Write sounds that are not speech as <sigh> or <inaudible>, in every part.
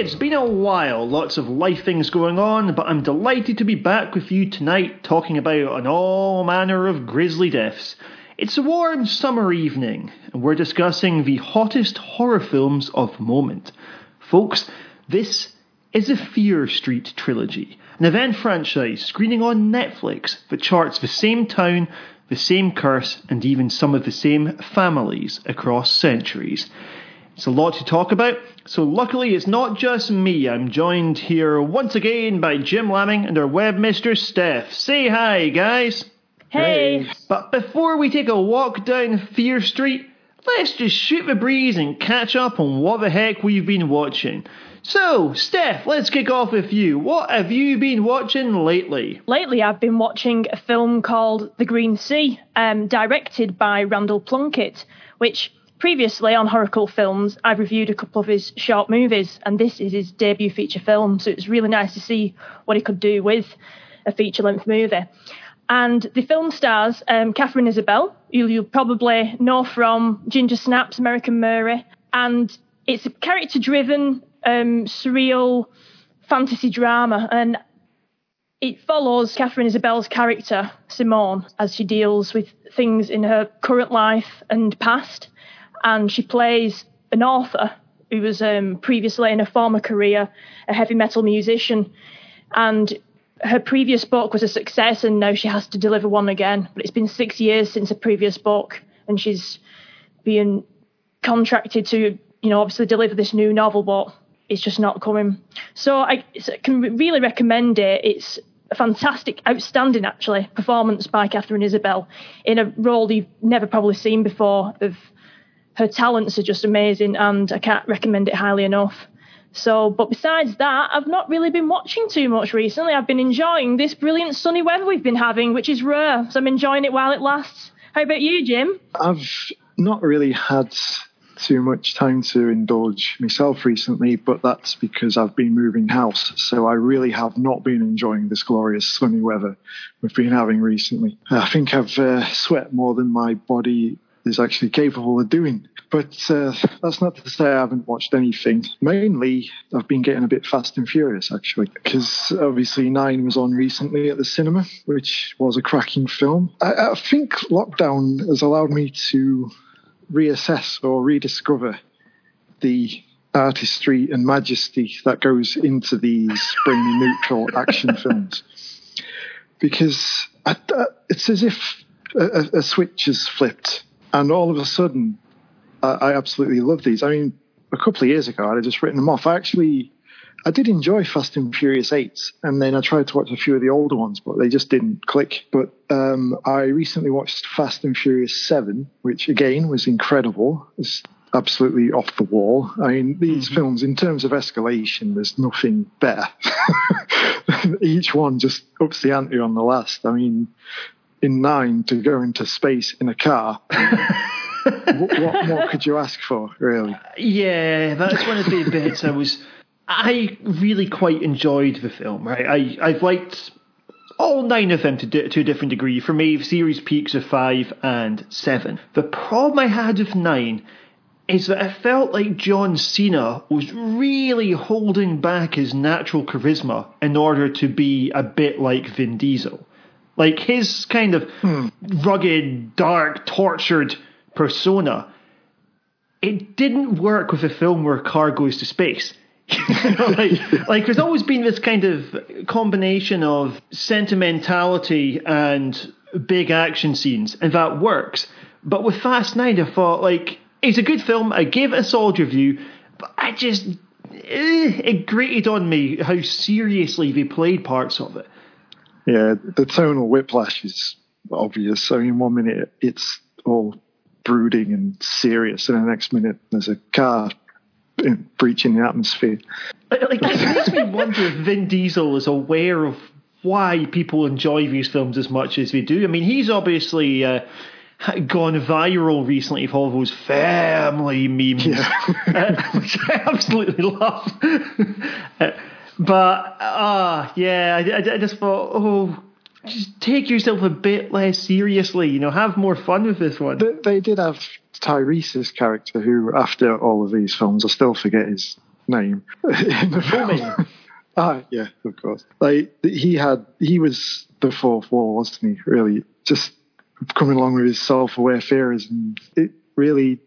It's been a while. Lots of life things going on, but I'm delighted to be back with you tonight talking about an all manner of grisly deaths. It's a warm summer evening, and we're discussing the hottest horror films of moment. Folks, this is a Fear Street trilogy, an event franchise screening on Netflix that charts the same town, the same curse, and even some of the same families across centuries. It's a lot to talk about, so luckily it's not just me. I'm joined here once again by Jim Lamming and our webmaster, Steph. Say hi, guys. Hey. But before we take a walk down Fear Street, let's just shoot the breeze and catch up on what the heck we've been watching. So, Steph, let's kick off with you. What have you been watching lately? Lately, I've been watching a film called The Green Sea, um, directed by Randall Plunkett, which Previously on Horrorcult Films, I've reviewed a couple of his short movies, and this is his debut feature film, so it's really nice to see what he could do with a feature length movie. And the film stars um, Katharine Isabelle, who you'll probably know from Ginger Snaps, American Mary, and it's a character driven, um, surreal fantasy drama, and it follows Katharine Isabelle's character, Simone, as she deals with things in her current life and past and she plays an author who was um, previously in a former career a heavy metal musician, and her previous book was a success, and now she has to deliver one again. But it's been six years since her previous book, and she's being contracted to, you know, obviously deliver this new novel, but it's just not coming. So I can really recommend it. It's a fantastic, outstanding actually performance by Katharine Isabelle in a role you've never probably seen before of her talents are just amazing, and I can't recommend it highly enough. So, but besides that, I've not really been watching too much recently. I've been enjoying this brilliant sunny weather we've been having, which is rare. So I'm enjoying it while it lasts. How about you, Jim? I've not really had too much time to indulge myself recently, but that's because I've been moving house. So I really have not been enjoying this glorious sunny weather we've been having recently. I think I've uh, sweat more than my body is actually capable of doing. But uh, that's not to say I haven't watched anything. Mainly, I've been getting a bit fast and furious, actually, because obviously Nine was on recently at the cinema, which was a cracking film. I, I think lockdown has allowed me to reassess or rediscover the artistry and majesty that goes into these brainy neutral action <laughs> films. Because I, I, it's as if a, a switch is flipped and all of a sudden, I, I absolutely love these. I mean, a couple of years ago, I'd just written them off. I actually, I did enjoy Fast and Furious 8, and then I tried to watch a few of the older ones, but they just didn't click. But um, I recently watched Fast and Furious 7, which again was incredible. It's absolutely off the wall. I mean, these mm-hmm. films, in terms of escalation, there's nothing better. <laughs> Each one just ups the ante on the last. I mean, in nine to go into space in a car. <laughs> what, what, more could you ask for, really? Yeah, that's one of the bits I was. I really quite enjoyed the film. Right, I I've liked all nine of them to, to a different degree. For me, series peaks of five and seven. The problem I had with nine is that I felt like John Cena was really holding back his natural charisma in order to be a bit like Vin Diesel. Like his kind of hmm. rugged, dark, tortured persona, it didn't work with a film where a car goes to space. <laughs> like, like there's always been this kind of combination of sentimentality and big action scenes, and that works. But with Fast Nine, I thought like it's a good film. I gave it a solid review, but I just eh, it grated on me how seriously they played parts of it. Yeah, the tonal whiplash is obvious. I mean, one minute it's all brooding and serious, and the next minute there's a car breaching the atmosphere. Like that makes me wonder if Vin Diesel is aware of why people enjoy these films as much as they do. I mean, he's obviously. Uh, gone viral recently for all those family memes, yeah. <laughs> uh, which I absolutely love. uh, <laughs> but ah, uh, yeah, I, I, just thought, oh, just take yourself a bit less seriously. You know, have more fun with this one. They, they did have Tyrese's character, who after all of these films, I still forget his name <laughs> in the film. <laughs> ah, yeah, of course. Like he had, he was the fourth wall, wasn't he? Really, just coming along with his self-aware fears, and it really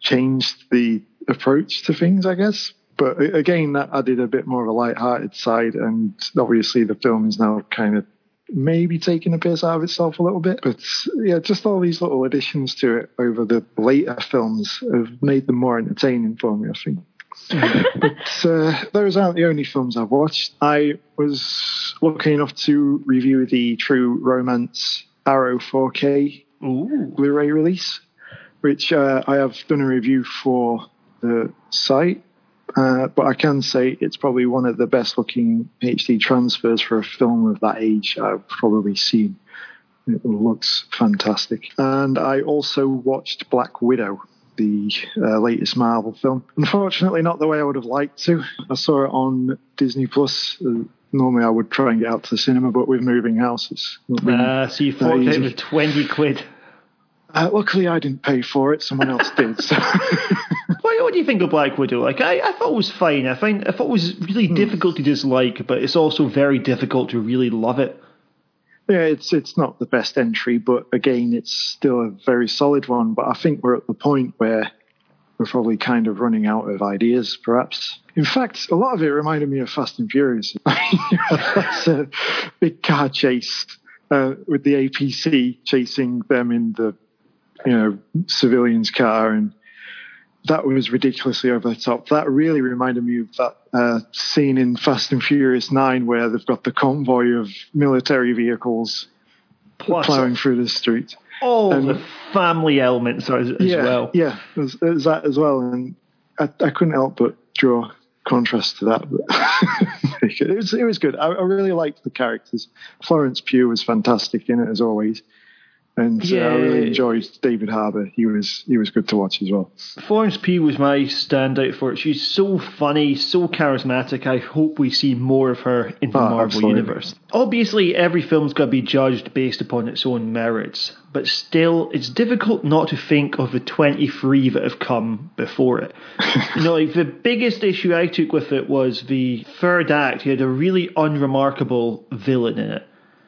changed the approach to things, I guess. But again, that added a bit more of a light-hearted side, and obviously the film is now kind of maybe taking a piss out of itself a little bit. But yeah, just all these little additions to it over the later films have made them more entertaining for me, I think. <laughs> but uh, those aren't the only films I've watched. I was lucky enough to review the True Romance Arrow 4K Ooh. Blu-ray release, which uh, I have done a review for the site. Uh, but I can say it's probably one of the best looking HD transfers for a film of that age I've probably seen. It looks fantastic. And I also watched Black Widow, the uh, latest Marvel film. Unfortunately, not the way I would have liked to. I saw it on Disney Plus. Uh, normally, I would try and get out to the cinema, but with moving house, it's Uh, so you forked out with 20 quid. Uh, luckily, I didn't pay for it. Someone else did. So. <laughs> What, what do you think of Black Widow? Like, I, I thought it was fine. I find I thought it was really difficult to dislike, but it's also very difficult to really love it. Yeah, it's it's not the best entry, but again, it's still a very solid one. But I think we're at the point where we're probably kind of running out of ideas, perhaps. In fact, a lot of it reminded me of Fast and Furious. <laughs> That's a big car chase uh, with the APC chasing them in the you know civilian's car, and that was ridiculously over the top. That really reminded me of that uh, scene in Fast and Furious Nine where they've got the convoy of military vehicles Plus, plowing through the street. all and- the family elements as, as yeah, well. yeah, there's, there's that as well, and I, I couldn't help but draw contrast to that. But <laughs> it was it was good. I, I really liked the characters. Florence Pugh was fantastic in it as always, and uh, I really enjoyed David Harbour. He was he was good to watch as well. Florence Pugh was my standout for it. She's so funny, so charismatic. I hope we see more of her in the Oh, Marvel absolutely. universe. Obviously, every film's got to be judged based upon its own merits, but still, it's difficult not to think of the 23 that have come before it. you know, like the biggest issue I took with it was the third act. You had a really unremarkable villain in it.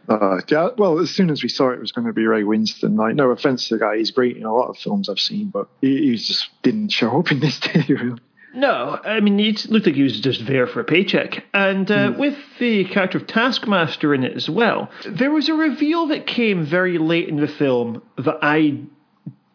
Uh, yeah, well, as soon as we saw it, it was going to be Ray Winstone. Like, no offense to the guy, he's great in a lot of films I've seen, but he, he just didn't show up in this. <laughs> He, really? No, I mean, it looked like he was just there for a paycheck. And uh, with the character of Taskmaster in it as well, there was a reveal that came very late in the film that I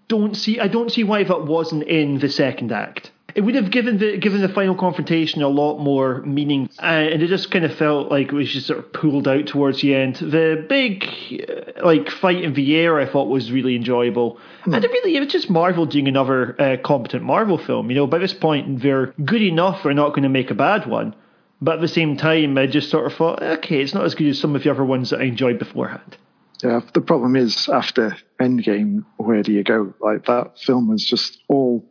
don't see. I don't see why that wasn't in the second act. It would have given the given the final confrontation a lot more meaning, uh, and it just kind of felt like it was just sort of pulled out towards the end. The big uh, like fight in the air, I thought was really enjoyable, and it really it was just Marvel doing another uh, competent Marvel film. You know, by this point they're good enough; they're not going to make a bad one. But at the same time, I just sort of thought, okay, it's not as good as some of the other ones that I enjoyed beforehand. Yeah, the problem is after Endgame, where do you go? Like that film was just all,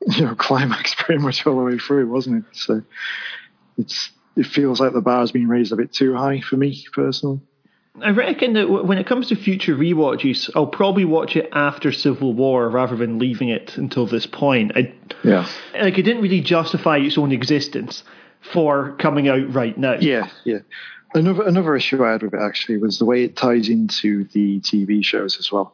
<laughs> you know, climax pretty much all the way through, wasn't it? So it's it feels like the bar's been raised a bit too high for me personally. I reckon that when it comes to future rewatches, I'll probably watch it after Civil War rather than leaving it until this point. I, Yeah, like it didn't really justify its own existence for coming out right now. yeah, yeah. Another another issue I had with it actually was the way it ties into the TV shows as well.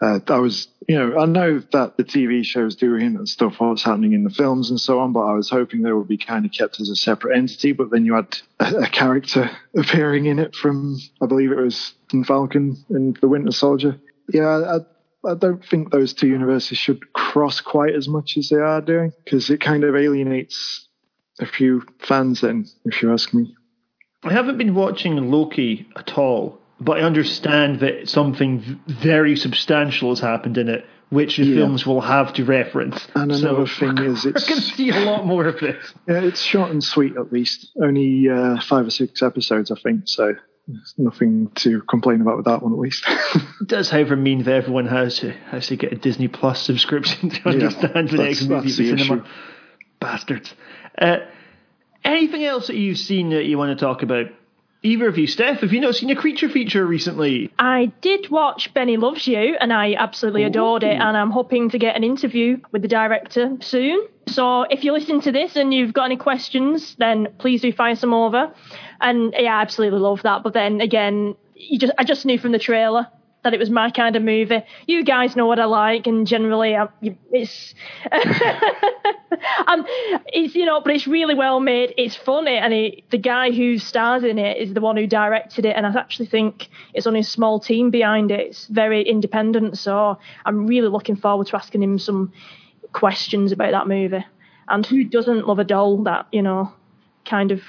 Uh, I was, you know, I know that the TV shows do hint at stuff what's happening in the films and so on, but I was hoping they would be kind of kept as a separate entity. But then you had a, a character <laughs> appearing in it from, I believe it was Falcon and the Winter Soldier. Yeah, I, I don't think those two universes should cross quite as much as they are doing because it kind of alienates a few fans. Then, if you ask me. I haven't been watching Loki at all, but I understand that something very substantial has happened in it, which the Yeah. films will have to reference. And So another thing <laughs> is, it's going to see a lot more of this. <laughs> Yeah, it's short and sweet at least. Only uh, five or six episodes, I think. So there's nothing to complain about with that one at least. <laughs> It does, however, mean that everyone has to has to get a Disney Plus subscription to understand the next movie that's at the the cinema. issue. Bastards. Uh, anything else that you've seen that you want to talk about? Either of you, Steph, have you not seen a creature feature recently? I did watch Benny Loves You, and I absolutely adored it, and I'm hoping to get an interview with the director soon. So if you listen to this and you've got any questions, then please do fire some over. And yeah, I absolutely love that. But then again, you just I just knew from the trailer that it was my kind of movie. You guys know what I like, and generally, I, it's <laughs> um, it's you know, but it's really well made. It's funny, and it, the guy who stars in it is the one who directed it, and I actually think it's only a small team behind it. It's very independent, so I'm really looking forward to asking him some questions about that movie. And who doesn't love a doll that you know kind of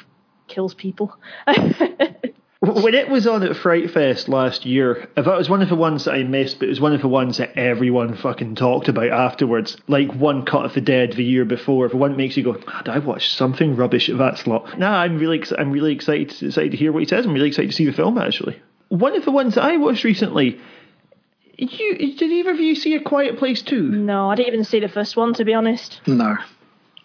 kills people? <laughs> When it was on at Fright Fest last year, if that was one of the ones that I missed, but it was one of the ones that everyone fucking talked about afterwards, like one Cut of the Dead the year before, if the one that makes you go, did I watched something rubbish at that slot? Nah, I'm really, I'm really excited, excited to hear what he says. I'm really excited to see the film actually. One of the ones that I watched recently, you, did either of you see A Quiet Place too? No, I didn't even see the first one to be honest. No.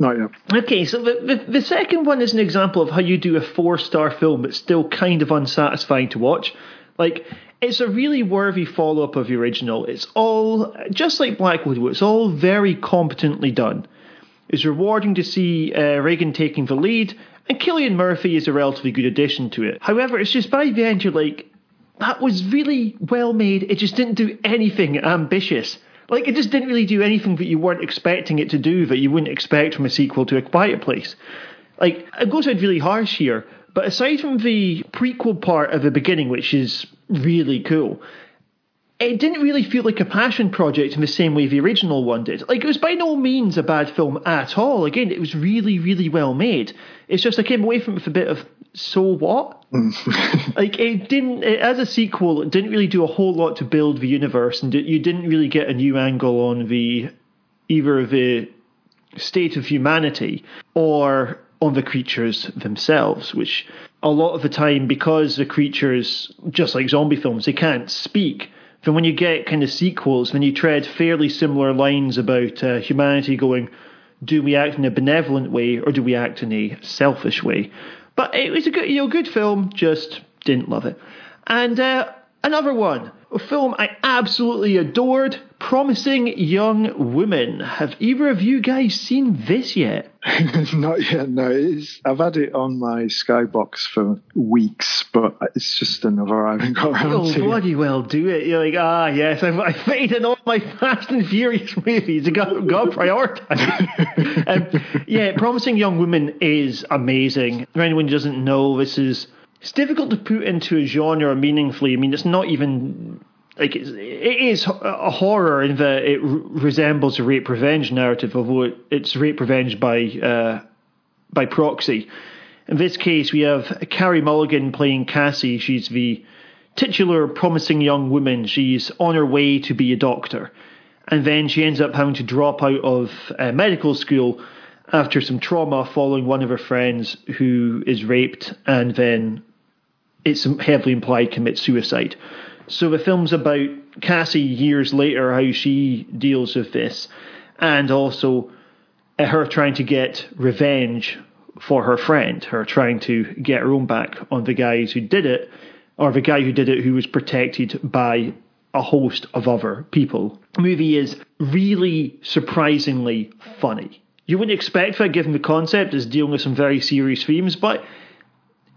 Not yet. Okay, so the, the, the second one is an example of how you do a four star film that's still kind of unsatisfying to watch. Like, it's a really worthy follow up of the original. It's all, just like Black Widow, it's all very competently done. It's rewarding to see uh, Regan taking the lead, and Cillian Murphy is a relatively good addition to it. However, it's just by the end you're like, that was really well made, it just didn't do anything ambitious. Like it just didn't really do anything that you weren't expecting it to do that you wouldn't expect from a sequel to A Quiet Place. Like it goes out really harsh here, but aside from the prequel part of the beginning, which is really cool, it didn't really feel like a passion project in the same way the original one did. Like it was by no means a bad film at all. Again, it was really, really well made. It's just I came away from it with a bit of so what? <laughs> like it didn't it, as a sequel. It didn't really do a whole lot to build the universe, and you didn't really get a new angle on the either the state of humanity or on the creatures themselves, which a lot of the time, because the creatures, just like zombie films, they can't speak. Then when you get kind of sequels, then you tread fairly similar lines about uh, humanity going, do we act in a benevolent way or do we act in a selfish way? But it was a good, you know, good film. Just didn't love it. And uh, another one, a film I absolutely adored, Promising Young Woman. Have either of you guys seen this yet? <laughs> Not yet. No, it's, I've had it on my Skybox for weeks, but it's just another I haven't got around You'll to. bloody well do it. You're like, ah, yes, I've, I've faded all my <laughs> Fast and Furious movies. I got, got to prioritize. <laughs> um, yeah, Promising Young Woman is amazing. For anyone who doesn't know, this is it's difficult to put into a genre meaningfully. I mean, it's not even like it's, it is a horror in that it resembles a rape revenge narrative, although it's rape revenge by uh, by proxy. In this case, we have Carey Mulligan playing Cassie. She's the titular promising young woman. She's on her way to be a doctor, and then she ends up having to drop out of uh, medical school after some trauma following one of her friends who is raped and then it's heavily implied commits suicide. So the film's about Cassie years later, how she deals with this, and also uh, her trying to get revenge for her friend, her trying to get her own back on the guys who did it, or the guy who did it who was protected by a host of other people. The movie is really surprisingly funny. You wouldn't expect that given the concept is dealing with some very serious themes, but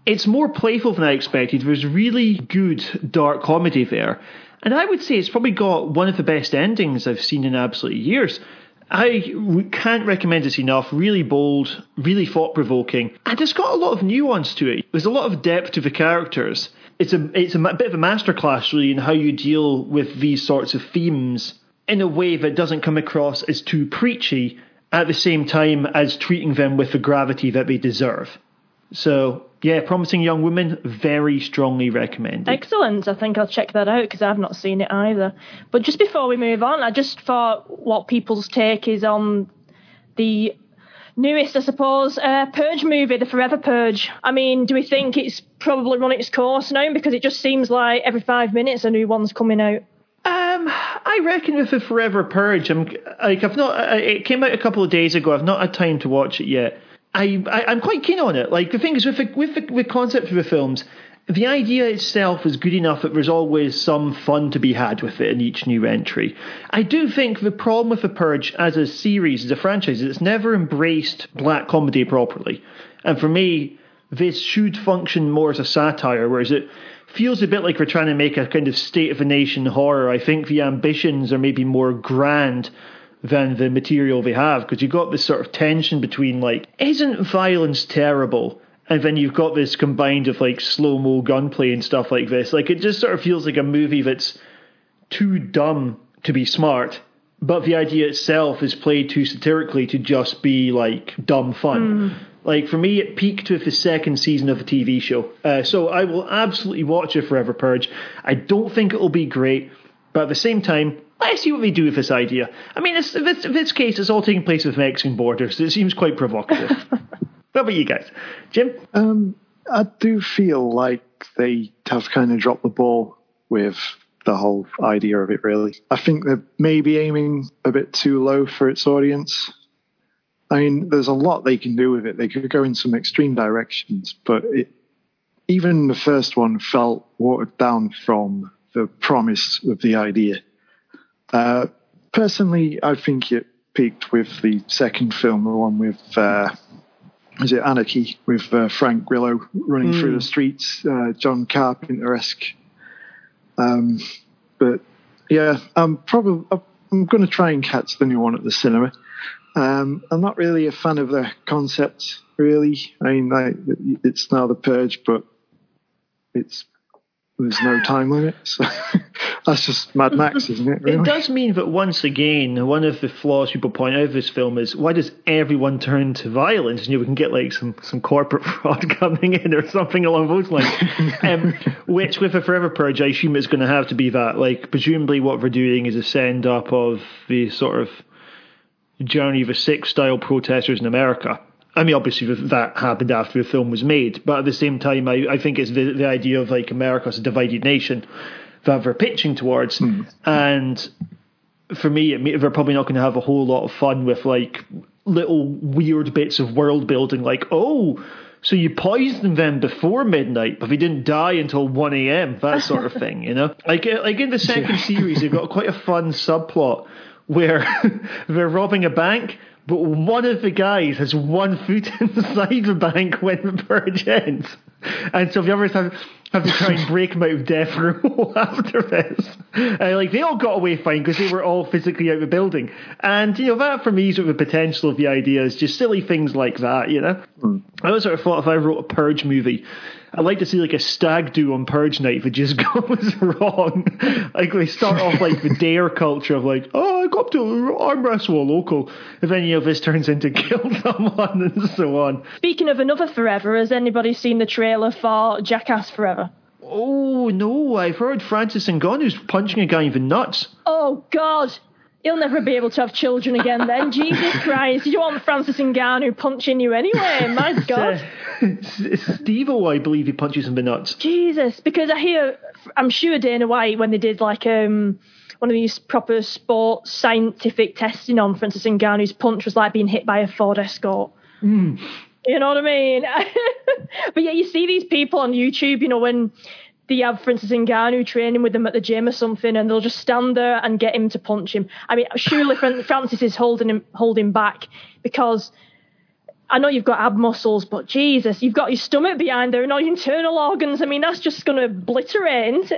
it's more playful than I expected. There's really good dark comedy there. And I would say it's probably got one of the best endings I've seen in absolutely years. I can't recommend this enough. Really bold, really thought provoking, and it's got a lot of nuance to it. There's a lot of depth to the characters. It's a it's a bit of a masterclass really in how you deal with these sorts of themes in a way that doesn't come across as too preachy, at the same time as treating them with the gravity that they deserve. So yeah, Promising Young Woman, very strongly recommended. Excellent. I think I'll check that out because I've not seen it either. But just before we move on, I just thought what people's take is on the newest, I suppose, uh, Purge movie, The Forever Purge. I mean, do we think it's probably run its course now? Because it just seems like every five minutes a new one's coming out. Um, I reckon with the Forever Purge, I'm like I've not. It came out a couple of days ago. I've not had time to watch it yet. I, I am quite keen on it. Like the thing is with the, with the, with concept of the films, the idea itself is good enough that there's always some fun to be had with it in each new entry. I do think the problem with The Purge as a series, as a franchise, is it's never embraced black comedy properly. And for me, this should function more as a satire, whereas it feels a bit like we're trying to make a kind of state of the nation horror. I think the ambitions are maybe more grand than the material they have because you've got this sort of tension between like, isn't violence terrible? and then you've got this combined of like slow mo gunplay and stuff like this. Like it just sort of feels like a movie that's too dumb to be smart, but the idea itself is played too satirically to just be like dumb fun. Mm. Like for me, it peaked with the second season of the TV show. Uh, so I will absolutely watch it Forever Purge. I don't think it will be great, but at the same time, let's see what they do with this idea. I mean, this, this, this case is all taking place with Mexican borders. It seems quite provocative. <laughs> What about you guys? Jim? Um, I do feel like they have kind of dropped the ball with the whole idea of it, really. I think they're maybe aiming a bit too low for its audience. I mean, there's a lot they can do with it. They could go in some extreme directions, but it, even the first one felt watered down from the promise of the idea. Uh, personally, I think it peaked with the second film, the one with uh, is it Anarchy with uh, Frank Grillo running mm. through the hmm. streets, uh, John Carpenter esque. Um, but yeah, I'm probably I'm going to try and catch the new one at the cinema. Um, I'm not really a fan of the concept, really. I mean, I, it's now the Purge, but it's there's no time limit. <laughs> So that's just Mad Max, isn't it? Really? It does mean that once again, one of the flaws people point out of this film is why does everyone turn to violence? And you know, we can get like some, some corporate <laughs> fraud coming in or something along those lines. <laughs> um, which, with a Forever Purge, I assume is going to have to be that. Like, presumably, what we're doing is a send up of the sort of Journey of the Six style protesters in America. I mean, obviously that happened after the film was made, but at the same time, I, I think it's the, the idea of like America as a divided nation that they're pitching towards. Mm. And for me, they're probably not going to have a whole lot of fun with like little weird bits of world building, like, oh, so you poisoned them before midnight, but they didn't die until 1 a.m., that sort of thing, you know? Like, like in the second series, they've got quite a fun subplot where <laughs> they're robbing a bank, but one of the guys has one foot <laughs> inside the bank when the purge ends. And so the others have, have to try and break him out of death row <laughs> after this. Uh, like they all got away fine because they were all physically out of the building. And you know that for me is sort of the potential of the idea is just silly things like that. You know, mm. I always sort of thought if I wrote a purge movie, I'd like to see like a stag do on Purge Night that just <laughs> goes wrong. like we start off like the dare culture of like, oh, I got to arm wrestle a local, If any of this turns into <laughs> kill someone and so on. Speaking of another Forever, has anybody seen the trailer for Jackass Forever? Oh no, I've heard Francis Ngannou's punching a guy in the nuts. Oh God, He'll never be able to have children again then. <laughs> Jesus Christ. You don't want Francis Ngannou punching you anyway. My God. Steve-O, I believe he punches him in the nuts. Jesus. Because I hear, I'm sure Dana White, when they did like um, one of these proper sports scientific testing on Francis Ngannou's punch was like being hit by a Ford Escort. Mm. You know what I mean? <laughs> but yeah, you see these people on YouTube, you know, when they have, for instance, Ngannou training with them at the gym or something, and they'll just stand there and get him to punch him. I mean, surely <laughs> Francis is holding him holding back because I know you've got ab muscles, but Jesus, you've got your stomach behind there and all your internal organs. I mean, that's just going to obliterate.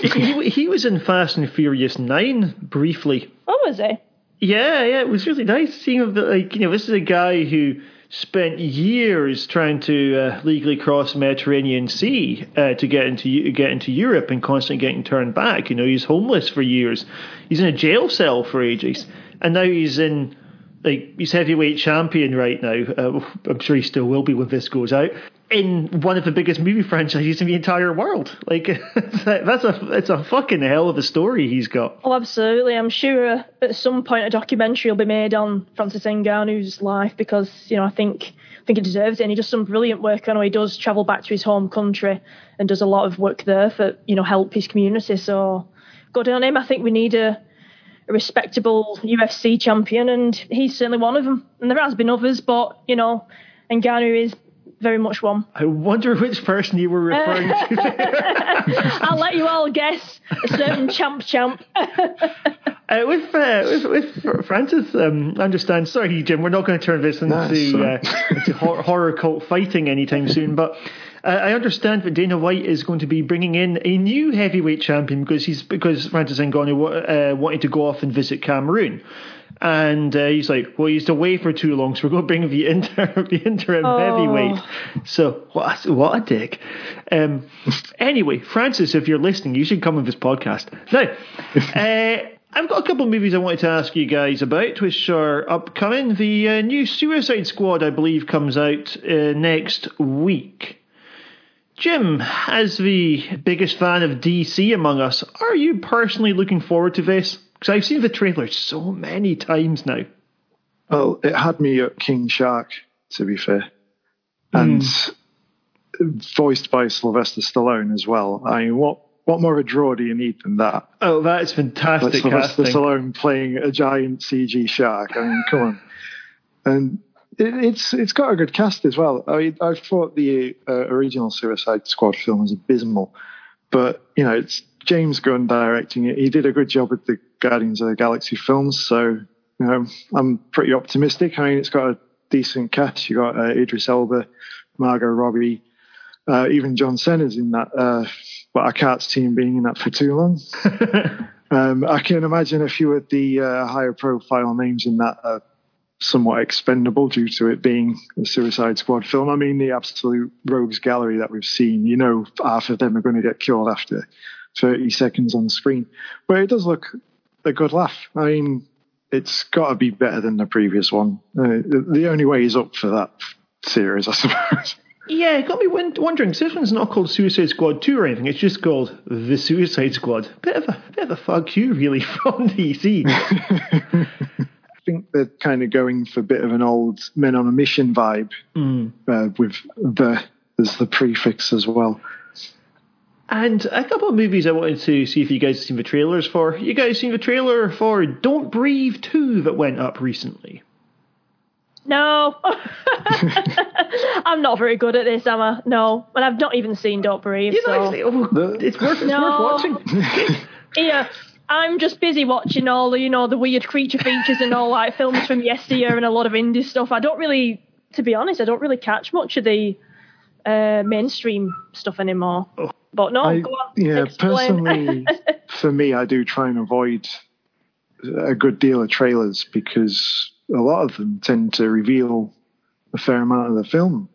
<laughs> he, he was in Fast and Furious Nine briefly. Oh, was he? Yeah, yeah, it was really nice seeing him. Like, you know, this is a guy who spent years trying to uh, legally cross the Mediterranean Sea uh, to get into get into Europe and constantly getting turned back. You know, he's homeless for years. He's in a jail cell for ages, and now he's in like he's heavyweight champion right now. Uh, I'm sure he still will be when this goes out in one of the biggest movie <laughs> franchises in the entire world. Like <laughs> that's a it's a fucking hell of a story he's got. Oh, absolutely. I'm sure at some point a documentary will be made on Francis Ngannou's life because you know I think I think he deserves it, and he does some brilliant work. I know he does travel back to his home country and does a lot of work there for you know help his community. So good on him. I think we need a a respectable UFC champion, and he's certainly one of them. And there has been others, but you know, Ngannou is very much one. I wonder which person you were referring to. <laughs> I'll let you all guess. A certain champ champ. Uh, with, uh, with, with Francis, um, I understand. Sorry, Jim, we're not going to turn this into, uh, into hor- horror cult fighting anytime soon. But uh, I understand that Dana White is going to be bringing in a new heavyweight champion because he's because Francis Ngannou uh, wanted to go off and visit Cameroon. And uh, he's like, well, he's away for too long, so we're going to bring the, inter- <laughs> the interim Oh. heavyweight. So what? A, what a dick. Um, anyway, Francis, if you're listening, you should come on this podcast now. <laughs> Uh, I've got a couple of movies I wanted to ask you guys about, which are upcoming. The uh, new Suicide Squad, I believe, comes out uh, next week. Jim, as the biggest fan of DC among us, are you personally looking forward to this? Because I've seen the trailer so many times now. Well, it had me at King Shark, to be fair. And hmm. voiced by Sylvester Stallone as well. I mean, what, what more of a draw do you need than that? Oh, that's fantastic Sylvester casting. Stallone playing a giant CG shark. I mean, come on. And it, it's it's got a good cast as well. I mean, I thought the uh, original Suicide Squad film was abysmal, but you know, it's James Gunn directing it. He did a good job with the Guardians of the Galaxy films, so you know, I'm pretty optimistic. I mean, it's got a decent cast. You got uh, Idris Elba, Margot Robbie. Uh, even John Cena's in that, uh, but I can't see him being in that for too long. <laughs> Um, I can imagine a few of the uh, higher profile names in that are somewhat expendable due to it being a Suicide Squad film. I mean, the absolute rogues gallery that we've seen, you know, half of them are going to get killed after 30 seconds on screen. But it does look a good laugh. I mean, it's got to be better than the previous one. Uh, the, the only way is up for that series, I <laughs> suppose. Yeah, it got me wondering. this one's not called Suicide Squad 2 or anything. It's just called The Suicide Squad. Bit of a bit of a fuck you, really, <laughs> from DC. <laughs> I think they're kind of going for a bit of an old Men on a Mission vibe uh, with the as the prefix as well. and a couple of movies I wanted to see if you guys have seen the trailers for. You guys seen the trailer for Don't Breathe 2 that went up recently? No. <laughs> I'm not very good at this, am I? No. And I've not even seen Don't Breathe. You so. know, actually, oh, The- it's worth it's No. worth watching. <laughs> Yeah. I'm just busy watching all the, you know, the weird creature features and all like films from yesteryear and a lot of indie stuff. I don't really, to be honest, I don't really catch much of the uh, mainstream stuff anymore. But no, I, go on. yeah, explain. personally, <laughs> for me, I do try and avoid a good deal of trailers because a lot of them tend to reveal a fair amount of the film,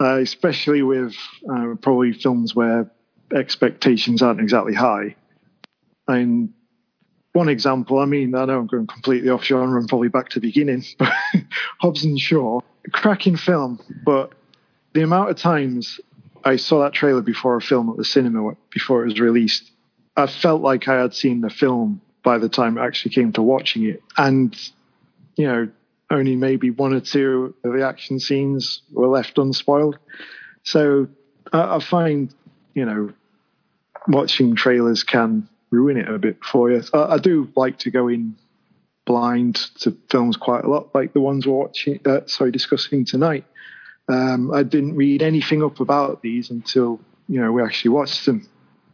uh, especially with uh, probably films where expectations aren't exactly high. And one example, I mean, I know I'm going completely off genre and probably back to the beginning, <laughs> but Hobbs and Shaw, cracking film, but the amount of times I saw that trailer before a film at the cinema before it was released, I felt like I had seen the film by the time I actually came to watching it. And, you know, only maybe one or two of the action scenes were left unspoiled. So I, I find, you know, watching trailers can ruin it a bit for you. I, I do like to go in blind to films quite a lot, like the ones we're watching, uh, sorry, discussing tonight. Um, I didn't read anything up about these until you know we actually watched them.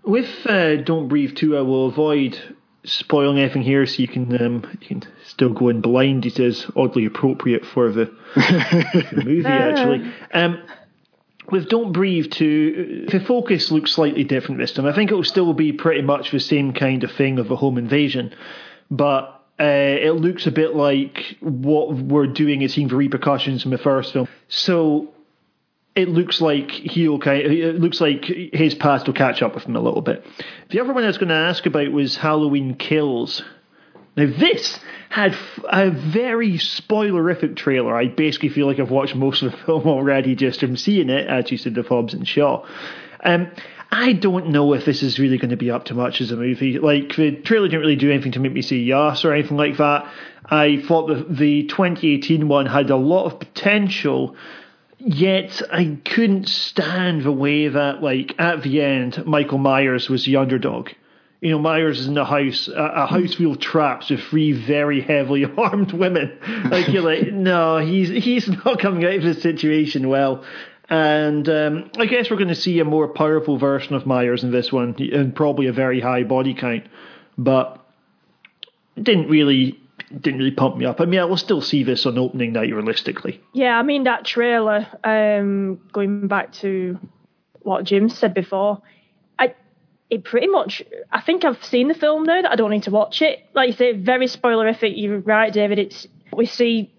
With uh, Don't Breathe 2, I will avoid spoiling anything here so you can um, you can still go in blind. It is oddly appropriate for the, <laughs> the movie, actually. Um, with Don't Breathe 2, the focus looks slightly different this time. I think it will still be pretty much the same kind of thing of a home invasion, but uh, it looks a bit like what we're doing is seeing the repercussions from the first film. So it looks like he'll kind of, it looks like his past will catch up with him a little bit. The other one I was going to ask about was Halloween Kills. Now this had a very spoilerific trailer. I basically feel like I've watched most of the <laughs> film already just from seeing it, as you said, of Hobbs and Shaw. Um, I don't know if this is really going to be up to much as a movie. Like the trailer didn't really do anything to make me say yes or anything like that. I thought the the 2018 one had a lot of potential, yet I couldn't stand the way that like at the end Michael Myers was the underdog. You know, Myers is in a house, a, a house full of traps with three very heavily <laughs> armed women. Like you're like, <laughs> no, he's he's not coming out of this situation well. And um, I guess we're going to see a more powerful version of Myers in this one, and probably a very high body count. But it didn't really didn't really pump me up. I mean, I will still see this on opening night realistically. Yeah, I mean that trailer. Um, going back to what Jim said before, it pretty much. I think I've seen the film now that I don't need to watch it. Like you say, very spoilerific. You're right, David. It's we see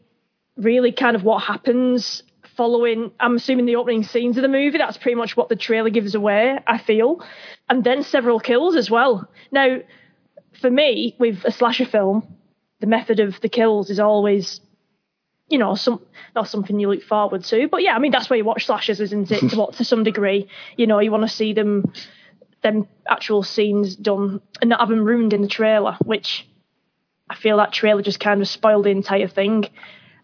really kind of what happens following. I'm assuming the opening scenes of the movie. That's pretty much what the trailer gives away. I feel, and then several kills as well. Now, for me, with a slasher film, the method of the kills is always you know, some not something you look forward to. But yeah, I mean that's why you watch slashers, isn't it? to <laughs> what to some degree, you know, you want to see them them actual scenes done and not have them ruined in the trailer, which I feel that trailer just kind of spoiled the entire thing.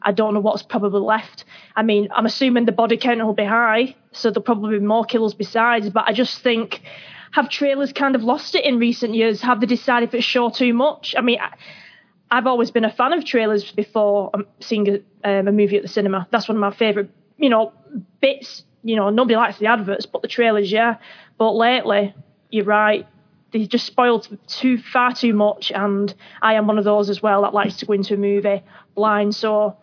I don't know what's probably left. I mean, I'm assuming the body count will be high, so there'll probably be more kills besides. But I just think have trailers kind of lost it in recent years? Have they decided if it's show too much? I mean. I, I've always been a fan of trailers before um, seeing a, um, a movie at the cinema. That's one of my favourite, you know, bits. You know, nobody likes the adverts, but the trailers, yeah. But lately, you're right. They just spoiled too far too much, and I am one of those as well that likes to go into a movie blind. So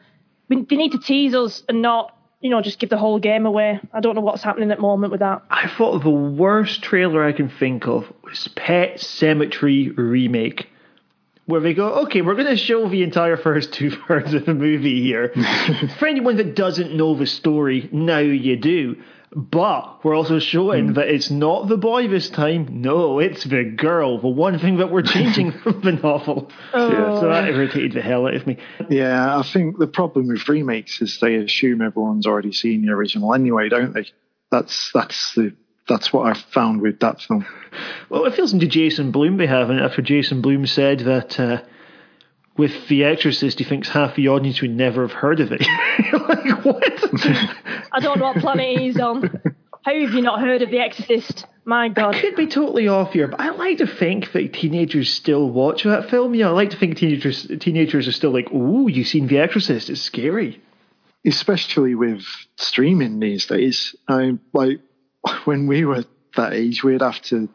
we, they need to tease us and not, you know, just give the whole game away. I don't know what's happening at the moment with that. I thought the worst trailer I can think of was Pet Sematary remake where they go, okay, we're going to show the entire first two thirds of the movie here. <laughs> For anyone that doesn't know the story, now you do. But we're also showing mm. that it's not the boy this time. No, it's the girl. The one thing that we're changing <laughs> from the novel. Oh. Yeah, so that irritated the hell out of me. Yeah, I think the problem with remakes is they assume everyone's already seen the original anyway, don't they? That's that's the that's what I found with that film. Well, it feels into Jason Bloom Blum behaving after Jason Blum said that uh, with The Exorcist, he thinks half the audience would never have heard of it. <laughs> like, what? I don't know what planet he's on. How have you not heard of The Exorcist? My God. I could be totally off here, but I like to think that teenagers still watch that film. Yeah, I like to think teenagers teenagers are still like, "Ooh, you've seen The Exorcist? It's scary." Especially with streaming these days, I mean, like <laughs> when we were that age, we'd have to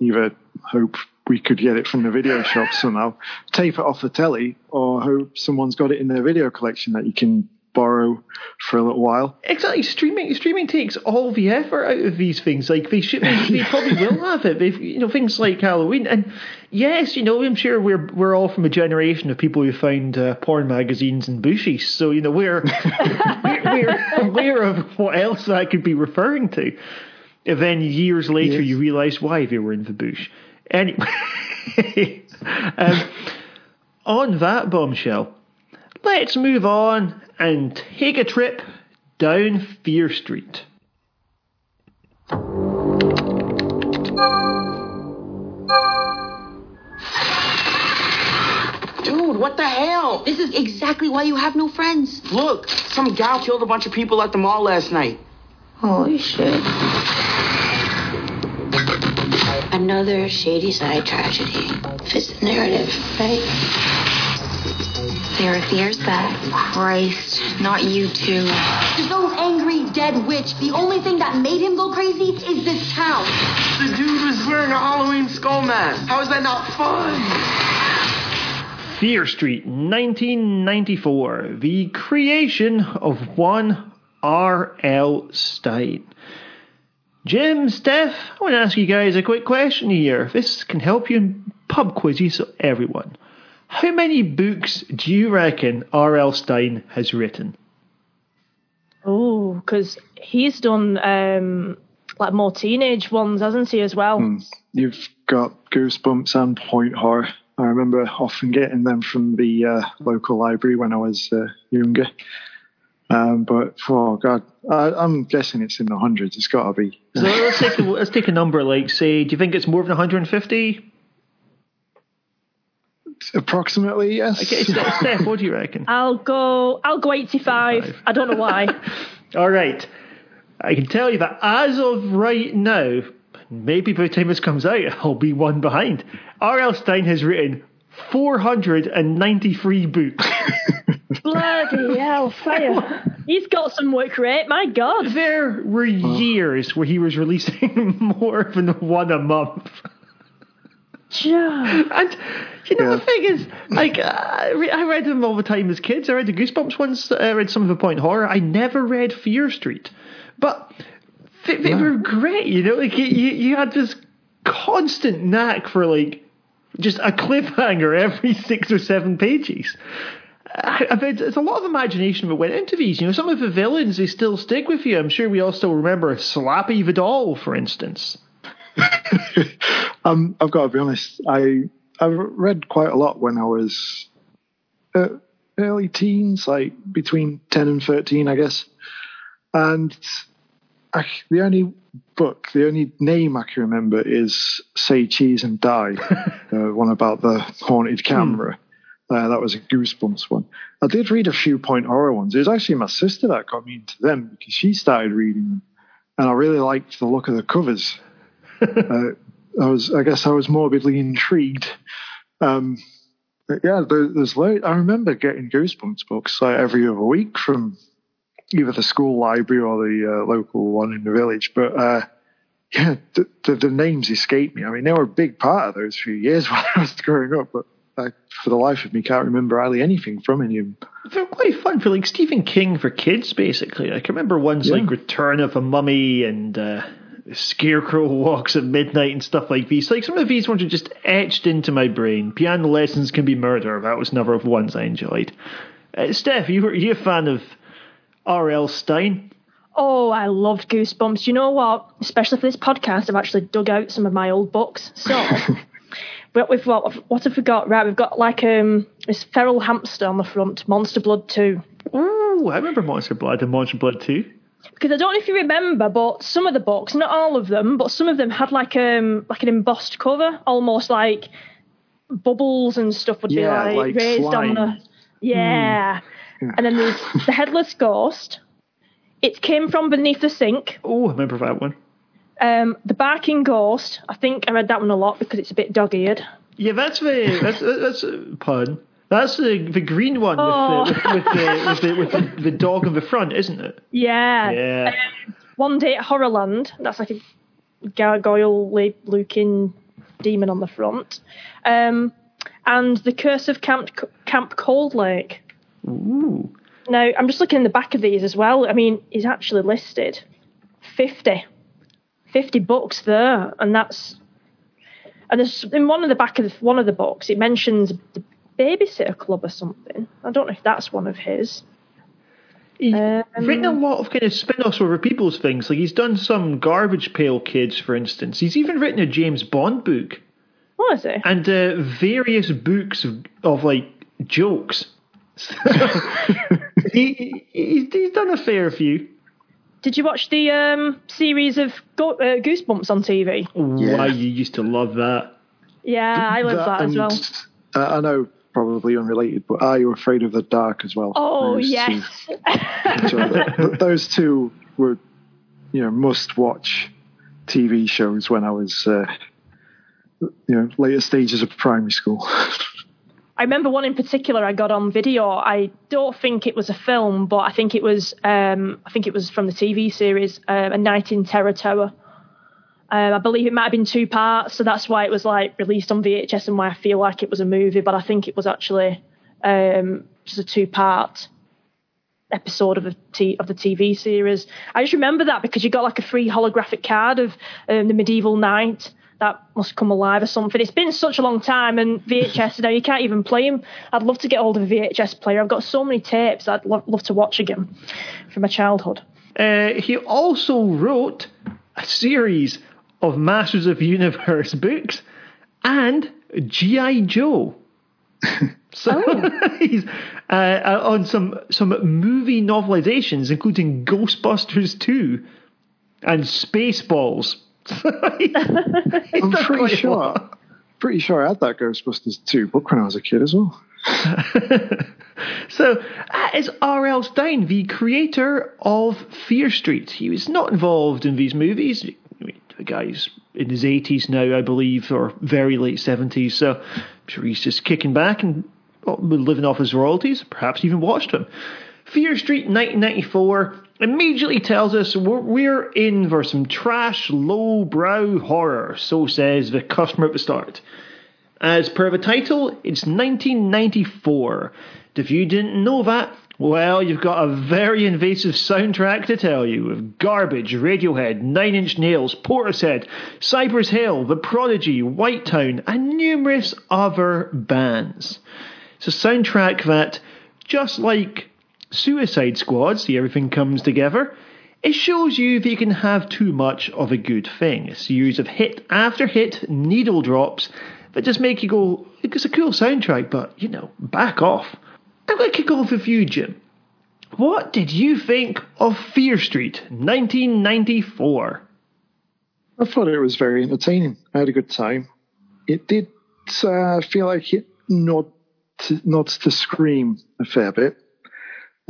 either hope we could get it from the video <laughs> shop somehow, tape it off the telly, or hope someone's got it in their video collection that you can borrow for a little while. Exactly. Streaming streaming takes all the effort out of these things. Like they should, they, they probably will <laughs> have it. They've, you know, things like Halloween. And yes, you know, I'm sure we're we're all from a generation of people who found uh, porn magazines and bushies. So you know, we're <laughs> we're, we're aware of what else that could be referring to. And then years later, yes. you realise why they were in the bush. Anyway, <laughs> um, on that bombshell, let's move on and take a trip down Fear Street. Dude, what the hell? This is exactly why you have no friends. Look, some gal killed a bunch of people at the mall last night. Holy shit. Another Shadyside tragedy. Fits the narrative, right? There are fears that. Christ, not you too. There's no angry dead witch. The only thing that made him go crazy is this town. The dude was wearing a Halloween skull mask. How is that not fun? Fear Street, 1994. The creation of one R.L. Stine. Jim, Steph, I want to ask you guys a quick question here. This can help you in pub quizzes, so everyone. How many books do you reckon R.L. Stine has written? Oh, because he's done um, like more teenage ones, hasn't he, as well? Mm. You've got Goosebumps and Point Horror. I remember often getting them from the uh, local library when I was uh, younger. Um, but oh god, I, am guessing it's in the hundreds. It's got to be. So let's take a, let's take a number. Like, say, do you think it's more than 150? Approximately, yes. Okay, Steph, what do you reckon? <laughs> I'll go. I'll go 85. I don't know why. <laughs> All right, I can tell you that as of right now, maybe by the time this comes out, I'll be one behind. R.L. Stine has written 493 books. <laughs> Bloody hell, <laughs> fire. He's got some work rate, my God. There were years where he was releasing <laughs> more than one a month. Yeah. And you know Yeah. the thing is, like uh, I read them all the time as kids. I read the Goosebumps ones. I read some of the Point Horror. I never read Fear Street, but they, they were great. You know, like you, you you had this constant knack for like just a cliffhanger every <laughs> six or seven pages. It's a lot of imagination that went into these. You know, some of the villains they still stick with you. I'm sure we all still remember Slappy Vidal, for instance. <laughs> um, I've got to be honest. I I read quite a lot when I was uh, early teens, like between ten and thirteen, I guess. And I, the only book, the only name I can remember is "Say Cheese and Die," <laughs> uh, one about the haunted camera. Uh, that was a Goosebumps one. I did read a few point horror ones. It was actually my sister that got me into them because she started reading them, and I really liked the look of the covers. <laughs> uh, I was, I guess, I was morbidly intrigued. Um, yeah, there, there's lo- I remember getting Goosebumps books like every other week from either the school library or the uh, local one in the village. But uh, <laughs> yeah, the, the, the names escape me. I mean, they were a big part of those few years <laughs> when I was growing up, but I, for the life of me, can't remember hardly anything from any of them. They're quite fun for like Stephen King for kids, basically. Like, I remember ones Yeah. like Return of a Mummy and uh, Scarecrow <laughs> Walks at Midnight and stuff like these. Like, some of these ones are just etched into my brain. Piano Lessons Can Be Murder, that was another of ones I enjoyed. Uh, Steph, you were you a fan of R.L. Stine? Oh, I loved Goosebumps. You know what? Especially for this podcast, I've actually dug out some of my old books. So, <laughs> but we've what, what have we got? Right, we've got like um this feral hamster on the front, Monster Blood Two. Ooh, I remember Monster Blood and Monster Blood 2. Because I don't know if you remember, but some of the books, not all of them, but some of them had like um like an embossed cover, almost like bubbles and stuff would Yeah, be like, like raised slime. on the yeah. Yeah. And then there's <laughs> the headless ghost. It came from beneath the sink. Oh, I remember that one. Um, the barking ghost. I think I read that one a lot because it's a bit dog-eared. Yeah, that's the that's that's a pun. That's the the green one Oh. with, the, with, with the with the with the, the dog in the front, isn't it? Yeah. Yeah. One day at Horrorland. That's like a gargoyle-looking demon on the front. Um, and the Curse of Camp Camp Cold Lake. Ooh. Now, I'm just looking in the back of these as well. I mean, he's actually listed 50. 50 books there, and that's. And there's, in one of the back of the, one of the books, it mentions the Babysitter Club or something. I don't know if that's one of his. He's Um, written a lot of kind of spin-offs over people's things. Like he's done some Garbage Pail Kids, for instance. He's even written a James Bond book What is it? and uh, various books of, of like jokes. <laughs> <laughs> he, he's, he's done a fair few. Did you watch the um, series of Go- uh, Goosebumps on TV? Why you used to love that? Yeah, I love that, as well. Uh, I know, probably unrelated, but Are You Afraid of the Dark as well? Oh Those two- yes, <laughs> so th- <laughs> th- those two were, you know, must-watch TV shows when I was, uh, you know, later stages of primary school. <laughs> I remember one in particular I got on video. I don't think it was a film, but I think it was. Um, I think it was from the TV series, uh, A Night in Terror Tower. Um, I believe it might have been two parts, so that's why it was like released on VHS and why I feel like it was a movie. But I think it was actually um, just a two-part episode of the t- of the TV series. I just remember that because you got like a free holographic card of um, the medieval knight that must come alive or something. It's been such a long time, and VHS now you can't even play them. I'd love to get hold of a VHS player. I've got so many tapes I'd lo- love to watch again from my childhood. Uh, he also wrote a series of Masters of Universe books and G.I. Joe. <laughs> So <laughs> he's uh, uh, on some some movie novelizations, including Ghostbusters 2 and Spaceballs. <laughs> He's I'm pretty sure, lot. pretty sure I had that Ghostbusters 2 book when I was a kid as well. <laughs> So that is R.L. Stine, the creator of Fear Street. He was not involved in these movies. I mean, The guy's in his 80s now, I believe, or very late 70s. So I'm sure he's just kicking back and living off his royalties. Perhaps even watched them. Fear Street 1994 immediately tells us we're, in for some trash, low-brow horror, so says the customer at the start. As per the title, it's 1994. If you didn't know that, well, you've got a very invasive soundtrack to tell you with Garbage, Radiohead, Nine Inch Nails, Portishead, Cypress Hill, The Prodigy, White Town, and numerous other bands. It's a soundtrack that, just like Suicide Squad, see everything comes together, it shows you that you can have too much of a good thing. A series of hit after hit needle drops that just make you go, it's a cool soundtrack, but, you know, back off. I'm going to kick off with you, Jim. What did you think of Fear Street 1994? I thought it was very entertaining. I had a good time. It did uh, feel like it nod to, to Scream a fair bit.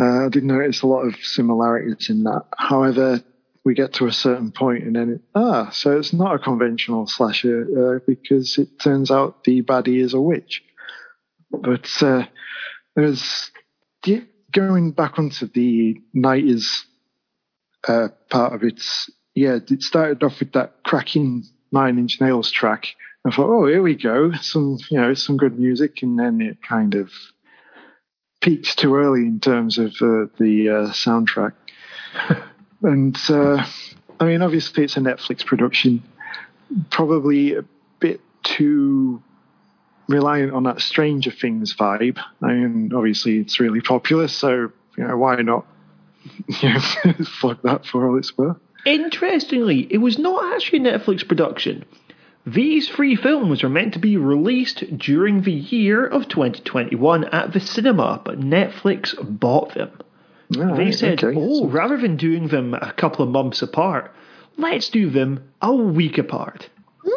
Uh, I did notice a lot of similarities in that. However, we get to a certain point and then it, ah, so it's not a conventional slasher uh, because it turns out the baddie is a witch. But uh, there's going back onto the 90s uh, part of it. Yeah, it started off with that cracking Nine Inch Nails track. I thought, oh, here we go, some you know some good music, and then it kind of peaked too early in terms of uh, the uh, soundtrack. <laughs> and uh, I mean, obviously, it's a Netflix production, probably a bit too reliant on that Stranger Things vibe. I mean, obviously, it's really popular, so you know why not? <laughs> You know, <laughs> fuck that for all it's worth. Interestingly, it was not actually a Netflix production. These three films were meant to be released during the year of 2021 at the cinema, but Netflix bought them. Oh, they right, said, okay. oh, rather than doing them a couple of months apart, let's do them a week apart.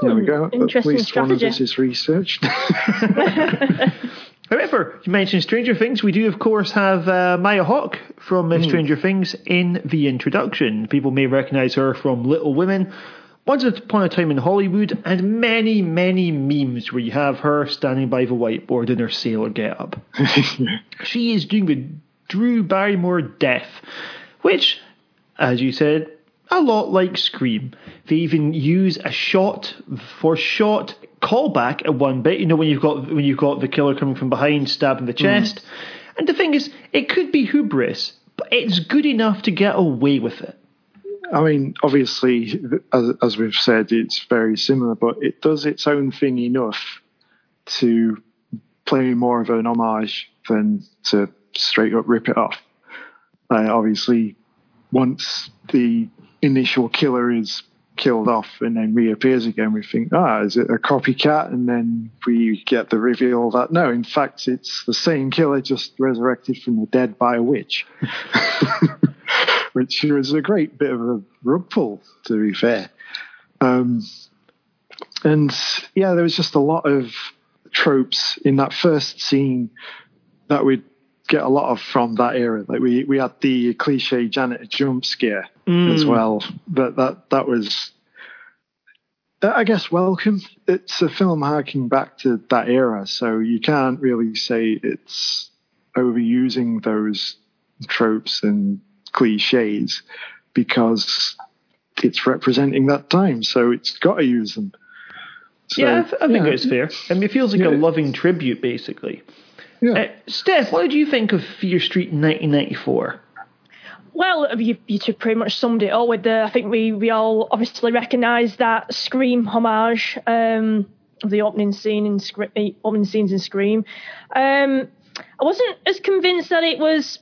There we go. At Interesting least one of strategy. us is researched. <laughs> <laughs> However, you mentioned Stranger Things. We do, of course, have uh, Maya Hawke from uh, Stranger Things in the introduction. People may recognize her from Little Women, Once Upon a Time in Hollywood, and many, many memes where you have her standing by the whiteboard in her sailor getup. <laughs> She is doing the Drew Barrymore death, which, as you said, a lot like Scream. They even use a shot for shot callback at one bit. You know when you've got when you've got the killer coming from behind, stabbing the mm. chest. And the thing is, it could be hubris, but it's good enough to get away with it. I mean, obviously, as, as we've said, it's very similar, but it does its own thing enough to play more of an homage than to straight up rip it off. Uh, obviously, once the initial killer is killed off and then reappears again, we think, ah, is it a copycat? And then we get the reveal that no, in fact, it's the same killer just resurrected from the dead by a witch. <laughs> Which was a great bit of a rug pull, to be fair. Um, and yeah, there was just a lot of tropes in that first scene that we'd get a lot of from that era. Like we we had the cliche janitor jump scare as well. but that that was, I guess, welcome. It's a film harking back to that era, so you can't really say it's overusing those tropes and cliches because it's representing that time. So it's got to use them. So, yeah, I, th- I think yeah. it's fair. I mean, it feels like a loving tribute, basically. Yeah. Uh, Steph, what did you think of Fear Street 1994? Well, you, you two pretty much summed it all with the. I think we, we all obviously recognise that Scream homage um, of the opening scene in Scre- eh, opening scenes in Scream. Um, I wasn't as convinced that it was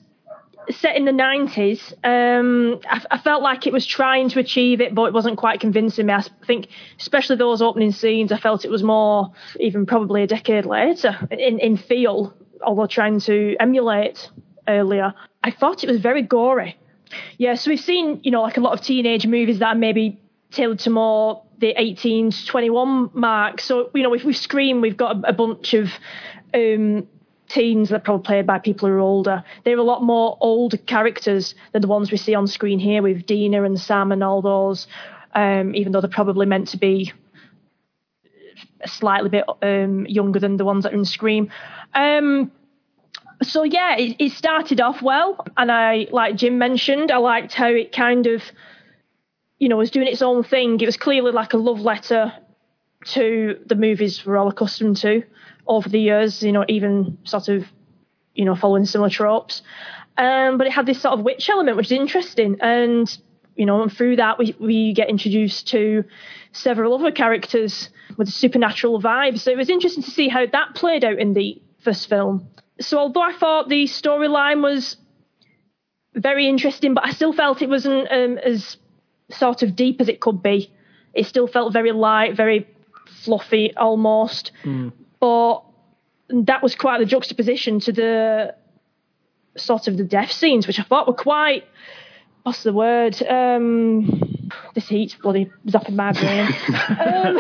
set in the 90s. Um, I, I felt like it was trying to achieve it, but it wasn't quite convincing me. I think, especially those opening scenes, I felt it was more, even probably a decade later, in, in feel, although trying to emulate earlier. I thought it was very gory. Yeah, so we've seen, you know, like a lot of teenage movies that maybe tailored to more the 18 to 21 mark. So, you know, if we Scream, we've got a, a bunch of um, teens that are probably played by people who are older. They're a lot more old characters than the ones we see on screen here with Dina and Sam and all those, um, even though they're probably meant to be slightly bit um, younger than the ones that are in Scream. Um, so yeah, it, it started off well, and I like Jim mentioned, I liked how it kind of, you know, was doing its own thing. It was clearly like a love letter to the movies we're all accustomed to over the years. You know, even sort of, you know, following similar tropes. Um, but it had this sort of witch element, which is interesting, and you know, and through that we we get introduced to several other characters with a supernatural vibe. So it was interesting to see how that played out in the first film. So although I thought the storyline was very interesting, but I still felt it wasn't um, as sort of deep as it could be. It still felt very light, very fluffy almost. Mm. But that was quite the juxtaposition to the sort of the death scenes, which I thought were quite what's the word? Um, this heat's bloody zapping my brain. <laughs> um,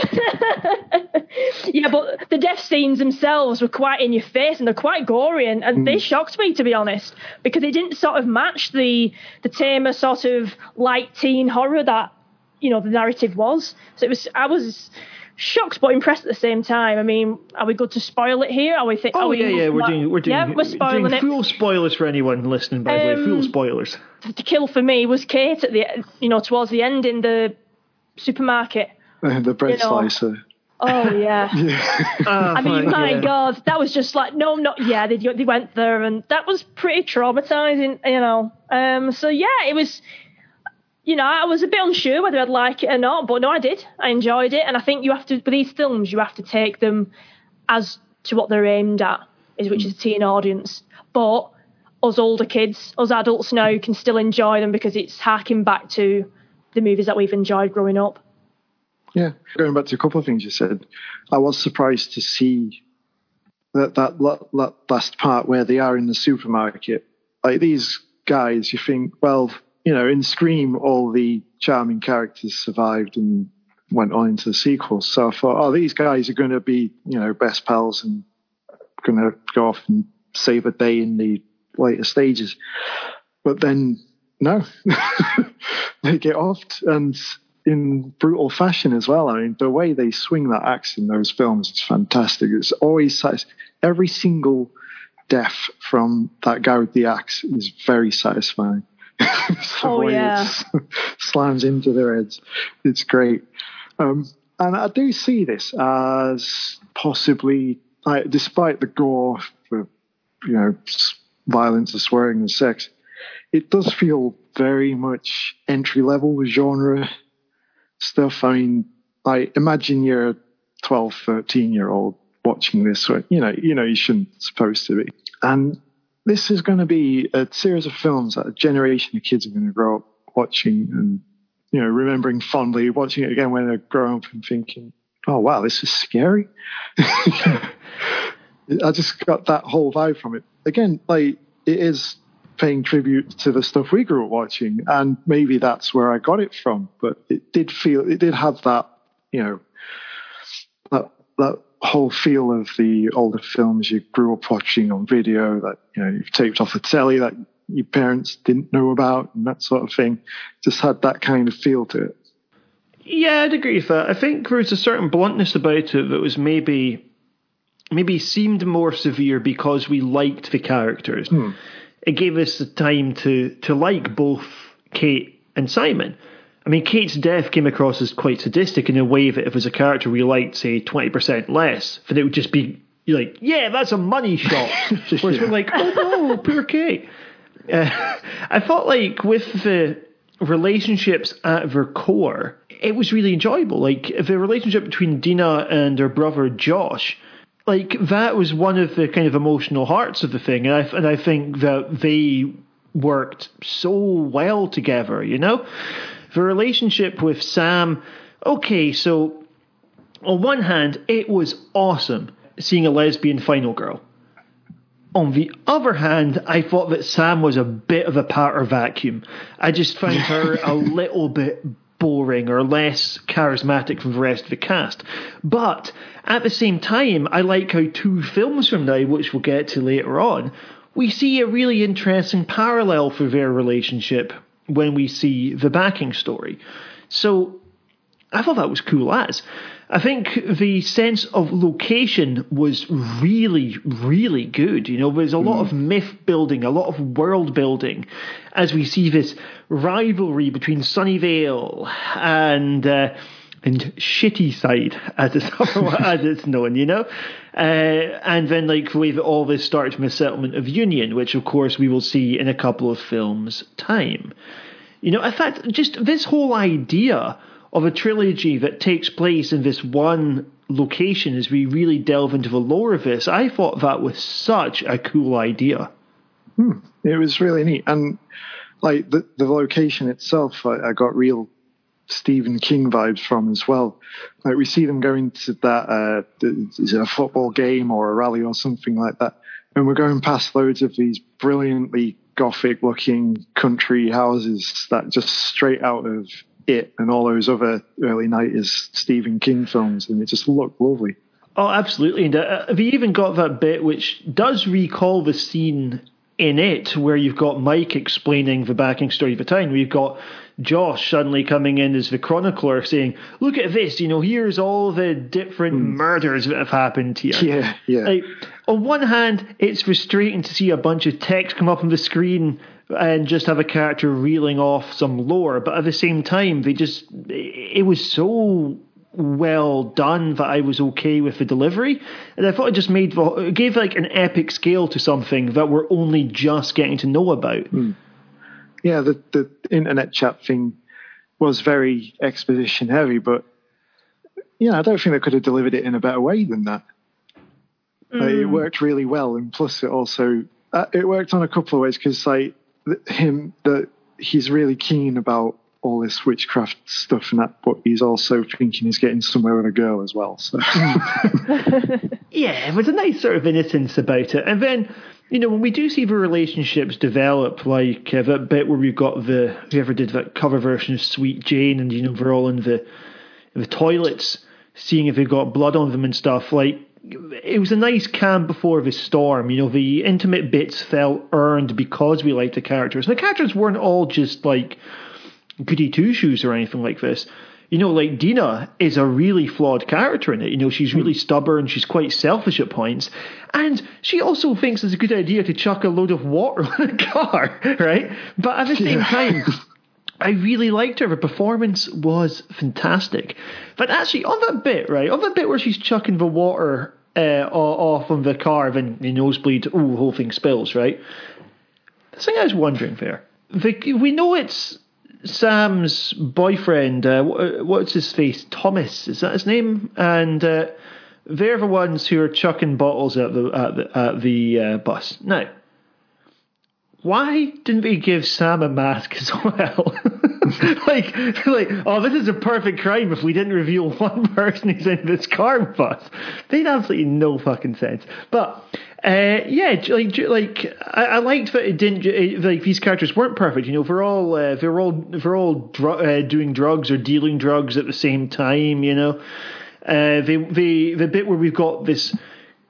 <laughs> yeah, but the death scenes themselves were quite in your face and they're quite gory and, and they shocked me to be honest because they didn't sort of match the the tamer sort of light teen horror that you know the narrative was. So it was I was shocked but impressed at the same time. I mean, are we good to spoil it here? Are we? Th- Oh are we yeah, yeah, we're doing we're doing yeah, we're spoiling doing it. full spoilers for anyone listening. By the way, full Um, spoilers. The kill for me was Kate at the you know towards the end in the supermarket. <laughs> the bread You know. slicer. Oh yeah. <laughs> Ah, I mean, my yeah. God, that was just like, no, not yeah. They they went there, and that was pretty traumatizing, you know. Um, so yeah, it was. You know, I was a bit unsure whether I'd like it or not, but no, I did. I enjoyed it, and I think you have to with these films, you have to take them as to what they're aimed at, is which is a teen audience. But us older kids, us adults now, can still enjoy them because it's harking back to the movies that we've enjoyed growing up. Yeah, going back to a couple of things you said, I was surprised to see that that, that last part where they are in the supermarket. Like these guys, you think, well, you know, in Scream, all the charming characters survived and went on into the sequels. So I thought, oh, these guys are going to be, you know, best pals and going to go off and save a day in the later stages. But then, no, <laughs> they get offed and in brutal fashion as well. I mean, the way they swing that axe in those films is fantastic. It's always every single death from that guy with the axe is very satisfying. <laughs> the Oh, way yeah. it <laughs> slams into their heads, it's great. Um, and I do see this as possibly, I, despite the gore for you know violence and swearing and sex, it does feel very much entry level genre stuff. I mean, I imagine you're a 12, 13 year old watching this, or, you know, you know, you shouldn't supposed to be. And this is going to be a series of films that a generation of kids are going to grow up watching and, you know, remembering fondly, watching it again when they're grown up and thinking, oh, wow, this is scary. <laughs> I just got that whole vibe from it. Again, like, it is paying tribute to the stuff we grew up watching, and maybe that's where I got it from. But it did feel, it did have that, you know, that that whole feel of the older films you grew up watching on video that you know you've taped off the telly that your parents didn't know about and that sort of thing. Just had that kind of feel to it. Yeah, I'd agree with that. I think there was a certain bluntness about it that was maybe maybe seemed more severe because we liked the characters. Hmm. It gave us the time to to like both Kate and Simon. I mean, Kate's death came across as quite sadistic in a way that if it was a character we liked, say, 20% less, then it would just be you're like, yeah, that's a money shot. <laughs> Whereas we're like, oh no, poor Kate. Uh, I felt like with the relationships at their core, it was really enjoyable. Like the relationship between Dina and her brother Josh, like that was one of the kind of emotional hearts of the thing, and I and I think that they worked so well together. You know, the relationship with Sam. Okay, so on one hand, it was awesome seeing a lesbian final girl. On the other hand, I thought that Sam was a bit of a powder vacuum. I just found her <laughs> a little bit boring or less charismatic from the rest of the cast. But at the same time, I like how two films from now, which we'll get to later on, we see a really interesting parallel for their relationship when we see the backing story. So I thought that was cool as. I think the sense of location was really, really good. You know, there's a lot of myth building, a lot of world building, as we see this rivalry between Sunnyvale and uh, and Shitty Side, as it's <laughs> as it's known. You know, uh, and then like that all this starts from the settlement of Union, which of course we will see in a couple of films' time. You know, in fact, just this whole idea of a trilogy that takes place in this one location as we really delve into the lore of this, I thought that was such a cool idea. It was really neat, and like the the location itself, I, I got real Stephen King vibes from as well. Like we see them going to that uh, is it a football game or a rally or something like that, and we're going past loads of these brilliantly gothic looking country houses that just straight out of it and all those other early 90s Stephen King films, and it just looked lovely. Oh, absolutely. And uh, have you even got that bit which does recall the scene in it where you've got Mike explaining the backing story of the town, where you've got Josh suddenly coming in as the chronicler saying, Look at this, you know, here's all the different hmm. murders that have happened here. Yeah, yeah. Like, on one hand, it's frustrating to see a bunch of text come up on the screen and just have a character reeling off some lore, but at the same time, they just it was so well done that I was okay with the delivery, and I thought it just made it gave like an epic scale to something that we're only just getting to know about. yeah, the the internet chat thing was very exposition heavy, but yeah, I don't think they could have delivered it in a better way than that. Like, it worked really well, and plus it also uh, it worked on a couple of ways because like him that he's really keen about all this witchcraft stuff and that, but he's also thinking he's getting somewhere with a girl as well. So <laughs> Yeah, there was a nice sort of innocence about it. And then, you know, when we do see the relationships develop, like uh, that bit where we've got the whoever did that cover version of Sweet Jane, and you know they're all in the in the toilets, seeing if they've got blood on them and stuff. Like it was a nice calm before the storm. You know, the intimate bits felt earned because we liked the characters. The characters weren't all just like goody two shoes or anything like this. You know, like Dina is a really flawed character in it. You know, she's really stubborn, she's quite selfish at points, and she also thinks it's a good idea to chuck a load of water <laughs> on a car, right? But at the same time, <laughs> I really liked her. Her performance was fantastic. But actually, on that bit, right, on that bit where she's chucking the water uh, off on the car, then the nosebleed, ooh, the whole thing spills, right? The thing I was wondering there, the, we know it's Sam's boyfriend. Uh, what's his face? Thomas is that his name? And uh, they're the ones who are chucking bottles at the at the, at the uh, bus. Now, why didn't they give Sam a mask as <laughs> well? <laughs> like, like, oh, this is a perfect crime if we didn't reveal <laughs> one person who's in this car with us. Made absolutely no fucking sense. But uh, yeah, like, like I, I liked that it didn't. it- Like these characters weren't perfect. You know, they're all uh, they're all they're all dr- uh, doing drugs or dealing drugs at the same time. You know, uh, they they the bit where we've got this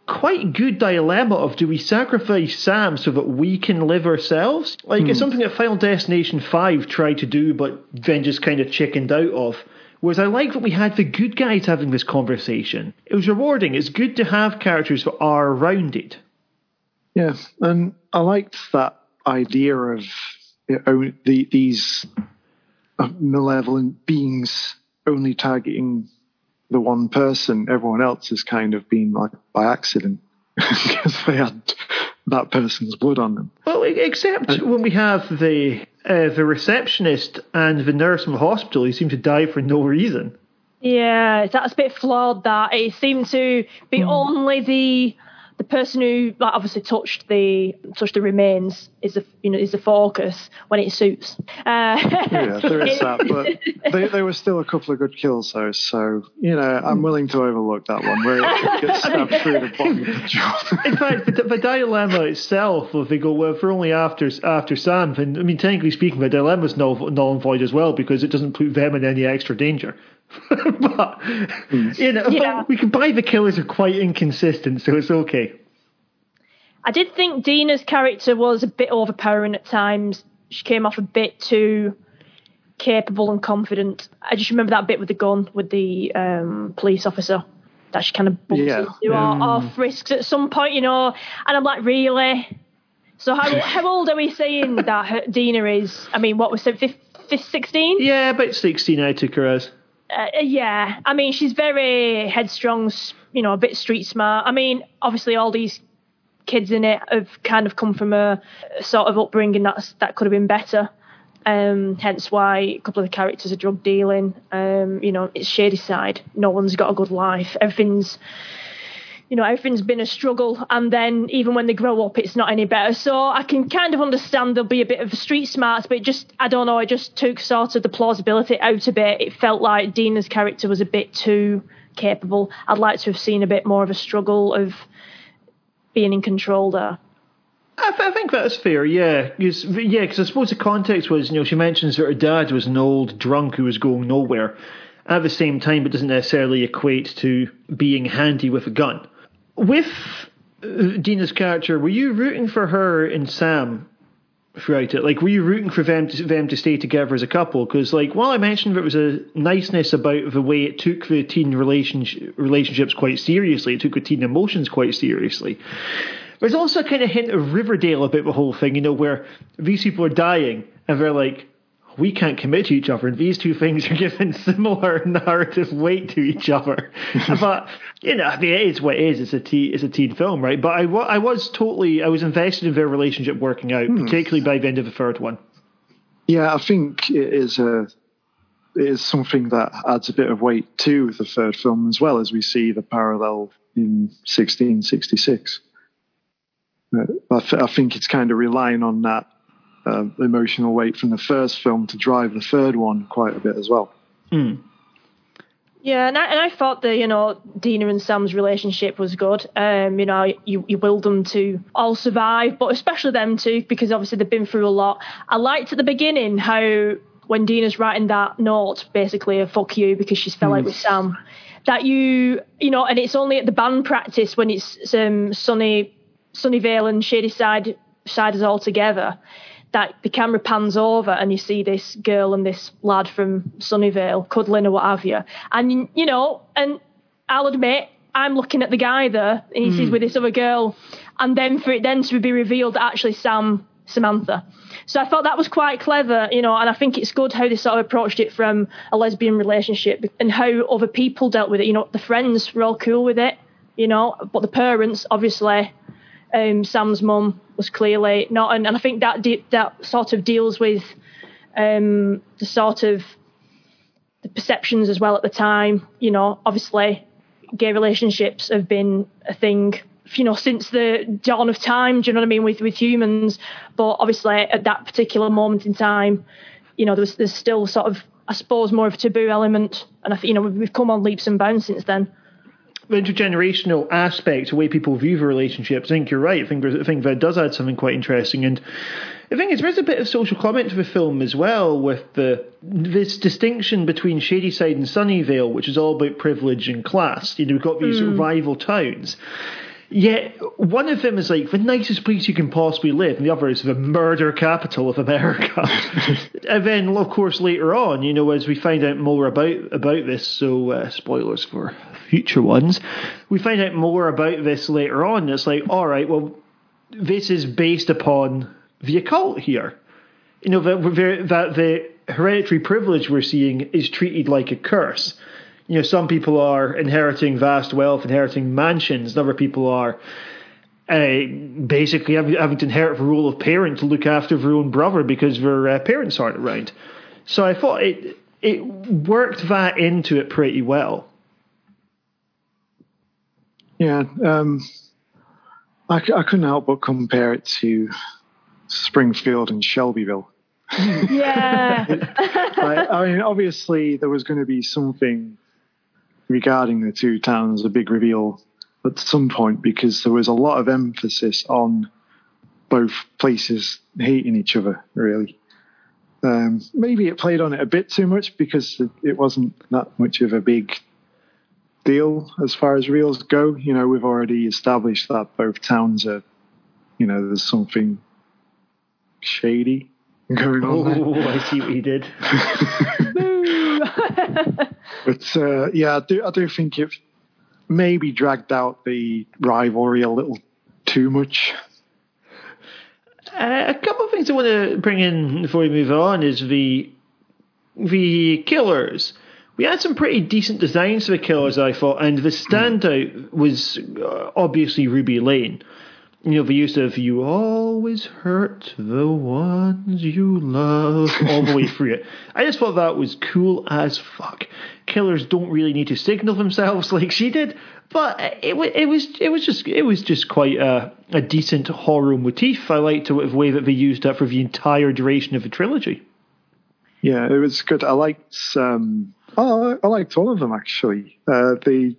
quite good dilemma of do we sacrifice Sam so that we can live ourselves? Like it's something that Final Destination 5 tried to do but then just kind of chickened out of. Whereas I like that we had the good guys having this conversation. It was rewarding. It's good to have characters that are rounded. Yeah, and I liked that idea of you know, the, these uh, malevolent beings only targeting the one person. Everyone else has kind of been like by accident <laughs> because they had that person's blood on them. Well, except when we have the uh, the receptionist and the nurse in the hospital who seem to die for no reason. Yeah, that's a bit flawed. That it seemed to be only the the person who like obviously touched the touched the remains is the you know is the focus when it suits. Uh, Yeah, there is that, but they, there were still a couple of good kills though. So you know, I'm willing to overlook that one where it gets stabbed through the bottom of the jaw. In fact, the, the dilemma itself, if they go, well, if we're only after after Sam, then, I mean, technically speaking, the dilemma's null, null and void as well because it doesn't put them in any extra danger. <laughs> but, you know, Yeah. we can buy the killers are quite inconsistent, so it's okay. I did think Dina's character was a bit overpowering at times. She came off a bit too capable and confident. I just remember that bit with the gun with the um, police officer that she kind of bumps Yeah. into or, or frisks at some point, you know. And I'm like, really? So how <laughs> how old are we saying that her, Dina is? I mean, what was it, fif- fif- 16? Yeah, about 16 I took her as. Uh, yeah, I mean, she's very headstrong, you know, a bit street smart. I mean, obviously, all these kids in it have kind of come from a sort of upbringing that's that could have been better. Um, hence why a couple of the characters are drug dealing. Um, you know, it's shady side. No one's got a good life. Everything's, you know, everything's been a struggle. And then even when they grow up, it's not any better. So I can kind of understand there'll be a bit of street smarts, but just, I don't know, it just took sort of the plausibility out a bit. It felt like Dina's character was a bit too capable. I'd like to have seen a bit more of a struggle of being in control there. I, th- I think that's fair, yeah. 'Cause- yeah, because I suppose the context was, you know, she mentions that her dad was an old drunk who was going nowhere. At the same time, it doesn't necessarily equate to being handy with a gun. With uh, Dina's character, were you rooting for her and Sam throughout it? Like, were you rooting for them to, them to stay together as a couple? Because, like, while I mentioned there was a niceness about the way it took the teen relationship, relationships quite seriously, it took the teen emotions quite seriously. There's also a kind of hint of Riverdale about the whole thing, you know, where these people are dying and they're like, we can't commit to each other, and these two things are <laughs> given similar narrative weight to each other. <laughs> but you know, I mean, it is what it is. It's a teen, it's a teen film, right? But I, I was totally, I was invested in their relationship working out, particularly by the end of the third one. Yeah, I think it is a it is something that adds a bit of weight to the third film as well as we see the parallel in 1666. Uh, I, th- I think it's kind of relying on that uh, emotional weight from the first film to drive the third one quite a bit as well. Yeah, and I, and I thought that, you know, Dina and Sam's relationship was good. Um, you know, you, you willed them to all survive, but especially them two, because obviously they've been through a lot. I liked at the beginning how when Dina's writing that note, basically a fuck you because she's fell out with Sam, that you, you know, and it's only at the band practice when it's um, Sunny, Sunnyvale and Shady Side siders all together that the camera pans over and you see this girl and this lad from Sunnyvale cuddling or what have you. And, you know, and I'll admit, I'm looking at the guy there and he sees hmm. with this other girl. And then for it then to be revealed that actually Sam, Samantha. So I thought that was quite clever, you know, and I think it's good how they sort of approached it from a lesbian relationship and how other people dealt with it. You know, the friends were all cool with it, you know, but the parents, obviously, um, Sam's mum was clearly not, and, and I think that de- that sort of deals with um, the sort of the perceptions as well at the time. You know, obviously, gay relationships have been a thing, you know, since the dawn of time. Do you know what I mean with with humans? But obviously, at that particular moment in time, you know, there's still sort of, I suppose, more of a taboo element, and I think you know we've come on leaps and bounds since then. Intergenerational aspect, the way people view the relationships, I think you're right. I think, there's- I think that does add something quite interesting. And I think there is a bit of social comment to the film as well, with the this distinction between Shadyside and Sunnyvale, which is all about privilege and class. You know, we've got these of rival towns. Yet one of them is like the nicest place you can possibly live, and the other is the murder capital of America. <laughs> and then, of course, later on, you know, as we find out more about about this, so uh, spoilers for future ones, we find out more about this later on. It's like, all right, well, this is based upon the occult here. You know that that the hereditary privilege we're seeing is treated like a curse you know, some people are inheriting vast wealth, inheriting mansions, and other people are uh, basically having, having to inherit the role of parent to look after their own brother because their uh, parents aren't around. So I thought it it worked that into it pretty well. Yeah, um, I, c- I couldn't help but compare it to Springfield and Shelbyville. <laughs> Yeah. <laughs> I, I mean, obviously, there was going to be something regarding the two towns, a big reveal at some point, because there was a lot of emphasis on both places hating each other, really. Um, maybe it played on it a bit too much because it, it wasn't that much of a big deal as far as reels go. You know, we've already established that both towns are, you know, there's something shady going on. Oh, I see what you did. <laughs> But uh, yeah, I do, I do think it maybe dragged out the rivalry a little too much. Uh, a couple of things I want to bring in before we move on is the the killers. We had some pretty decent designs for the killers, I thought, and the standout was uh, obviously Ruby Lane. You know, the use of "you always hurt the ones you love" all the way <laughs> through it. I just thought that was cool as fuck. Killers don't really need to signal themselves <laughs> like she did, but it, it was it was just it was just quite a, a decent horror motif. I liked the way that they used that for the entire duration of the trilogy. Yeah, it was good. I liked. Um, oh, I liked all of them actually. Uh, the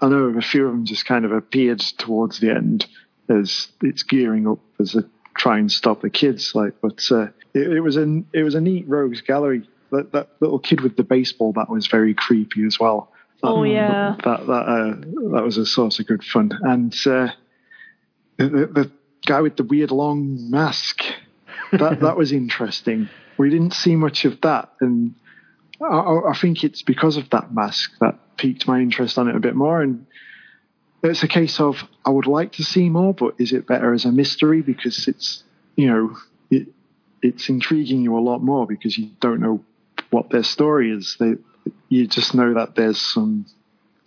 I know a few of them just kind of appeared towards the end as it's gearing up as a try and stop the kids. Like, but uh, it, it was a it was a neat rogues gallery. That, that little kid with the baseball that was very creepy as well. That, Oh, yeah. that that uh, that was a source of good fun. And uh, the, the, guy with the weird long mask that that was <laughs> interesting. We didn't see much of that, and I, I I think it's because of that mask that piqued my interest on it a bit more. And it's a case of I would like to see more, but is it better as a mystery because it's you know it it's intriguing you a lot more because you don't know what their story is. They you just know that there's some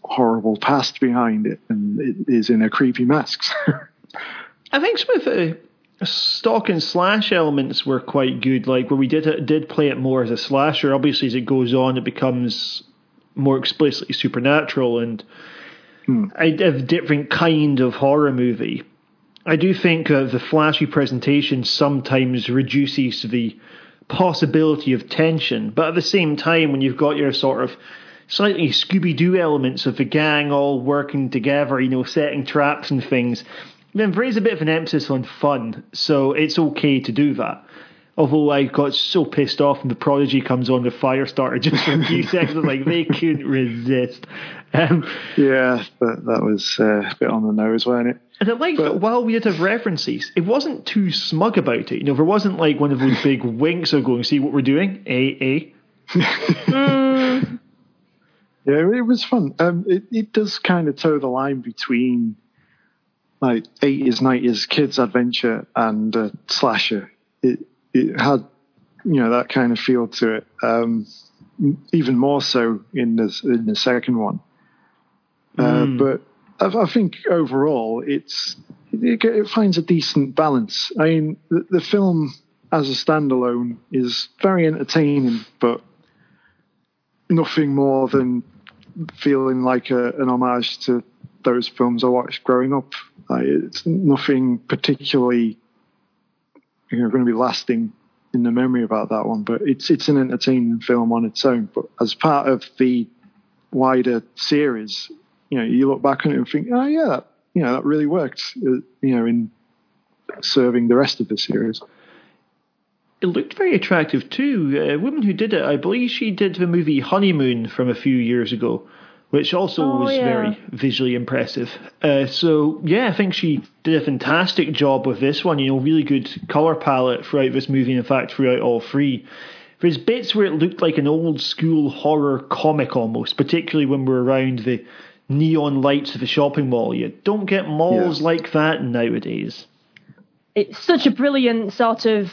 horrible past behind it, and it is in a creepy mask. <laughs> I think some of the stalk and slash elements were quite good. Like where we did did play it more as a slasher. Obviously, as it goes on, it becomes more explicitly supernatural and a, a different kind of horror movie. I do think uh, the flashy presentation sometimes reduces the possibility of tension, but at the same time, when you've got your sort of slightly Scooby Doo elements of the gang all working together, you know, setting traps and things, then there is a bit of an emphasis on fun, so it's okay to do that. Although I got so pissed off when the Prodigy comes on the fire starter just for a few <laughs> seconds, like they couldn't resist. Um, yeah, that that was uh, a bit on the nose, wasn't it? and I like that while we did have references, it wasn't too smug about it. You know, there wasn't like one of those big <laughs> winks of going, see what we're doing, eh, <laughs> eh. Yeah, it was fun. Um, it, it does kind of toe the line between like 80s, 90s kids adventure and uh, slasher. It it had you know that kind of feel to it. Um, even more so in the in the second one. Uh, but I, I think overall it's it, it finds a decent balance. I mean, the, the film as a standalone is very entertaining, but nothing more than feeling like a, an homage to those films I watched growing up. Like, it's nothing particularly you know, going to be lasting in the memory about that one, but it's it's an entertaining film on its own. But as part of the wider series, you know, you look back on it and think, oh yeah, that, you know, that really worked. uh, You know, in serving the rest of the series. It looked very attractive too. A woman who did it, I believe she did the movie Honeymoon from a few years ago, which also Oh, was yeah. very visually impressive. Uh, so yeah, I think she did a fantastic job with this one. You know, really good color palette throughout this movie. and In fact, throughout all three. There's bits where it looked like an old school horror comic almost, particularly when we're around the neon lights of the shopping mall. You don't get malls Yeah. like that nowadays. it's such a brilliant sort of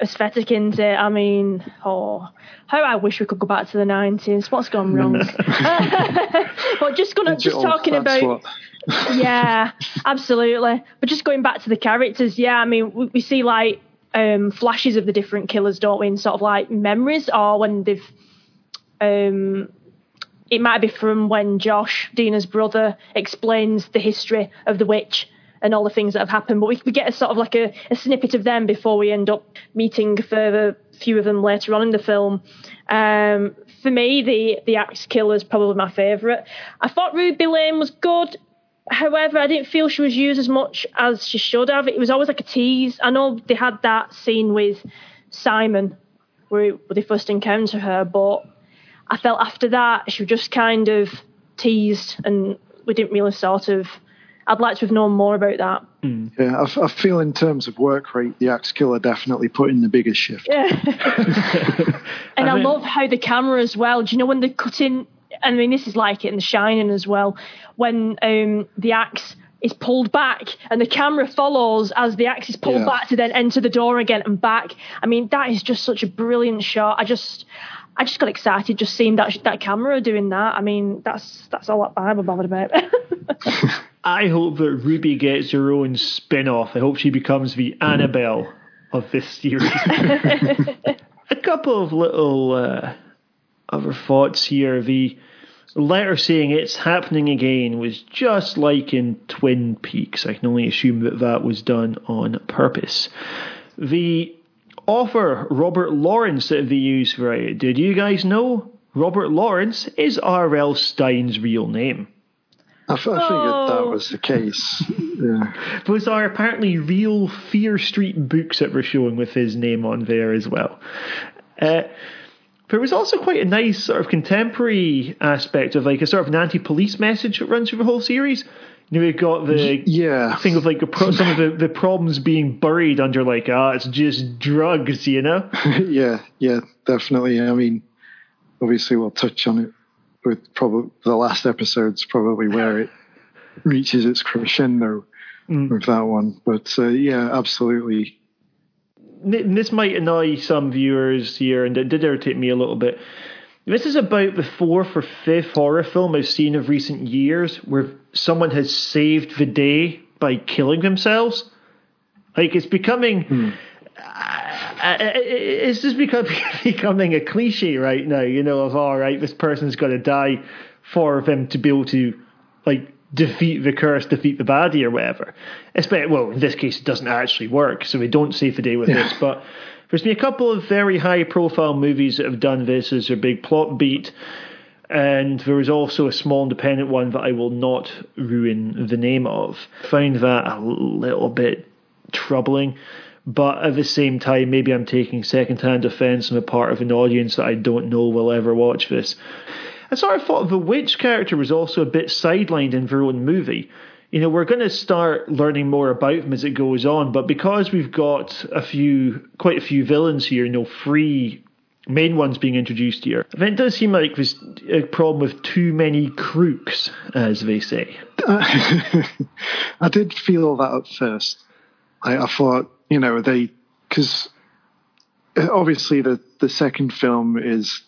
aesthetic into it. I mean, oh, how I wish we could go back to the nineties. What's gone wrong? <laughs> <laughs> but just gonna just talking about <laughs> yeah, absolutely. But just going back to the characters, yeah, I mean, we, we see like um, flashes of the different killers, don't we? In sort of like memories, or when they've, um, it might be from when Josh, Dina's brother, explains the history of the witch and all the things that have happened. But we, we get a sort of like a, a snippet of them before we end up meeting further few of them later on in the film. Um, for me, the the axe killer is probably my favourite. I thought Ruby Lane was good. However, I didn't feel she was used as much as she should have. It was always like a tease. I know they had that scene with Simon where they first encounter her, but I felt after that she was just kind of teased and we didn't really sort of I'd like to have known more about that. Yeah, I, f- I feel in terms of work rate, the Axe Killer definitely put in the biggest shift. Yeah. <laughs> and I, mean- love how the camera as well. Do you know when they're cutting? I mean, this is like it in The Shining as well. When um, the axe is pulled back and the camera follows as the axe is pulled Yeah. back to then enter the door again and back. I mean, that is just such a brilliant shot. I just. I just got excited just seeing that that camera doing that. I mean, that's that's all that I'm bothered about. <laughs> I hope that Ruby gets her own spin off. I hope she becomes the Annabelle of this series. <laughs> a couple of little uh, other thoughts here. The letter saying it's happening again was just like in Twin Peaks. I can only assume that that was done on purpose. The author, Robert Lawrence, that they used for it, did you guys know? Robert Lawrence is R.L. Stine's real name. I, f- I figured that Oh. was the case. Yeah. <laughs> Those are apparently real Fear Street books that were showing with his name on there as well. Uh, there was also quite a nice sort of contemporary aspect of like a sort of an anti-police message that runs through the whole series. You know, we've got the Yeah. thing of like pro- some of the, the problems being buried under like ah, it's just drugs, you know. <laughs> yeah, yeah, definitely. I mean, obviously, we'll touch on it with probably the last episode's probably where it <laughs> reaches its crescendo with that one. But uh, yeah, absolutely. This might annoy some viewers here, and it did irritate me a little bit. This is about the fourth or fifth horror film I've seen of recent years where someone has saved the day by killing themselves. Like it's becoming, uh, Uh, uh, uh, it's just <laughs> becoming a cliche right now. You know, of all right, this person's got to die for them to be able to like defeat the curse, defeat the baddie or whatever. Especially, well, in this case, it doesn't actually work, so we don't save the day with this. But there's been a couple of very high-profile movies that have done this as their big plot beat, and there was also a small independent one that I will not ruin the name of. Find that a little bit troubling. But at the same time, maybe I'm taking second-hand offence on the part of an audience that I don't know will ever watch this. I sort of thought the witch character was also a bit sidelined in their own movie. You know, we're going to start learning more about them as it goes on, but because we've got a few, quite a few villains here, you know, three main ones being introduced here, then it does seem like there's a problem with too many crooks, as they say. <laughs> I did feel that at first. I, I thought, you know, they because obviously the the second film is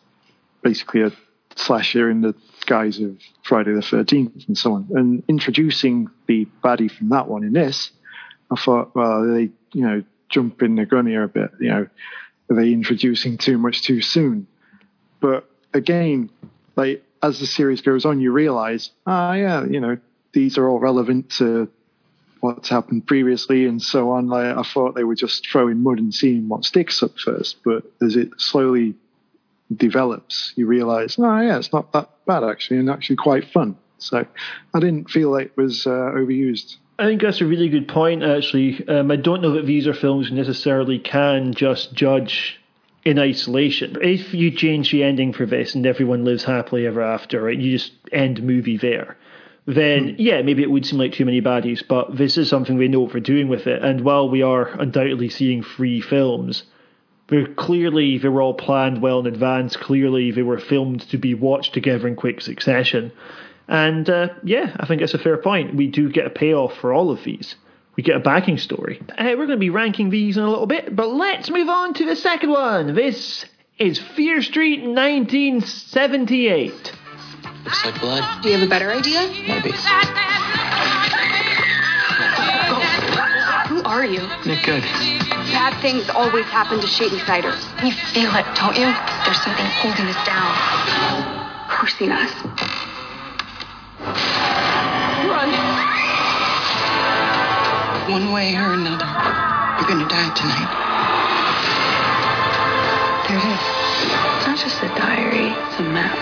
basically a slasher in the guise of Friday the Thirteenth and so on, and introducing the baddie from that one in this, I thought, well, they you know jumping the gun here a bit, you know, are they introducing too much too soon? But again, like as the series goes on, you realize, ah, yeah, you know, these are all relevant to what's happened previously and so on. Like I thought they were just throwing mud and seeing what sticks at first, but as it slowly develops, you realize, oh yeah, it's not that bad actually, and actually quite fun. So I didn't feel like it was uh, overused. I think that's a really good point, actually. Um, I don't know that these are films necessarily can just judge in isolation. If you change the ending for this and everyone lives happily ever after, right, you just end movie there, then yeah, maybe it would seem like too many baddies, but this is something we know what we're doing with it. And while we are undoubtedly seeing free films, they're clearly they were all planned well in advance. Clearly, they were filmed to be watched together in quick succession. And uh, yeah, I think that's a fair point. We do get a payoff for all of these. We get a backing story. Uh, we're going to be ranking these in a little bit, but let's move on to the second one. This is Fear Street 1978. Looks like blood. Do you have a better idea? Maybe. Who are you? Nick Goode. Bad things always happen to Shadysiders. You feel it, don't you? There's something holding us down. Cursing us. Run. One way or another, you're gonna die tonight. There it is. It's not just a diary, it's a map.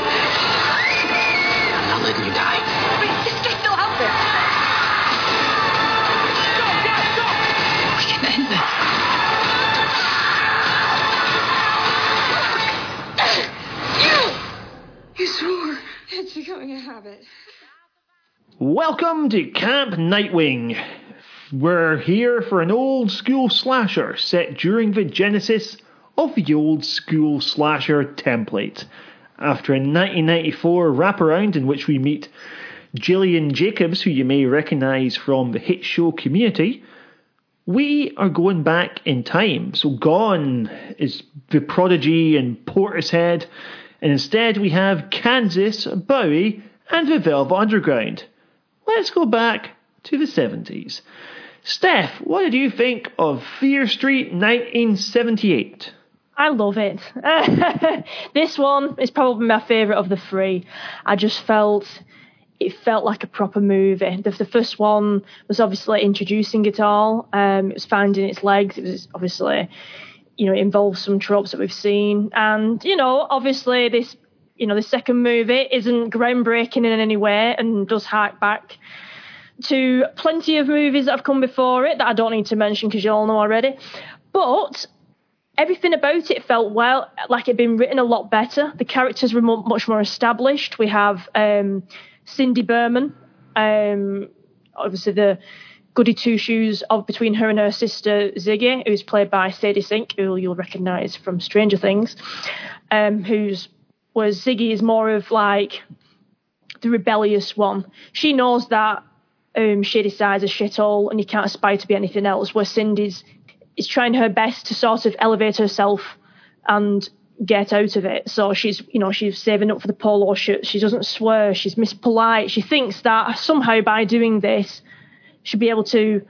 Becoming a habit. Welcome to Camp Nightwing. We're here for an old school slasher set during the genesis of the old school slasher template. After a 1994 wraparound in which we meet Gillian Jacobs, who you may recognise from the hit show Community, we are going back in time. So gone is the Prodigy and Portishead, and instead we have Kansas, Bowie, and the Velvet Underground. Let's go back to the 70s. Steph, what did you think of Fear Street 1978? I love it. <laughs> this one is probably my favourite of the three. I just felt it felt like a proper movie. The, the first one was obviously introducing it all. Um, it was finding its legs. It was obviously, you know, it involves some tropes that we've seen, and you know, obviously this, you know, the second movie isn't groundbreaking in any way and does hark back to plenty of movies that have come before it that I don't need to mention because you all know already. But everything about it felt well like it'd been written a lot better. The characters were much more established. We have um, Cindy Berman, um, obviously the goody two shoes of between her and her sister Ziggy, who's played by Sadie Sink, who you'll recognise from Stranger Things, um, who's whereas Ziggy is more of like the rebellious one. She knows that um, Side's a shithole and you can't aspire to be anything else. Where Cindy's is trying her best to sort of elevate herself and get out of it. So she's, you know, she's saving up for the polo shirt. She doesn't swear. She's mispolite. She thinks that somehow by doing this, she'll be able to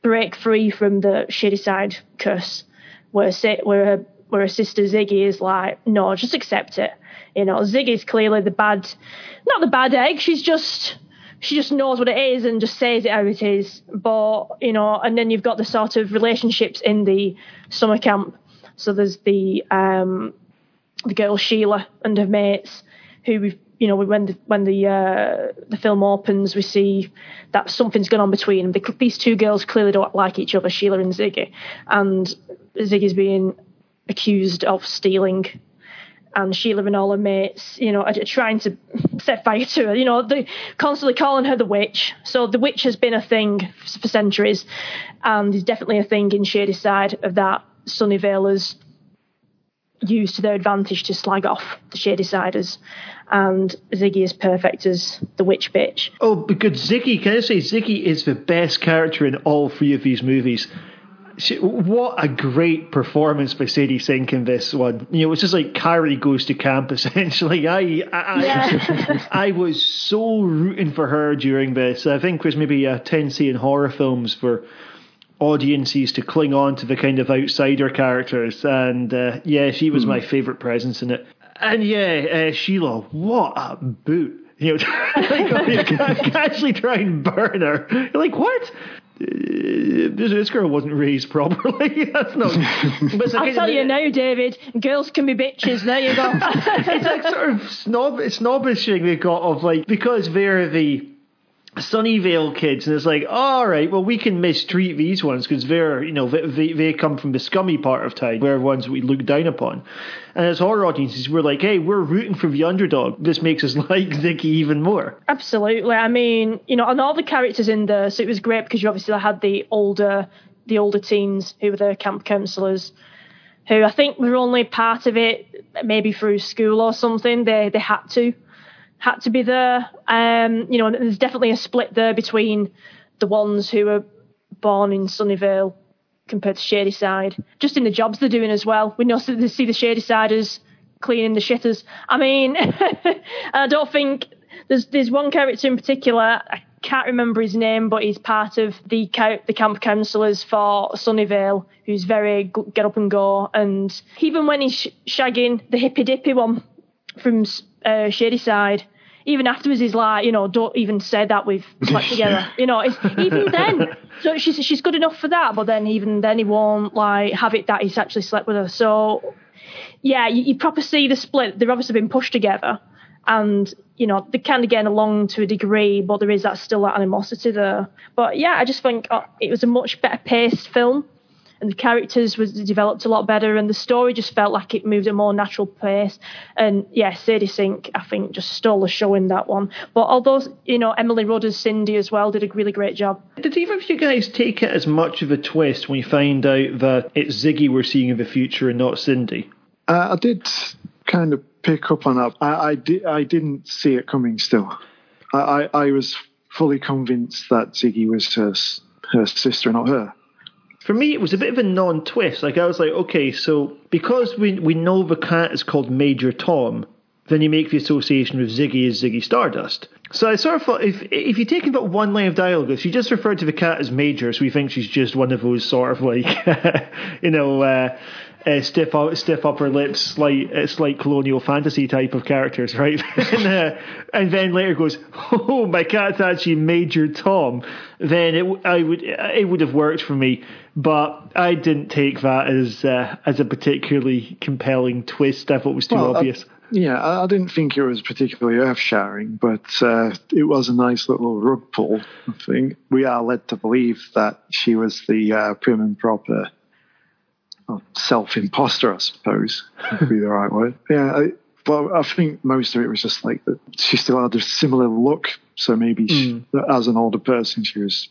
break free from the Shadyside curse. Where where her where her sister Ziggy is like, no, just accept it. You know, Ziggy's clearly the bad, not the bad egg. She's just she just knows what it is and just says it how it is. But you know, and then you've got the sort of relationships in the summer camp. So there's the um, the girl Sheila and her mates, who we you know when the when the uh, the film opens, we see that something's going on between them. these two girls clearly don't like each other, Sheila and Ziggy, and Ziggy's being accused of stealing and Sheila and all her mates, you know, are trying to set fire to her. You know, they constantly calling her the witch. So the witch has been a thing for centuries, and is definitely a thing in Shadyside of that Sunnyvale used to their advantage to slag off the Shadysiders. And Ziggy is perfect as the witch bitch. Oh, because Ziggy, can I say, Ziggy is the best character in all three of these movies. She, what a great performance by Sadie Sink in this one. You know, it's just like Carrie goes to camp <laughs> essentially. I I, yeah. I, I was so rooting for her during this. I think it was maybe uh, a tendency in horror films for audiences to cling on to the kind of outsider characters. And uh, yeah, she was mm. my favourite presence in it. And yeah, uh, Sheila, what a boot. You know, <laughs> like, actually try and burn her. You're like, what? this, this girl wasn't raised properly. <laughs> That's not. <laughs> But I'll tell you now, David. Girls can be bitches. There you go. it's like sort of snob, snobbishing they've got of like because they're the Sunnyvale kids, and it's like, all right, well, we can mistreat these ones because they're, you know, they, they come from the scummy part of town, where ones we look down upon. And as horror audiences, we're like, hey, we're rooting for the underdog. This makes us <laughs> like Ziggy even more. Absolutely. I mean, you know, and all the characters in there, so it was great because you obviously had the older, the older teens who were the camp counselors, who I think were only part of it maybe through school or something. They they had to had to be there. Um, you know, there's definitely a split there between the ones who are born in Sunnyvale compared to Shadyside. Just in the jobs they're doing as well. We know they see the Shadysiders cleaning the shitters. I mean, <laughs> I don't think there's there's one character in particular. I can't remember his name, but he's part of the the camp counsellors for Sunnyvale, who's very get up and go. And even when he's shagging the hippy dippy one from uh, Shadyside, even afterwards he's like, you know, don't even say that we've slept <laughs> together. You know, even then, so she's she's good enough for that, but then even then he won't like have it that he's actually slept with her. So yeah, you, you proper see the split. They've obviously been pushed together, and you know they kind of getting along to a degree, but there is that still that animosity there. But yeah, I just think oh, it was a much better paced film. And the characters was developed a lot better, and the story just felt like it moved at a more natural pace. And yeah, Sadie Sink, I think, just stole the show in that one. But although you know Emily Rudd as Cindy as well did a really great job. Did either of you guys take it as much of a twist when you find out that it's Ziggy we're seeing in the future and not Cindy? Uh, I did kind of pick up on that. I, I, di- I didn't see it coming still. I, I, I was fully convinced that Ziggy was her, her sister, not her. For me, it was a bit of a non-twist. Like I was like, okay, so because we we know the cat is called Major Tom, then you make the association with Ziggy as Ziggy Stardust. So I sort of thought if if you take about one line of dialogue, if you just referred to the cat as Major, so we think she's just one of those sort of like, <laughs> you know, uh, uh, stiff stiff upper lips, slight uh, slight colonial fantasy type of characters, <laughs> right? and, uh, and then later goes, oh, my cat's actually Major Tom. Then it I would it would have worked for me, but I didn't take that as uh, as a particularly compelling twist. I thought it was too well, obvious. I, yeah, I, didn't think it was particularly earth shattering, but uh, it was a nice little rug pull. I think we are led to believe that she was the uh, prim and proper self imposter, I suppose, would be the right word. <laughs> Yeah, I, but I think most of it was just like that she still had a similar look. So maybe she, mm. as an older person, she was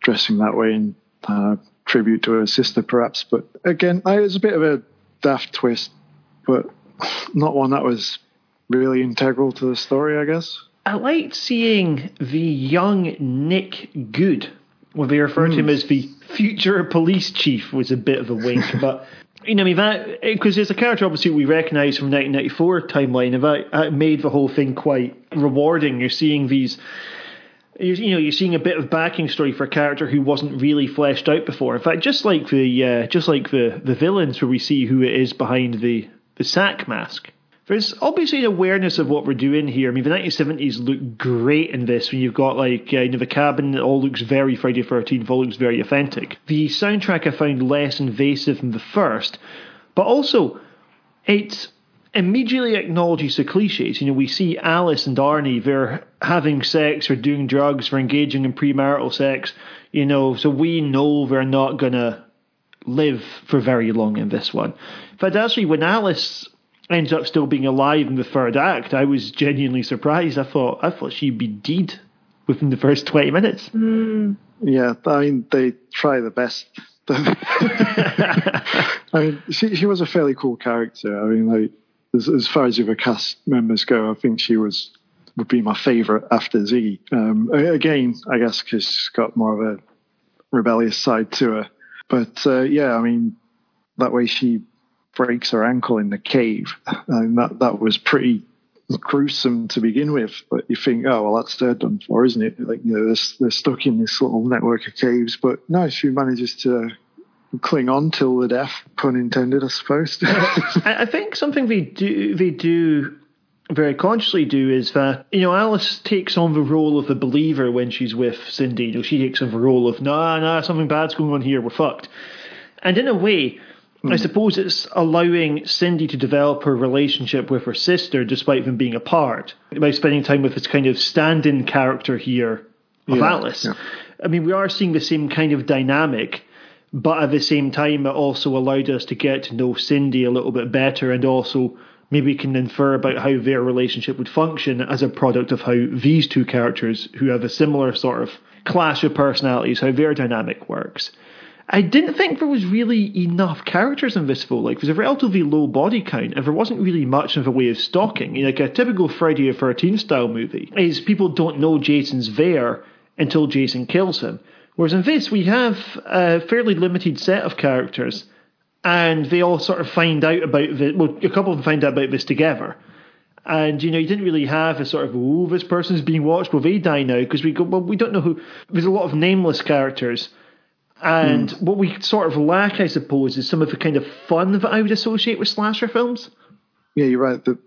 dressing that way in uh, tribute to her sister, perhaps. But again, it was a bit of a daft twist, but not one that was really integral to the story, I guess. I liked seeing the young Nick Goode when they refer mm. to him as the future police chief was a bit of a wink, <laughs> but you know, I mean that because there's a character obviously we recognise from 1994 timeline, and that, that made the whole thing quite rewarding. You're seeing these. You're, you know, you're seeing a bit of backing story for a character who wasn't really fleshed out before. In fact, just like the uh, just like the the villains, where we see who it is behind the the sack mask there's obviously an awareness of what we're doing here. I mean, the 1970s look great in this when you've got like uh, you know the cabin. It all looks very Friday the 13th. All looks very authentic. The soundtrack I found less invasive than the first, but also it immediately acknowledges the cliches. You know, we see Alice and Arnie. They're having sex or doing drugs or engaging in premarital sex. You know, so we know they're not gonna live for very long in this one. In fact, actually, when Alice ends up still being alive in the third act, I was genuinely surprised. I thought I thought she'd be dead within the first twenty minutes. Mm. Yeah, I mean they try the best. <laughs> I mean, she she was a fairly cool character. I mean, like as, as far as the cast members go, I think she was would be my favourite after Z. Um, again, I guess because she's got more of a rebellious side to her. But uh, yeah, I mean, that way she breaks her ankle in the cave. And that, that was pretty gruesome to begin with. But you think, oh, well, that's they're done for, isn't it? Like, you know, they're, they're stuck in this little network of caves. But no, she manages to cling on till the death, pun intended, I suppose. <laughs> I think something they do, they do very consciously do is that you know Alice takes on the role of the believer when she's with Cindy. You know, she takes on the role of nah, nah, something bad's going on here. We're fucked. And in a way, I hmm. suppose it's allowing Cindy to develop her relationship with her sister despite them being apart by spending time with this kind of stand in character here of yeah, Alice. Yeah. I mean, we are seeing the same kind of dynamic, but at the same time, it also allowed us to get to know Cindy a little bit better and also maybe can infer about how their relationship would function as a product of how these two characters, who have a similar sort of clash of personalities, how their dynamic works. I didn't think there was really enough characters in this film. Like, there's a relatively low body count, and there wasn't really much of a way of stalking. You know, like a typical Friday the 13th style movie is people don't know Jason's there until Jason kills him. Whereas in this, we have a fairly limited set of characters, and they all sort of find out about the. Well, a couple of them find out about this together. And you know, you didn't really have a sort of oh, this person's being watched. Will they die now? Because we go, well, we don't know who. There's a lot of nameless characters and mm. what we sort of lack, I suppose, is some of the kind of fun that I would associate with slasher films. Yeah, you're right. That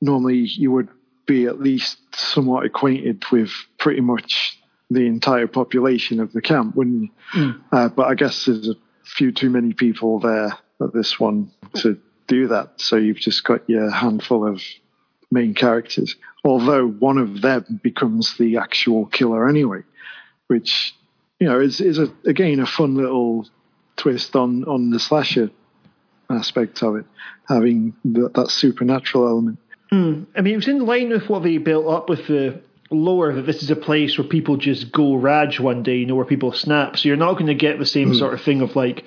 normally you would be at least somewhat acquainted with pretty much the entire population of the camp, wouldn't you? Mm. Uh, but I guess there's a few too many people there at this one to do that. So you've just got your handful of main characters. Although one of them becomes the actual killer anyway, which you know, is is a, again a fun little twist on on the slasher aspect of it, having that, that supernatural element. Mm. I mean, it was in line with what they built up with the lore that this is a place where people just go raj one day, you know, where people snap. So you're not going to get the same mm. sort of thing of like,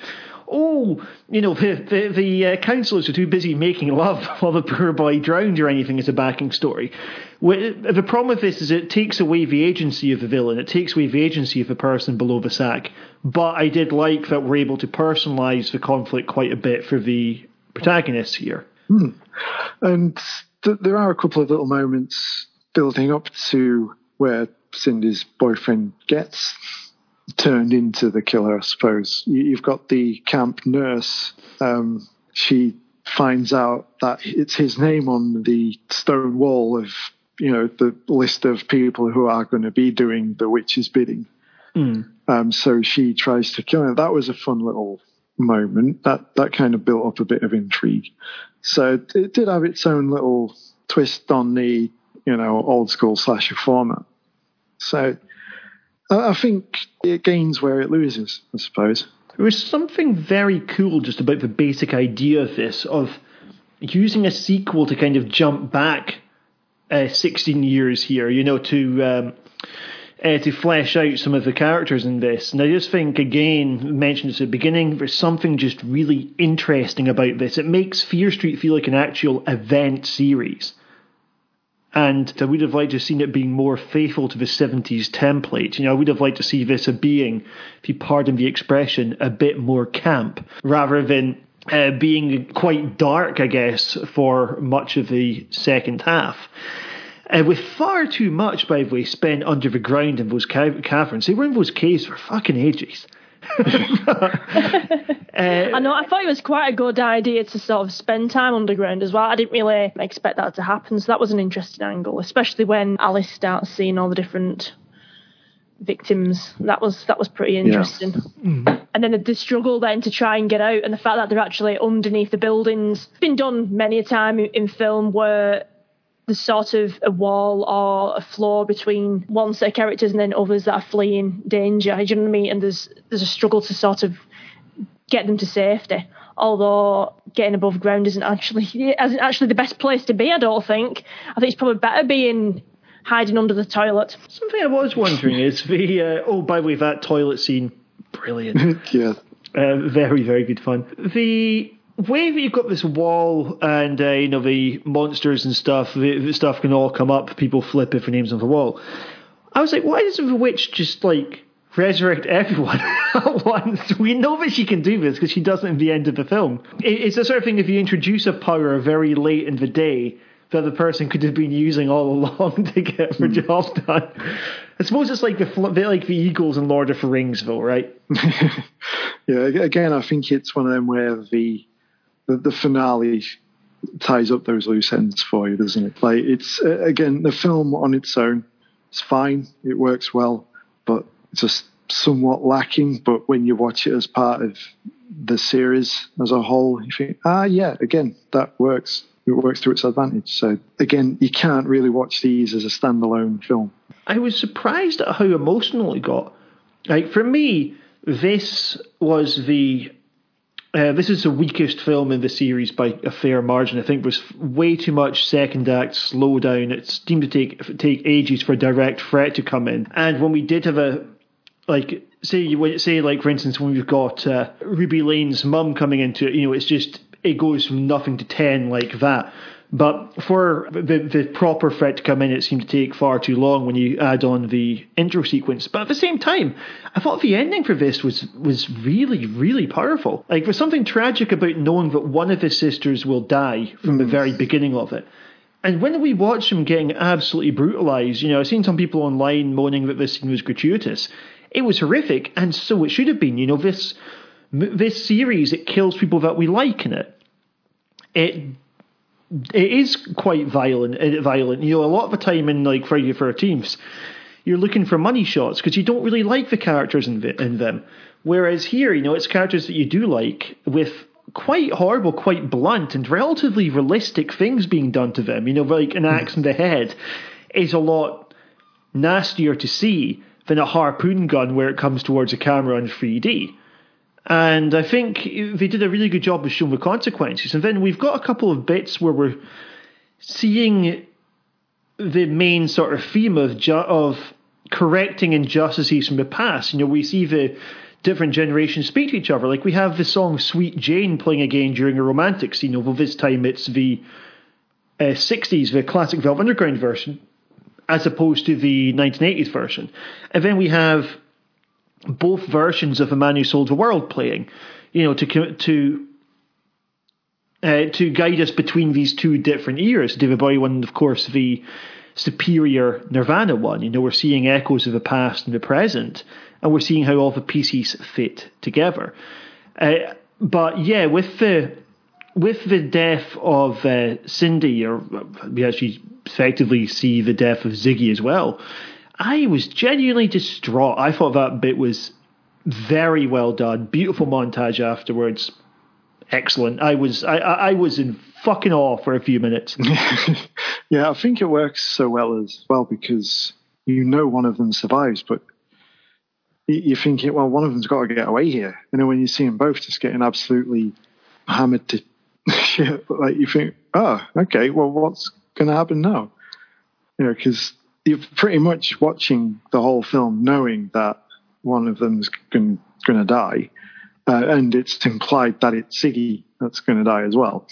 oh, you know, the the, the uh, councillors are too busy making love <laughs> while the poor boy drowned or anything as a backing story. The problem with this is it takes away the agency of the villain. It takes away the agency of the person below the sack. But I did like that we're able to personalise the conflict quite a bit for the protagonists here. Hmm. And th- there are a couple of little moments building up to where Cindy's boyfriend gets turned into the killer, I suppose. You've got the camp nurse. Um, she finds out that it's his name on the stone wall of, you know, the list of people who are going to be doing the witch's bidding. Mm. Um, so she tries to kill him. That was a fun little moment. That that kind of built up a bit of intrigue. So it did have its own little twist on the you know old school slasher format. So I think it gains where it loses, I suppose. There was something very cool just about the basic idea of this, of using a sequel to kind of jump back uh, 16 years here, you know, to um, uh, to flesh out some of the characters in this. And I just think, again, mentioned at the beginning, there's something just really interesting about this. It makes Fear Street feel like an actual event series and I would have liked to have seen it being more faithful to the 70s template. You know, I would have liked to see this being, if you pardon the expression, a bit more camp rather than uh, being quite dark, I guess, for much of the second half. Uh, with far too much, by the way, spent under the ground in those caverns. They were in those caves for fucking ages. Uh, <laughs> I know. I thought it was quite a good idea to sort of spend time underground as well. I didn't really expect that to happen, so that was an interesting angle, especially when Alice starts seeing all the different victims. That was that was pretty interesting. Yeah. Mm. And then the struggle then to try and get out, and the fact that they're actually underneath the buildings. It's been done many a time in film where there's sort of a wall or a floor between one set of characters and then others that are fleeing danger. Do you know what I mean? And there's there's a struggle to sort of get them to safety. Although getting above ground isn't actually <laughs> isn't actually the best place to be. I don't think. I think it's probably better being hiding under the toilet. Something I was wondering is the uh, oh by the way that toilet scene brilliant. <laughs> yeah. Uh, very very good fun. The way that you've got this wall and uh, you know the monsters and stuff, the, the stuff can all come up. People flip if the names on the wall. I was like, why doesn't the witch just like resurrect everyone <laughs> at once. We know that she can do this because she does it in the end of the film. It's the sort of thing if you introduce a power very late in the day that the person could have been using all <laughs> along to get the mm. job done. I suppose it's like the like the Eagles in Lord of the Rings, though, right? <laughs> yeah. Again, I think it's one of them where the the, the finale ties up those loose ends for you, doesn't it? Like it's uh, again the film on its own, it's fine, it works well, but just somewhat lacking. But when you watch it as part of the series as a whole, you think, ah, yeah, again, that works. It works to its advantage. So again, you can't really watch these as a standalone film. I was surprised at how emotional it got. Like for me, this was the uh, this is the weakest film in the series by a fair margin. I think was way too much second act slow down. It seemed to take take ages for a direct threat to come in. And when we did have a like say you say like for instance when we've got uh, Ruby Lane's mum coming into it, you know, it's just it goes from nothing to ten like that. But for the the proper threat to come in, it seemed to take far too long when you add on the intro sequence. But at the same time, I thought the ending for this was was really really powerful. Like there's something tragic about knowing that one of his sisters will die from the mm-hmm. very beginning of it. And when we watch him getting absolutely brutalized, you know, I've seen some people online moaning that this scene was gratuitous. It was horrific, and so it should have been. You know, this this series it kills people that we like in it. It it is quite violent. Uh, violent. You know, a lot of the time in like Friday the Thirteenth, you're looking for money shots because you don't really like the characters in, in them. Whereas here, you know, it's characters that you do like with quite horrible, quite blunt, and relatively realistic things being done to them. You know, like an axe in the head is a lot nastier to see than a harpoon gun where it comes towards a camera in 3D. And I think they did a really good job of showing the consequences. And then we've got a couple of bits where we're seeing the main sort of theme of ju- of correcting injustices from the past. You know, we see the different generations speak to each other. Like we have the song "Sweet Jane" playing again during a romantic scene. Although this time it's the uh, 60s, the classic Velvet Underground version, as opposed to the 1980s version. And then we have both versions of "A Man Who Sold the World" playing. You know, to to uh, to guide us between these two different eras. David Bowie one, of course, the superior Nirvana one. You know, we're seeing echoes of the past and the present, and we're seeing how all the pieces fit together. Uh, but yeah, with the with the death of uh, Cindy, or we actually effectively see the death of Ziggy as well. I was genuinely distraught. I thought that bit was very well done. Beautiful montage afterwards excellent. I was I, I was in fucking awe for a few minutes. <laughs> yeah, I think it works so well as well because you know one of them survives, but you're thinking, well, one of them's got to get away here. You know, when you see them both just getting absolutely hammered to <laughs> shit, like you think, oh, okay, well, what's going to happen now? You know, because you're pretty much watching the whole film knowing that one of them's going to die uh, and it's implied that it's Ziggy that's going to die as well.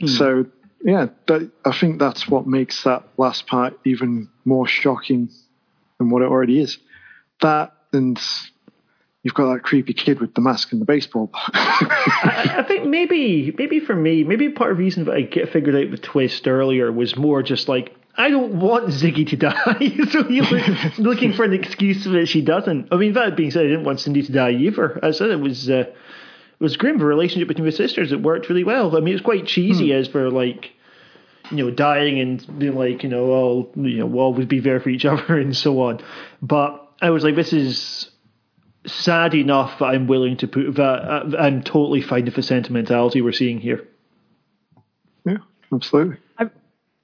Mm. So yeah, that, I think that's what makes that last part even more shocking than what it already is. That and you've got that creepy kid with the mask and the baseball. <laughs> I, I, think maybe, maybe for me, maybe part of the reason that I get figured out the twist earlier was more just like I don't want Ziggy to die, <laughs> so you're <laughs> looking for an excuse that she doesn't. I mean, that being said, I didn't want Cindy to die either. I said it was uh, it was grim. The relationship between the sisters it worked really well. I mean, it was quite cheesy hmm. as for like you know dying and being like you know all you know we'll always be there for each <laughs> other and so on. But I was like, this is sad enough that I'm willing to put that. Uh, I'm totally fine with the sentimentality we're seeing here. Yeah, absolutely.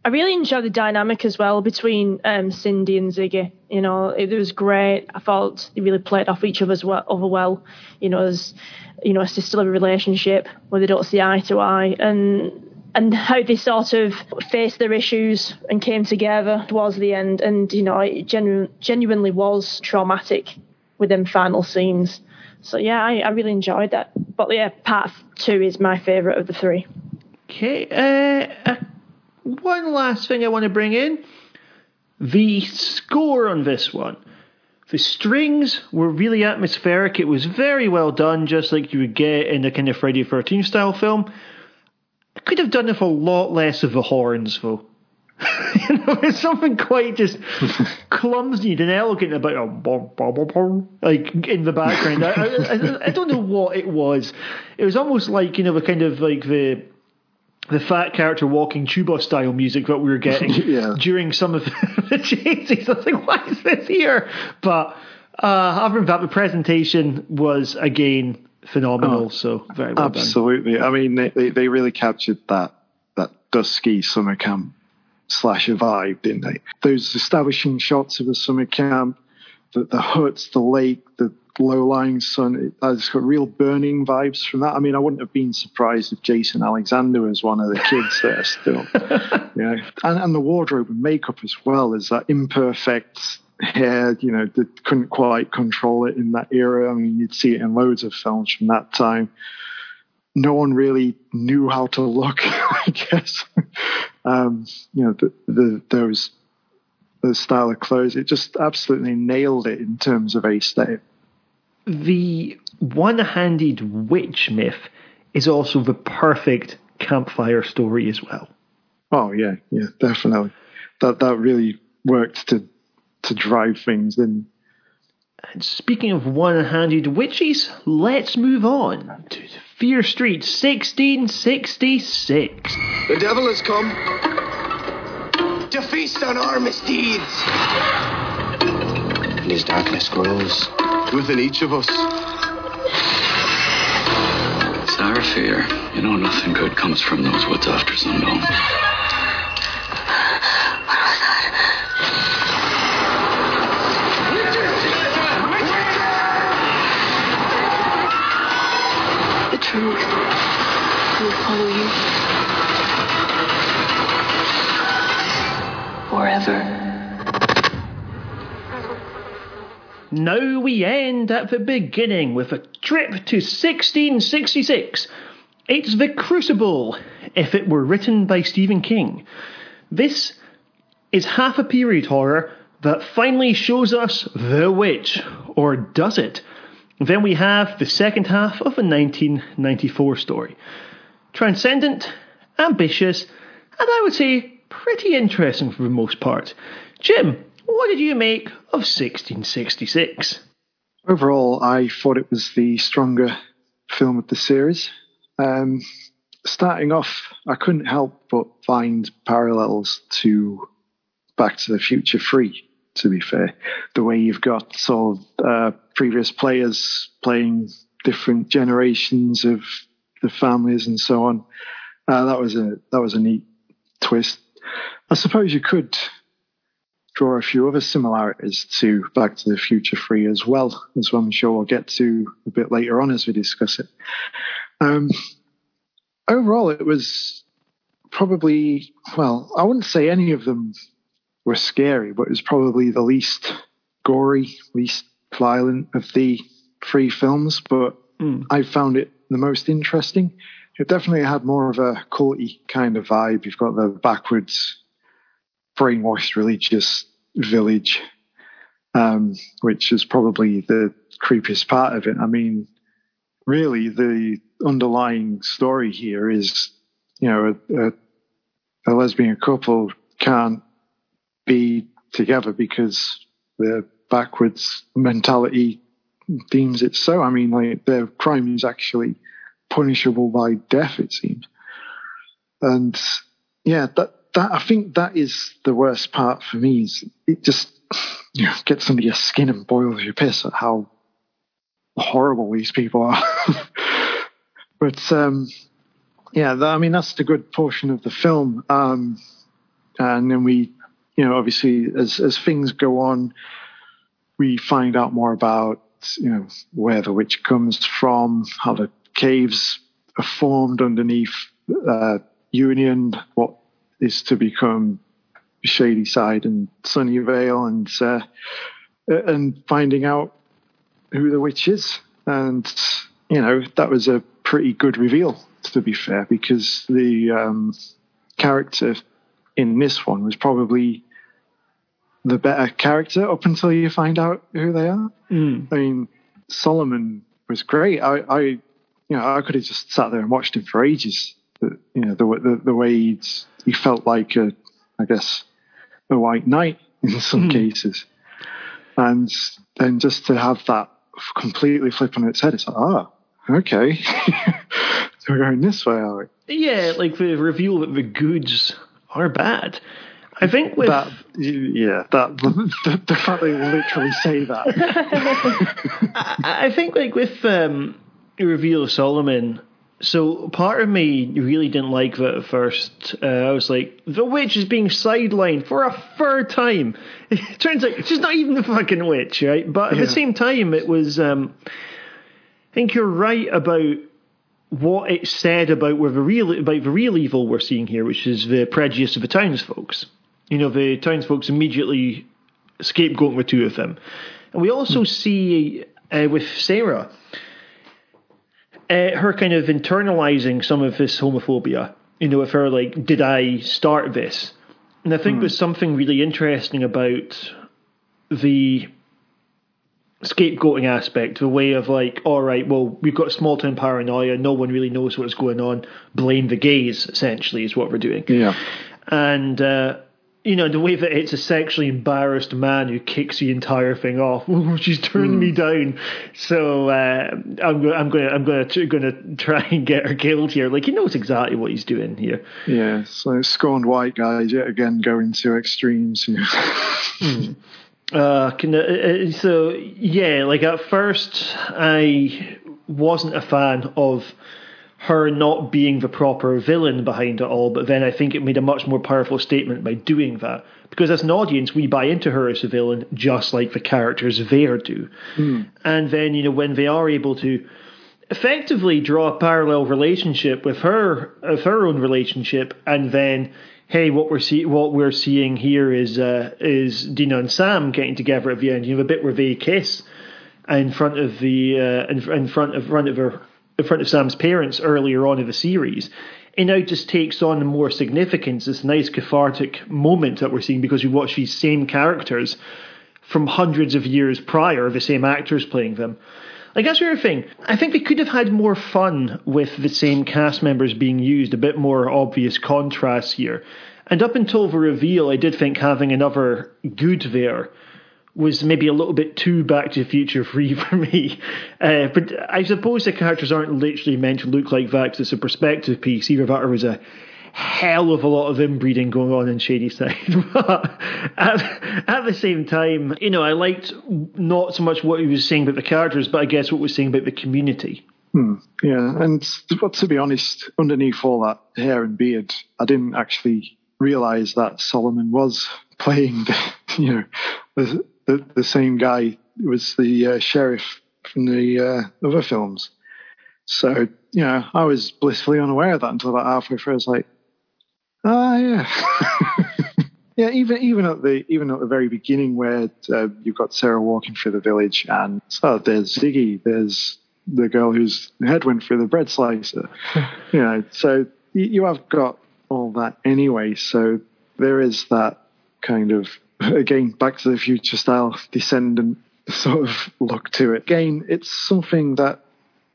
I really enjoyed the dynamic as well between um, Cindy and Ziggy. You know, it, was great. I thought they really played off each other's well, other well. You know, as you know, a sisterly relationship where they don't see eye to eye, and and how they sort of faced their issues and came together towards the end. And you know, it genu- genuinely was traumatic with them final scenes. So yeah, I, I really enjoyed that. But yeah, part two is my favourite of the three. Okay, uh, one last thing I want to bring in the score on this one. The strings were really atmospheric. It was very well done, just like you would get in a kind of Friday 13 style film. I could have done with a lot less of the horns, though. <laughs> you know, there's something quite just <laughs> clumsy and elegant about a like in the background. I, I, I, don't know what it was. It was almost like you know the kind of like the the fat character walking tuba style music that we were getting <laughs> yeah. during some of <laughs> the chases. I was like, why is this here? But uh, other than that, the presentation was again phenomenal. Oh, so very well absolutely. Done. I mean, they, they really captured that that dusky summer camp slasher vibe, didn't they? Those establishing shots of the summer camp, the, the huts, the lake, the low lying sun. It's got real burning vibes from that. I mean, I wouldn't have been surprised if Jason Alexander was one of the kids there still. <laughs> yeah, and, and the wardrobe and makeup as well is that imperfect hair, you know, that couldn't quite control it in that era. I mean, you'd see it in loads of films from that time. No one really knew how to look, <laughs> I guess. um, you know, the, the, those the style of clothes, it just absolutely nailed it in terms of aesthetic the one handed witch myth is also the perfect campfire story as well. Oh yeah, yeah, definitely. That that really worked to to drive things in. And speaking of one handed witches, let's move on to Fear Street 1666. The devil has come to feast on our misdeeds. And his darkness grows within each of us. It's our fear. You know, nothing good comes from those woods after sundown. What was? The truth will follow you forever. Now we end at the beginning with a trip to 1666. It's The Crucible, if it were written by Stephen King. This is half a period horror that finally shows us The Witch, or does it? Then we have the second half of a 1994 story. Transcendent, ambitious, and I would say pretty interesting for the most part. Jim, what did you make of 1666? Overall, I thought it was the stronger film of the series. Um, starting off, I couldn't help but find parallels to Back to the Future 3, to be fair. The way you've got sort of uh, previous players playing different generations of the families and so on. Uh, that was a that was a neat twist. I suppose you could draw a few other similarities to Back to the Future 3 as well, as I'm sure we'll get to a bit later on as we discuss it. Um, overall, it was probably, well, I wouldn't say any of them were scary, but it was probably the least gory, least violent of the three films, but mm. I found it the most interesting. It definitely had more of a culty kind of vibe. You've got the backwards brainwashed religious village, um, which is probably the creepiest part of it. I mean, really, the underlying story here is, you know, a, a, a lesbian couple can't be together because their backwards mentality deems it so. I mean, like their crime is actually punishable by death, it seems. And yeah, that that I think that is the worst part for me. Is it just you know, gets under your skin and boils your piss at how horrible these people are. <laughs> but um, yeah, that, I mean that's the good portion of the film. Um, and then we, you know, obviously as as things go on, we find out more about you know where the witch comes from, how the caves are formed underneath uh, Union, what is to become Shadyside and Sunnyvale and uh, and finding out who the witch is. And you know that was a pretty good reveal, to be fair, because the um, character in this one was probably the better character up until you find out who they are. Mm. I mean, Solomon was great. I, I, you know, I could have just sat there and watched him for ages. You know, the, the, the way he felt like a, I guess, a white knight in <laughs> some mm. cases. And then just to have that completely flip on its head, it's like, oh, okay. <laughs> so we're going this way, are we? Yeah, like the reveal that the Goodes are bad. I think with that, yeah, that <laughs> the, the fact they literally say that. I, I, think like with um, the reveal of Solomon, so part of me really didn't like that at first. Uh, I was like, the witch is being sidelined for a third time. <laughs> It turns out she's not even the fucking witch, right? But at yeah. the same time, it was. Um, I think you're right about what it said about where the real about the real evil we're seeing here, which is the prejudice of the townsfolk. You know, the townsfolk immediately scapegoating the two of them, and we also see uh, with Sarah uh, her kind of internalizing some of this homophobia. You know, with her like, did I start this? And I think hmm. there's something really interesting about the scapegoating aspect, the way of like, all right, well, we've got small town paranoia, no one really knows what's going on, blame the gays, essentially, is what we're doing. Yeah. And uh, you know, the way that it's a sexually embarrassed man who kicks the entire thing off. <laughs> She's turned mm. me hmm. down. So uh, I'm, I'm going to I'm going to going to try and get her killed here. Like he knows exactly what he's doing here. Yeah. So scorned white guys yet again going to extremes. mm. uh, can, uh, uh, so yeah, like at first I wasn't a fan of her not being the proper villain behind it all, but then I think it made a much more powerful statement by doing that. Because as an audience, we buy into her as a villain just like the characters there do. Mm. And then, you know, when they are able to effectively draw a parallel relationship with her, of her own relationship, and then hey, what we're see what we're seeing here is uh, is Deena and Sam getting together at the end. You have a bit where they kiss in front of the uh, in, in front of front of her in front of Sam's parents earlier on in the series. It now just takes on more significance. This nice cathartic moment that we're seeing because we watch these same characters from hundreds of years prior, the same actors playing them. Like that's the other thing. I think they could have had more fun with the same cast members being used, a bit more obvious contrast here. And up until the reveal, I did think having another good there was maybe a little bit too Back to the Future free <laughs> for me. Uh, but I suppose the characters aren't literally meant to look like that because it's a perspective piece. Either that or was a hell of a lot of inbreeding going on in Shadyside. <laughs> but at, at, the same time, you know, I liked not so much what he was saying about the characters, but I guess what was saying about the community. Hmm, yeah, and but to be honest, underneath all that hair and beard, I didn't actually realise that Solomon was playing, the, <laughs> you know, the, the, the same guy was the uh, sheriff from the uh, other films. So, you know, I was blissfully unaware of that until about halfway through. I was like, oh, yeah. <laughs> yeah, even even at the even at the very beginning where uh, you've got Sarah walking through the village and so there's Ziggy, there's the girl whose head went through the bread slicer. <laughs> you know, so you have got all that anyway. So there is that kind of again, Back to the Future style descendant sort of look to it. Again, it's something that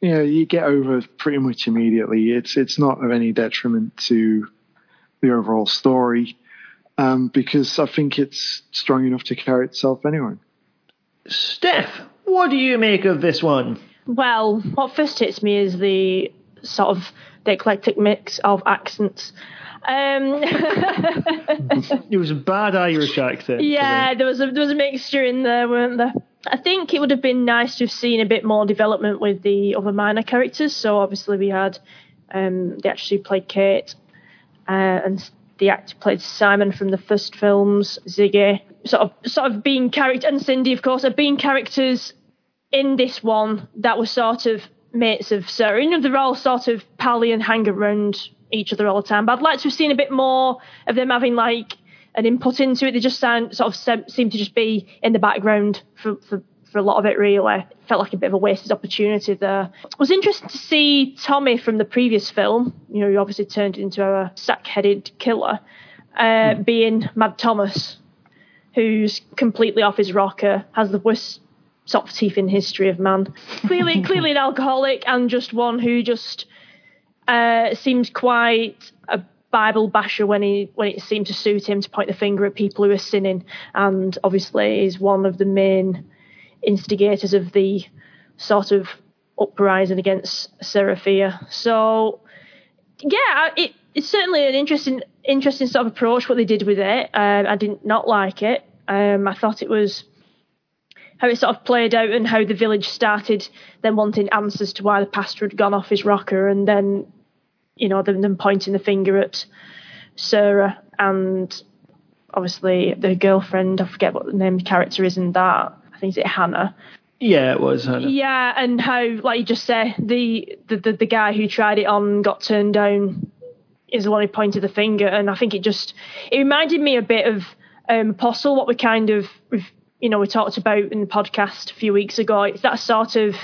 you know you get over pretty much immediately. It's it's not of any detriment to the overall story um, because I think it's strong enough to carry itself anyway. Steph, what do you make of this one? Well, what first hits me is the sort of the eclectic mix of accents um, <laughs> it was a bad Irish accent. Yeah, there was a there was a mixture in there, weren't there? I think it would have been nice to have seen a bit more development with the other minor characters. So obviously we had um, the actress who played Kate uh, and the actor played Simon from the first films, Ziggy, sort of sort of being character and Cindy, of course, are being characters in this one that were sort of mates of Sarah. You know, they're all sort of pally and hang around each other all the time. But I'd like to have seen a bit more of them having like an input into it. They just sound sort of seem to just be in the background for, for, for a lot of it. Really, felt like a bit of a wasted opportunity there. It was interesting to see Tommy from the previous film. You know, he obviously turned into a sack-headed killer, uh, mm. being Mad Thomas, who's completely off his rocker, has the worst sort of teeth in history of man. Clearly, <laughs> clearly an alcoholic and just one who just uh, seems quite a Bible basher when he when it seemed to suit him to point the finger at people who are sinning, and obviously is one of the main instigators of the sort of uprising against Sarah Fier. So yeah, it, it's certainly an interesting interesting sort of approach what they did with it. Um, I did not like it. Um, I thought it was how it sort of played out and how the village started then wanting answers to why the pastor had gone off his rocker and then you know them, them pointing the finger at Sarah and obviously the girlfriend I forget what the name of the character is in that I think it's Hannah yeah, it was. Hannah. Yeah, and how, like you just said, the, the, the, the guy who tried it on got turned down is the one who pointed the finger, and I think it just it reminded me a bit of um, Apostle, what we kind of you know, we talked about in the podcast a few weeks ago. It's that sort of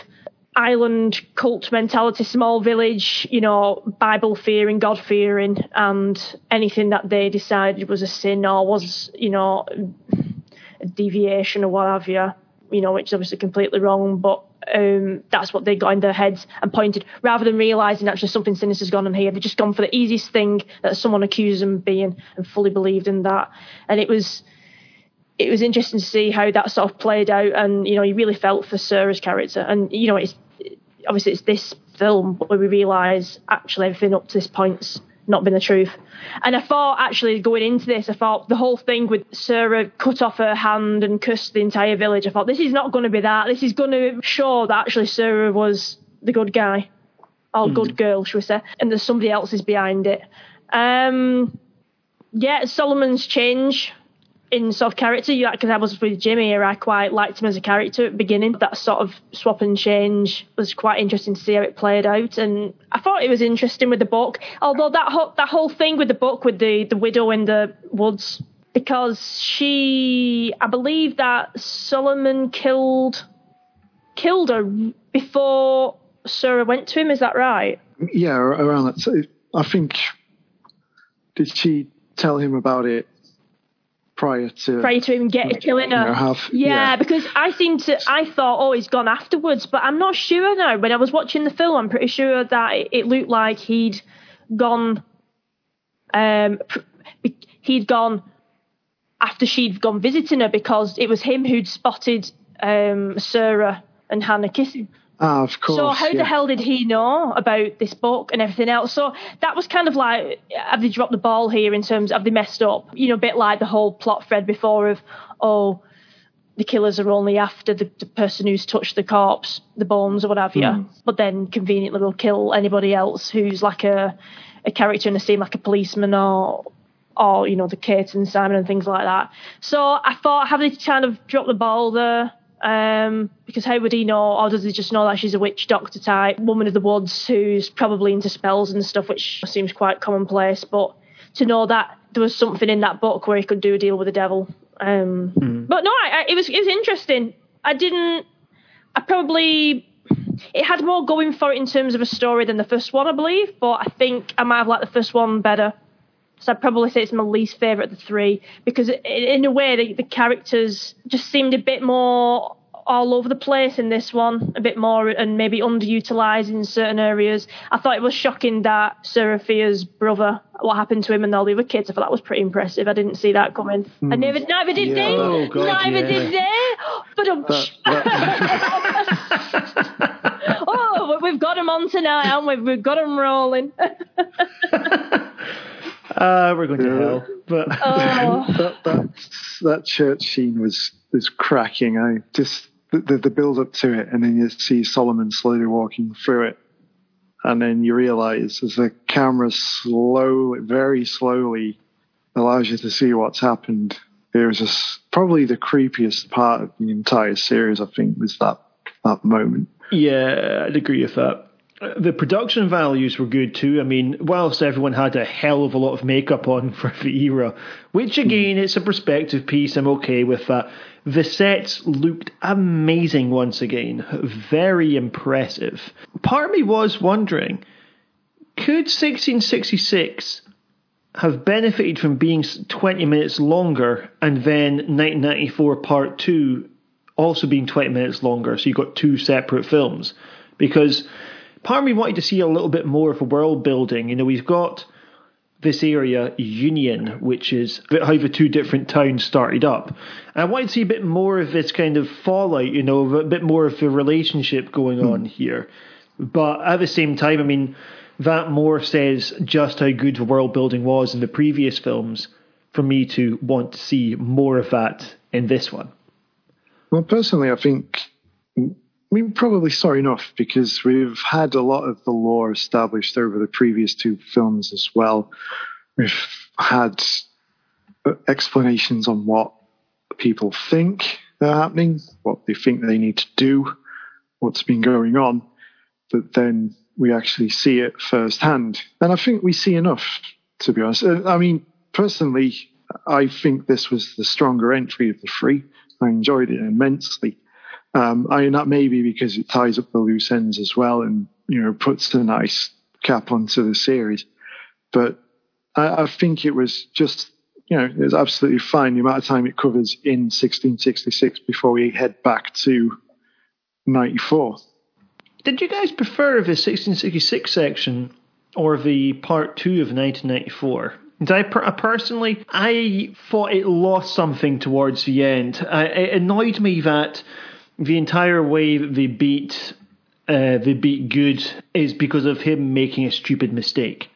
island cult mentality, small village, you know, Bible fearing, God fearing, and anything that they decided was a sin or was, you know, a deviation or what have you, you know, which is obviously completely wrong, but um, that's what they got in their heads and pointed, rather than realising actually something sinister has gone on here. They've just gone for the easiest thing that someone accused them of being and fully believed in that. And it was it was interesting to see how that sort of played out, and you know, you really felt for Sarah's character, and you know, it's obviously it's this film where we realise actually everything up to this point's not been the truth. And I thought actually going into this, I thought the whole thing with Sarah cut off her hand and cussed the entire village. I thought this is not going to be that. This is going to show that actually Sarah was the good guy, or mm. good girl, should we say? And there's somebody else is behind it. Um, yeah, Solomon's change in sort of character. You because I was with Jimmy here, I quite liked him as a character at the beginning. That sort of swap and change was quite interesting to see how it played out, and I thought it was interesting with the book. Although that whole that whole thing with the book with the the widow in the woods, because she, I believe that Solomon killed killed her before Sarah went to him. Is that right? Yeah, around that. I think did she tell him about it prior to prior to him get killing her. You know, have, yeah, yeah, because I seem to I thought oh he's gone afterwards, but I'm not sure now. When I was watching the film, I'm pretty sure that it, it looked like he'd gone. Um, he'd gone after she'd gone visiting her because it was him who'd spotted um, Sarah and Hannah kissing. Ah, of course. So how yeah. the hell did he know about this book and everything else? So that was kind of like, have they dropped the ball here in terms of have they messed up? You know, a bit like the whole plot thread before of, oh, the killers are only after the, the person who's touched the corpse, the bones or what have you. Mm. But then conveniently will kill anybody else who's like a a character in the scene, like a policeman or or you know the Kate and Simon and things like that. So I thought, have they kind of dropped the ball there? Um, because how would he know, or does he just know that she's a witch doctor type woman of the woods who's probably into spells and stuff, which seems quite commonplace. But to know that there was something in that book where he could do a deal with the devil. Um, Mm. But no, I, I, it was it was interesting. I didn't. I probably it had more going for it in terms of a story than the first one, I believe. But I think I might have liked the first one better. So I'd probably say it's my least favourite of the three because in a way the, the characters just seemed a bit more all over the place in this one, a bit more and maybe underutilised in certain areas. I thought it was shocking that Sarah Fier's brother, what happened to him and all the other kids, I thought that was pretty impressive. I didn't see that coming. I never, neither did Yeah. they. Oh, God, neither yeah. did they. But um, <laughs> oh, we- we've got him on tonight, haven't we? We've got him rolling. <laughs> Uh, we're going to hell. But <laughs> oh. that that that church scene was was cracking. I just the, the the build up to it, and then you see Solomon slowly walking through it, and then you realize as the camera slowly, very slowly, allows you to see what's happened. It was just probably the creepiest part of the entire series. I think was that that moment. Yeah, I'd agree with that. The production values were good too. I mean, whilst everyone had a hell of a lot of makeup on <laughs> for the era, which again, it's a perspective piece, I'm okay with that. The sets looked amazing once again, very impressive. Part of me was wondering could 1666 have benefited from being 20 minutes longer and then 1994 Part 2 also being 20 minutes longer, so you got two separate films. Because part of me wanted to see a little bit more of a world building. You know, we've got this area, Union, which is how the two different towns started up. And I wanted to see a bit more of this kind of fallout, you know, a bit more of the relationship going on hmm. here. But at the same time, I mean, that more says just how good the world building was in the previous films for me to want to see more of that in this one. Well, personally, I think we probably sorry enough because we've had a lot of the lore established over the previous two films as well. We've had uh, explanations on what people think are happening, what they think they need to do, what's been going on, but then we actually see it firsthand. And I think we see enough, to be honest. Uh, I mean, personally, I think this was the stronger entry of the three. I enjoyed it immensely. Um, I mean, that may be because it ties up the loose ends as well and, you know, puts a nice cap onto the series. But I, I think it was just, you know, it was absolutely fine the amount of time it covers in 1666 before we head back to 94. Did you guys prefer the 1666 section or the part two of 1994? Did I, per- personally, I thought it lost something towards the end. I, it annoyed me that the entire way they beat uh, they beat Goode is because of him making a stupid mistake.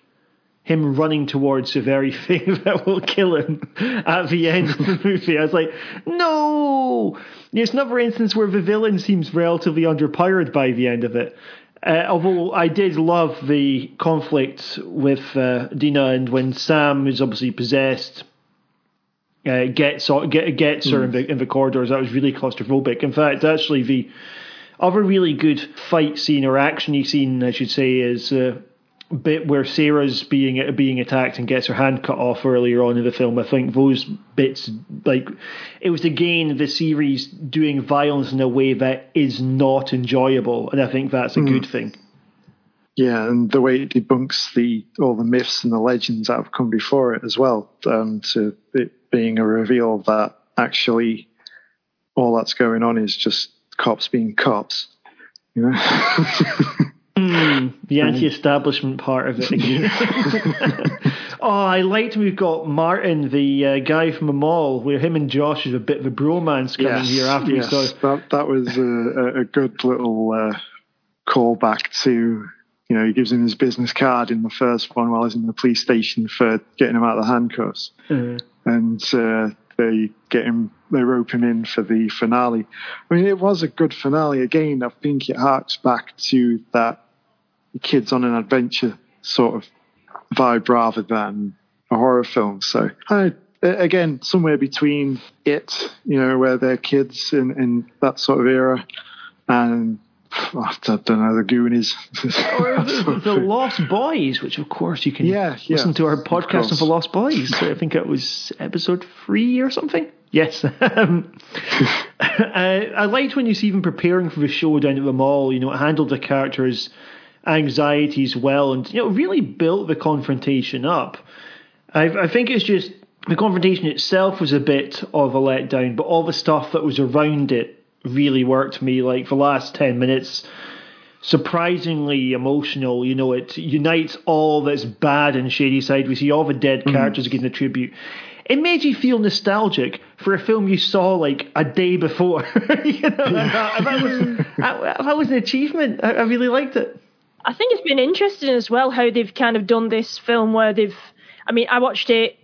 Him running towards the very <laughs> thing that will kill him at the end of the movie. I was like, no! It's another instance where the villain seems relatively underpowered by the end of it. Uh, although I did love the conflict with uh, Deena and when Sam is obviously possessed uh, gets get, gets her in the in the corridors. That was really claustrophobic. In fact, actually, the other really good fight scene or actiony scene, I should say, is. Uh, bit where Sarah's being being attacked and gets her hand cut off earlier on in the film. I think those bits, like, it was again the series doing violence in a way that is not enjoyable, and I think that's a Mm. good thing. Yeah, and the way it debunks the all the myths and the legends that have come before it as well, um, to it being a reveal that actually all that's going on is just cops being cops. You know? <laughs> Mm, the anti-establishment part of it. again. <laughs> oh, I liked we've got Martin, the uh, guy from the mall, where him and Josh is a bit of a bromance coming here after yes, we saw. that that was a, a, a good little uh, callback to you know he gives him his business card in the first one while he's in the police station for getting him out of the handcuffs, Uh, and uh, they get him they rope him in for the finale. I mean, it was a good finale. Again, I think it harks back to that kids on an adventure sort of vibe rather than a horror film. So I, again, somewhere between it, you know, where they're kids in, in that sort of era, and <sighs> I don't know, the Goonies. or <laughs> the, the Lost Boys, which of course you can Yeah, yeah, listen to our podcast of the Lost Boys. <laughs> I think it was episode three or something. Yes. <laughs> Um, I, I liked when you see them preparing for the show down at the mall. You know, it handled the characters' anxieties well, and you know, really built the confrontation up. I, I think it's just the confrontation itself was a bit of a letdown, but all the stuff that was around it really worked me. Like the last ten minutes, surprisingly emotional. You know, it unites all that's bad in Shadyside. We see all the dead mm-hmm. characters getting a tribute. It made you feel nostalgic for a film you saw like a day before. <laughs> you know, <laughs> and that, and that was that, that was an achievement. I, I really liked it. I think it's been interesting as well how they've kind of done this film where they've. I mean, I watched it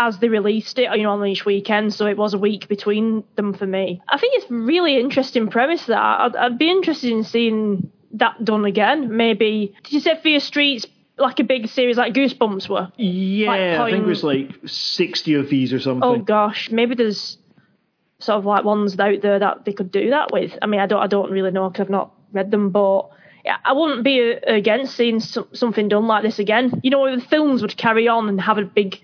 as they released it, you know, on each weekend, so it was a week between them for me. I think it's really interesting premise that I'd, I'd be interested in seeing that done again. Maybe did you say Fear Streets like a big series like Goosebumps were? Yeah, I think it was like sixty of these or something. Oh gosh, maybe there's sort of like ones out there that they could do that with. I mean, I don't, I don't really know because I've not read them, but yeah, I wouldn't be uh, against seeing so, something done like this again. You know, the films would carry on and have a big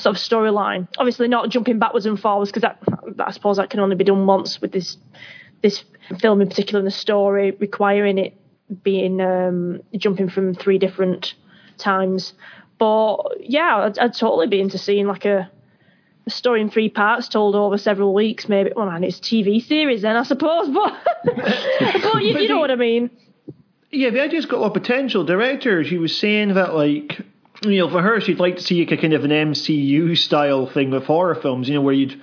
sort of storyline. Obviously, not jumping backwards and forwards because that, I suppose that can only be done once with this this film in particular, and the story requiring it being um, jumping from three different times. But yeah, I'd, I'd totally be into seeing like a a story in three parts told over several weeks, maybe. Well, man, it's TV series then, I suppose. <laughs> But, but you, you know what I mean. Yeah, the idea's got a lot of potential. Directors, she was saying that, like, you know, for her, she'd like to see like a kind of an MCU style thing with horror films, you know, where you'd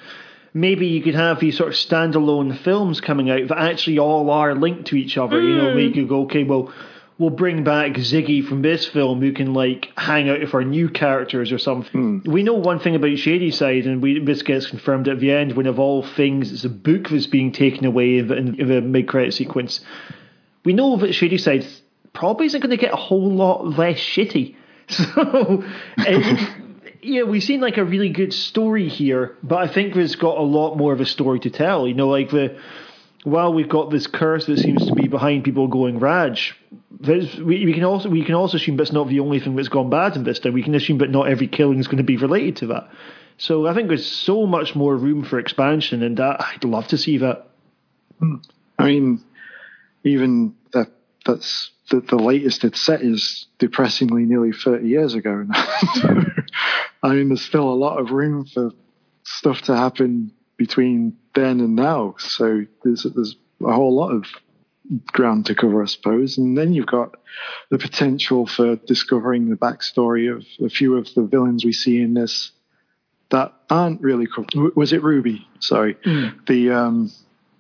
maybe you could have these sort of standalone films coming out that actually all are linked to each other. You know, where you hmm. could go, okay, well, we'll bring back Ziggy from this film who can like hang out with our new characters or something. Hmm. We know one thing about Shadyside, and we this gets confirmed at the end when of all things it's a book that's being taken away in the, in the mid credit sequence. We know that Shadyside probably isn't going to get a whole lot less shitty. <laughs> So, it, yeah, we've seen like a really good story here, but I think there's got a lot more of a story to tell. You know, like the while we've got this curse that seems to be behind people going Raj, we, we can also we can also assume that's not the only thing that's gone bad in this time. We can assume that not every killing is going to be related to that. So I think there's so much more room for expansion, and that, I'd love to see that. Hmm. I mean, even that that's the, the latest it's set is depressingly nearly 30 years ago. now. <laughs> I mean, there's still a lot of room for stuff to happen between then and now. So there's there's a whole lot of ground to cover, I suppose. And then you've got the potential for discovering the backstory of a few of the villains we see in this that aren't really covered. Was it Ruby? Sorry, the um,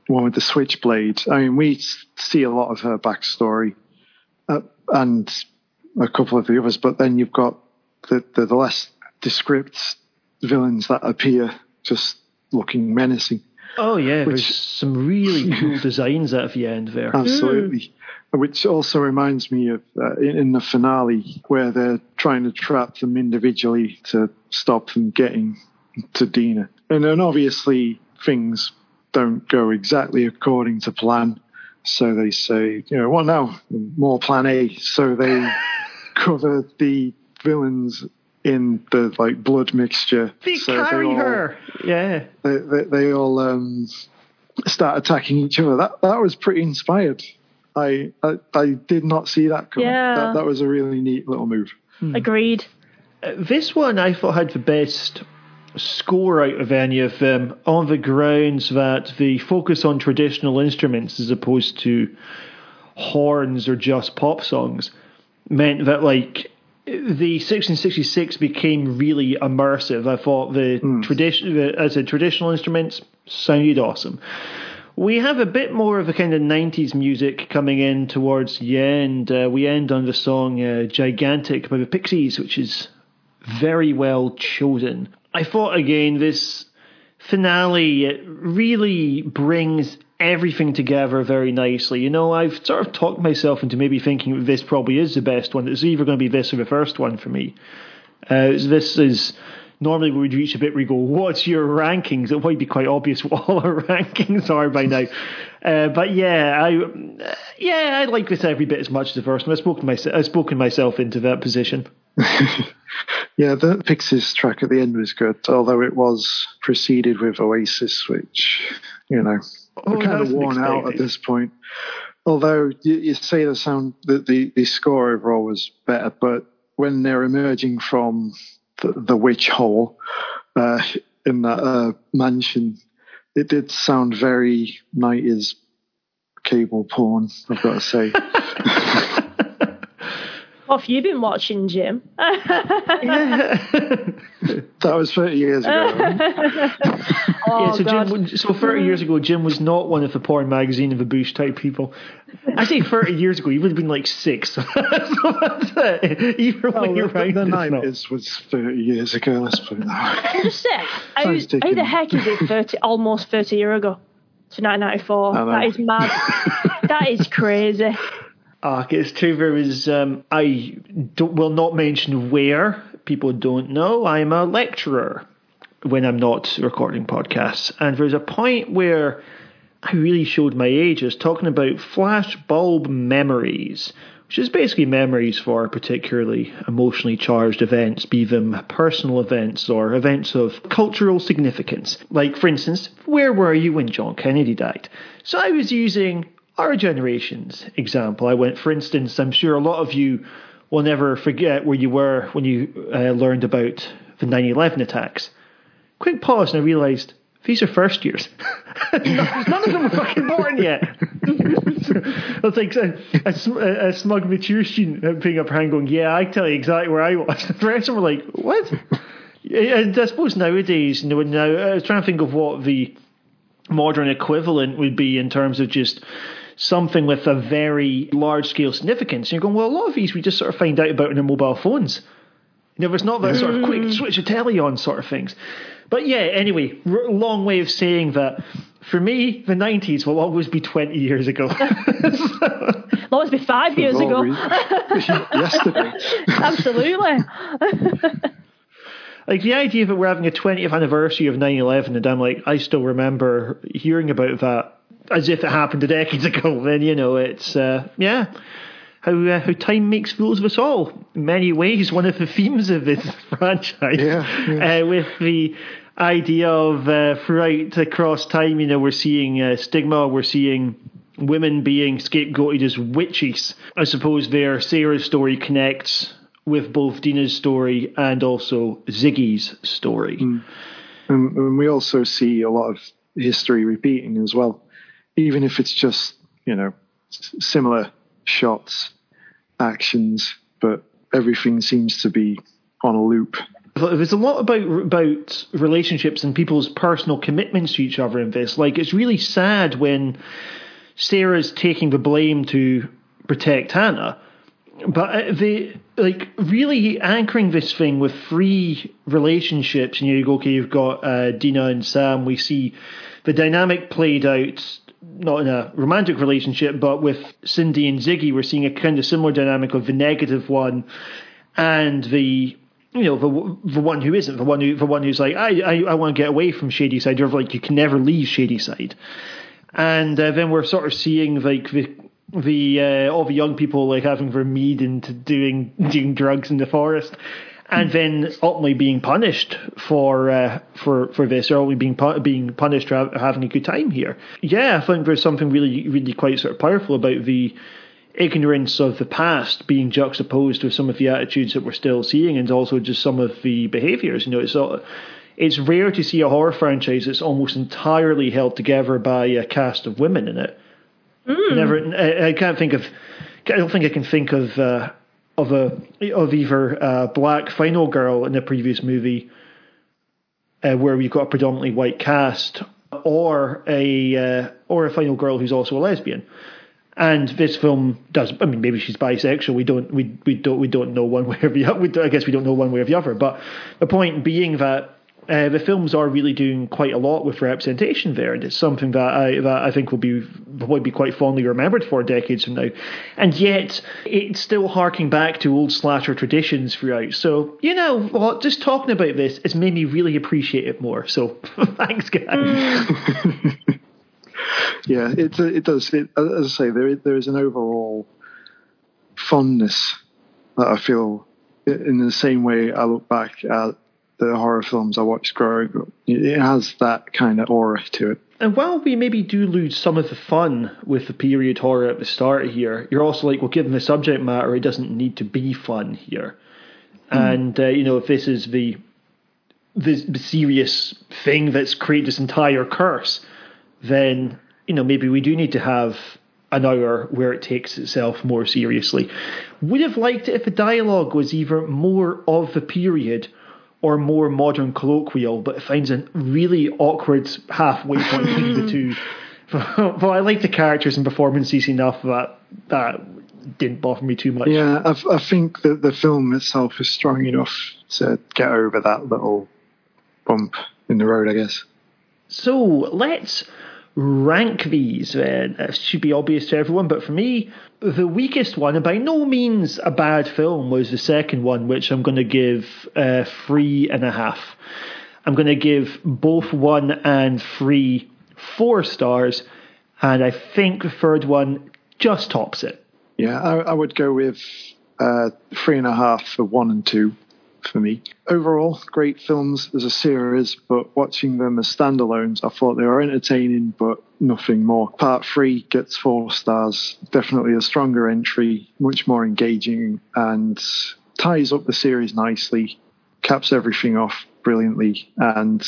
one with the switchblade. I mean, we see a lot of her backstory, uh, and a couple of the others. But then you've got the the, the less descript villains that appear just looking menacing. Oh yeah, Which- there's some really <laughs> cool designs at the end there. Absolutely. Which also reminds me of uh, in, in the finale where they're trying to trap them individually to stop them getting to Deena. and then obviously things don't go exactly according to plan. So they say, you know, well, now more plan A. So they <laughs> cover the villains in the like blood mixture. They so carry all, her. Yeah. They, they, they all um, start attacking each other. That that was pretty inspired. I I, I did not see that coming. Yeah. That, that was a really neat little move. Agreed. Uh, this one I thought had the best score out of any of them on the grounds that the focus on traditional instruments as opposed to horns or just pop songs meant that like the 1666 became really immersive. I thought the tradition as a traditional instruments sounded awesome. We have a bit more of a kind of 90s music coming in towards the end. Uh, we end on the song uh, Gigantic by the Pixies, which is very well chosen. I thought again, this finale really brings everything together very nicely. You know, I've sort of talked myself into maybe thinking this probably is the best one. It's either going to be this or the first one for me. Uh, this is normally we would reach a bit where we go, "What's your rankings?" It might be quite obvious <laughs> what all our rankings are by now. Uh, but yeah, I yeah I like this every bit as much as the first one. I've spoken myself I've spoken myself into that position. <laughs> Yeah, the Pixies track at the end was good, although it was preceded with Oasis, which, you know, Oh, are kind of worn out at this point. Although you, you say the sound, the, the, the score overall was better, but when they're emerging from the, the witch hole uh, in that uh, mansion, it did sound very 90s cable porn, I've got to say. <laughs> What have you been watching, Jim? <laughs> that was 30 years ago. oh, <laughs> yeah, so oh, God. Jim, so 30 years ago, Jim was not one of the porn magazine of the Bush type people. I say 30 years ago, he would have been like six. <laughs> so that's it. Either Oh, way the, around, the it's not. 90s was 30 years ago, let's put it that way. Just say, how, how the heck is it 30, almost 30 year ago? To 1994. That is mad. that is crazy. Ah, it's. There was. Um, I will not mention where. People don't know. I'm a lecturer when I'm not recording podcasts, and there's a point where I really showed my age. I was talking about flashbulb memories, which is basically memories for particularly emotionally charged events, be them personal events or events of cultural significance. Like, for instance, where were you when John Kennedy died? So I was using our generation's example. I went, for instance, I'm sure a lot of you will never forget where you were when you uh, learned about the 9 11 attacks. Quick pause, and I realised these are first years. <laughs> None of them were fucking born yet. <laughs> it's like a, a, a, a smug mature student putting up her hand going, Yeah, I tell you exactly where I was. <laughs> The rest of them were like, What? And I suppose nowadays, you know, now I was trying to think of what the modern equivalent would be in terms of just something with a very large scale significance. And you're going, well, a lot of these we just sort of find out about in our mobile phones. You know, it's not that sort of quick mm. switch a telly on sort of things. But yeah, anyway, r- long way of saying that for me, the 90s will always be 20 years ago. <laughs> It'll always be five years ago. <laughs> Yesterday. Absolutely. <laughs> like the idea that we're having a 20th anniversary of 9-11 and I'm like, I still remember hearing about that as if it happened a decade <laughs> ago. Then, you know, it's, uh, yeah. How, uh, how time makes fools of us all. In many ways, one of the <laughs> themes of this <laughs> franchise, Yeah, Uh, with the idea of uh, throughout across time, you know, we're seeing uh, stigma, we're seeing women being scapegoated as witches. I suppose their Sarah's story connects with both Deena's story and also Ziggy's story. Um, and we also see a lot of history repeating as well, even if it's just you know similar shots, actions, but everything seems to be on a loop. There's a lot about about relationships and people's personal commitments to each other in this. Like it's really sad when Sarah's taking the blame to protect Hannah, but uh, they like really anchoring this thing with three relationships. And you go, okay, you've got uh, Deena and Sam. We see the dynamic played out not in a romantic relationship, but with Cindy and Ziggy, we're seeing a kind of similar dynamic of the negative one and the you know the the one who isn't the one who the one who's like I I, I want to get away from Shadyside. You're like you can never leave Shadyside, and uh, then we're sort of seeing like the the uh, all the young people like having their mead into doing <laughs> doing drugs in the forest. And then ultimately being punished for uh, for for this, or ultimately being pu- being punished for having a good time here. Yeah, I think there's something really really quite sort of powerful about the ignorance of the past being juxtaposed with some of the attitudes that we're still seeing, and also just some of the behaviours. You know, it's all, it's rare to see a horror franchise that's almost entirely held together by a cast of women in it. Mm. Never, I, I, can't think of. I don't think I can think of uh, of a of either a black final girl in the previous movie, uh, where we've got a predominantly white cast, or a uh, or a final girl who's also a lesbian. And this film does. I mean, maybe she's bisexual. We don't. We we don't. We don't know one way or the other. I guess we don't know one way or the other. But the point being that uh, the films are really doing quite a lot with representation there, and it's something that I that I think will be would be quite fondly remembered for decades from now. And yet, it's still harking back to old slasher traditions throughout. So you know what? Just talking about this has made me really appreciate it more. So <laughs> thanks, guys. <laughs> yeah, it it does. It, as I say, there there is an overall fondness that I feel in the same way I look back at the horror films I watched growing up. It has that kind of aura to it. And while we maybe do lose some of the fun with the period horror at the start here, you're also like, well, given the subject matter, it doesn't need to be fun here. Mm. And uh, you know, if this is the, the the serious thing that's created this entire curse, then you know maybe we do need to have an hour where it takes itself more seriously. Would have liked it if the dialogue was either more of the period or more modern colloquial, but it finds a really awkward halfway point <laughs> between the two. <laughs> But I like the characters and performances enough that that didn't bother me too much. Yeah, I, I think that the film itself is strong enough to get over that little bump in the road, I guess. So let's rank these. Uh, it should be obvious to everyone, but for me, the weakest one, and by no means a bad film, was the second one, which I'm going to give uh, three and a half. I'm going to give both one and three four stars, and I think the third one just tops it. Yeah, I, I would go with uh, three and a half for one and two for me. Overall, great films as a series, but watching them as standalones, I thought they were entertaining, but nothing more. Part three gets four stars. Definitely a stronger entry, much more engaging, and ties up the series nicely, caps everything off brilliantly, and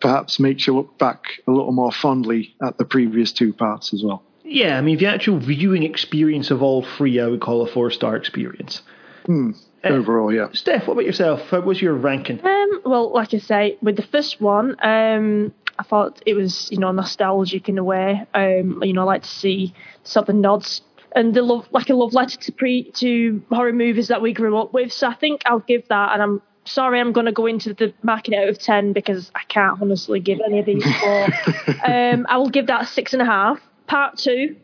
perhaps makes you look back a little more fondly at the previous two parts as well. Yeah, I mean, the actual viewing experience of all three, I would call a four star experience. Hmm. Uh, overall, yeah. Steph, what about yourself? What was your ranking? Um, well, like I say, with the first one, um, I thought it was you know nostalgic in a way. Um, you know, I like to see sort of nods and the love, like a love letter to pre to horror movies that we grew up with. So I think I'll give that, and I'm sorry, I'm going to go into the marking out of ten because I can't honestly give any of these four. <laughs> um, I will give that six and a half. Part two,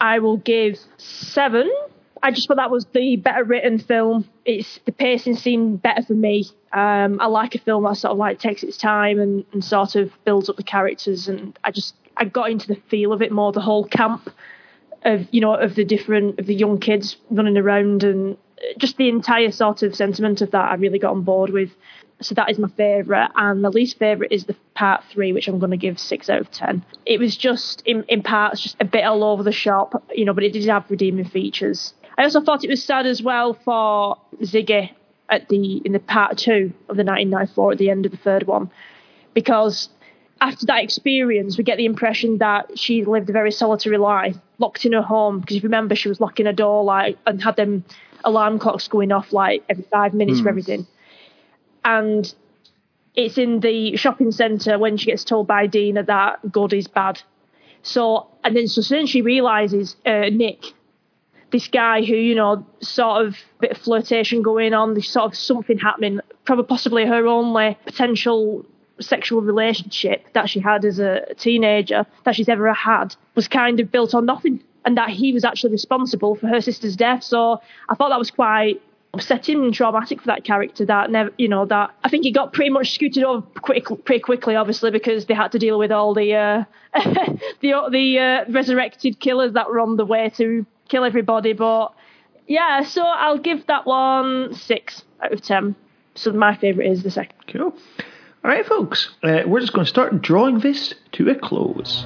I will give seven I just thought that was the better written film. It's the pacing seemed better for me. Um, I like a film that sort of like takes its time and, and sort of builds up the characters, and I just I got into the feel of it more. The whole camp of you know of the different of the young kids running around and just the entire sort of sentiment of that I really got on board with. So that is my favourite, and my least favourite is the part three, which I'm going to give six out of ten. It was just in, in parts just a bit all over the shop, you know, but it did have redeeming features. I also thought it was sad as well for Ziggy at the in the part two of the 1994 at the end of the third one, because after that experience, we get the impression that she lived a very solitary life, locked in her home. Because if you remember, she was locking her door like and had them alarm clocks going off like every five minutes mm. for everything. And it's in the shopping centre when she gets told by Deena that God is bad. So and then so soon she realizes uh, Nick this guy who, you know, sort of bit of flirtation going on, there's sort of something happening, probably possibly her only potential sexual relationship that she had as a teenager that she's ever had was kind of built on nothing and that he was actually responsible for her sister's death. So I thought that was quite upsetting and traumatic for that character. That never, you know, that I think he got pretty much scooted over quick, pretty quickly, obviously, because they had to deal with all the uh, <laughs> the the uh, resurrected killers that were on the way to kill everybody. But yeah, so I'll give that one six out of ten. So my favourite is the second. Cool. All right, folks, uh, we're just going to start drawing this to a close.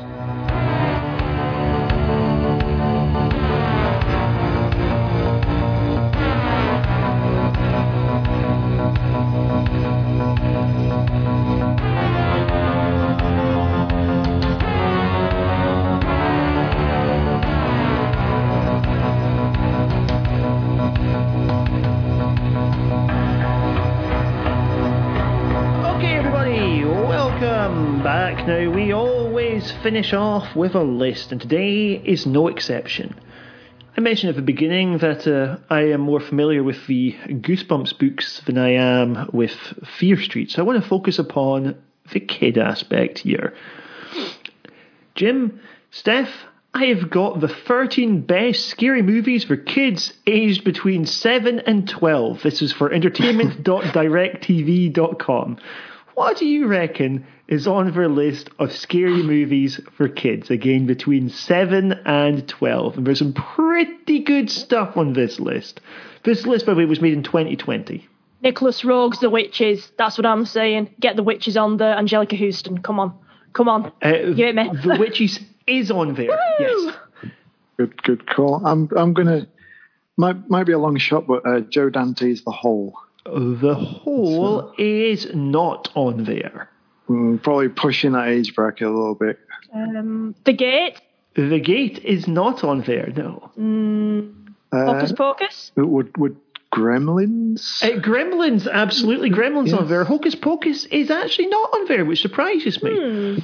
Finish off with a list, and today is no exception. I mentioned at the beginning that uh, I am more familiar with the Goosebumps books than I am with Fear Street, so I want to focus upon the kid aspect here. Jim, Steph, I have got the 13 best scary movies for kids aged between 7 and 12. This is for entertainment.directtv.com. <laughs> What do you reckon is on their list of scary movies for kids? Again, between 7 and 12. And there's some pretty good stuff on this list. This list, by the way, was made in 2020. Nicolas Roeg's The Witches. That's what I'm saying. Get the witches on there. Anjelica Huston. Come on. Come on. Uh, Give it me. the Witches is on there. Yes. Good, good call. I'm, I'm gonna. Might, might be a long shot, but uh, Joe Dante's The Hole. The Hole is not on there. Mm, probably pushing that age bracket a little bit. Um, the Gate. The Gate is not on there, no. Mm, Uh, Hocus Pocus. would would Gremlins? Uh, Gremlins, absolutely. Gremlins Yes. on there. Hocus Pocus is actually not on there, which surprises me. Hmm.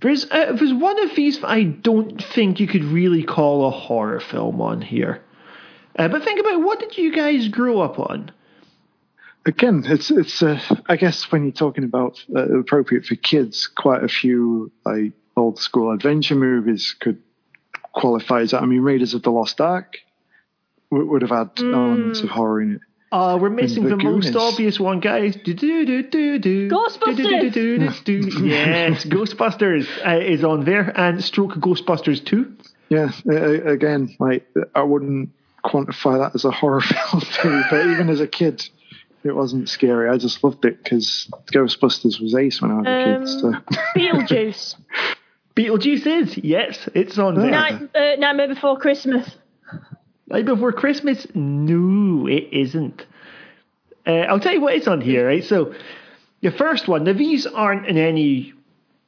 There's, uh, there's one of these that I don't think you could really call a horror film on here. Uh, but think about what did you guys grow up on? Again, it's it's. Uh, I guess when you're talking about uh, appropriate for kids, quite a few like old school adventure movies could qualify as that. I mean, Raiders of the Lost Ark would, would have had elements of horror in it. Uh, we're missing the, The most obvious one, guys. Do, do, do, do, do. Ghostbusters! Do, do, do, do, do, do. yes, <laughs> Ghostbusters uh, is on there, and Stroke Ghostbusters too. Yeah, uh, again, like I wouldn't quantify that as a horror <laughs> film, to me, but even as a kid, it wasn't scary. I just loved it because Ghostbusters was ace when I was a kid. So. Um, <laughs> Beetlejuice. Beetlejuice is, yes, it's on there. Night, uh, Nightmare Before Christmas. Night Before Christmas? No, it isn't. Uh, I'll tell you what is on here, right? So, the first one, now these aren't in any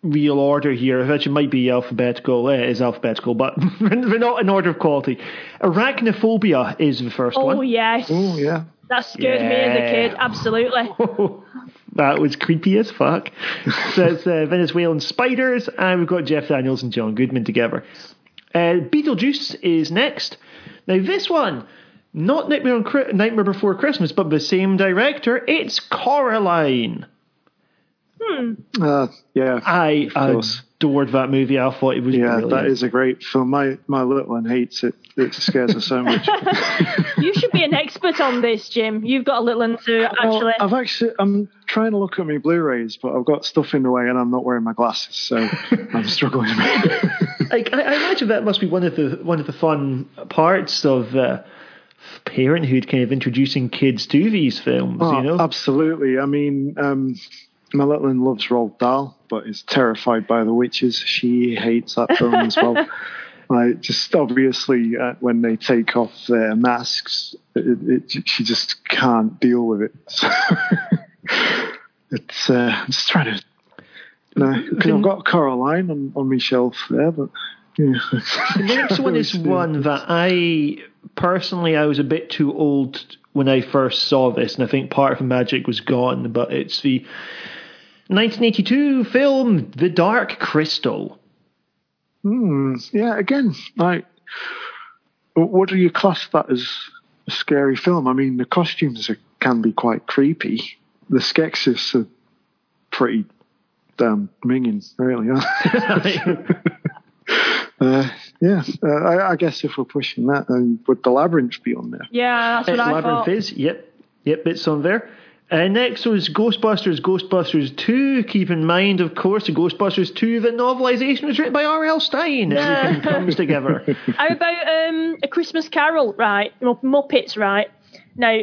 real order here. Which might be alphabetical, uh, is alphabetical, but <laughs> they're not in order of quality. Arachnophobia is the first Oh, one. yes. Oh yeah, That scared me as a kid. Absolutely. <laughs> that was creepy as fuck. <laughs> so it's uh, Venezuelan spiders, and we've got Jeff Daniels and John Goodman together. Uh, Beetlejuice is next. Now this one, not Nightmare, on Chri- Nightmare Before Christmas, but the same director. It's Coraline. uh, yeah. I adored that movie. I thought it was Yeah, brilliant. that is a great film. My my little one hates it. It scares her so much. You should be an expert on this, Jim. You've got a little into Well, actually. I've actually I'm trying to look at my Blu-rays, but I've got stuff in the way, and I'm not wearing my glasses, so <laughs> I'm struggling <laughs> like I, I imagine that must be one of the one of the fun parts of uh, parenthood, kind of introducing kids to these films. Oh, you know, absolutely. I mean, um, my little one loves Roald Dahl, but is terrified by the witches. She hates that film as well. <laughs> Like, just obviously, uh, when they take off their masks, it, it, she just can't deal with it. So <laughs> it's uh, I'm just trying to. No, because I've got Coraline on, on my shelf there, but yeah. The next one <laughs> is one that I personally I was a bit too old when I first saw this, and I think part of the magic was gone. But it's the 1982 film The Dark Crystal. Hmm. Yeah. Again, like, what do you class that as a scary film? I mean, the costumes are, can be quite creepy. The Skeksis are pretty damn minging, really. Aren't they? <laughs> <laughs> uh, Yeah, uh, I, I, guess if we're pushing that, then would the labyrinth be on there? Yeah, that's what I labyrinth thought. is. Yep, yep, it's on there. Uh, next was Ghostbusters, Ghostbusters 2. Keep in mind, of course, the Ghostbusters 2, the novelisation was written by R.L. Stine. <laughs> Everything comes together. How about um, A Christmas Carol, right? Muppets, right? Now,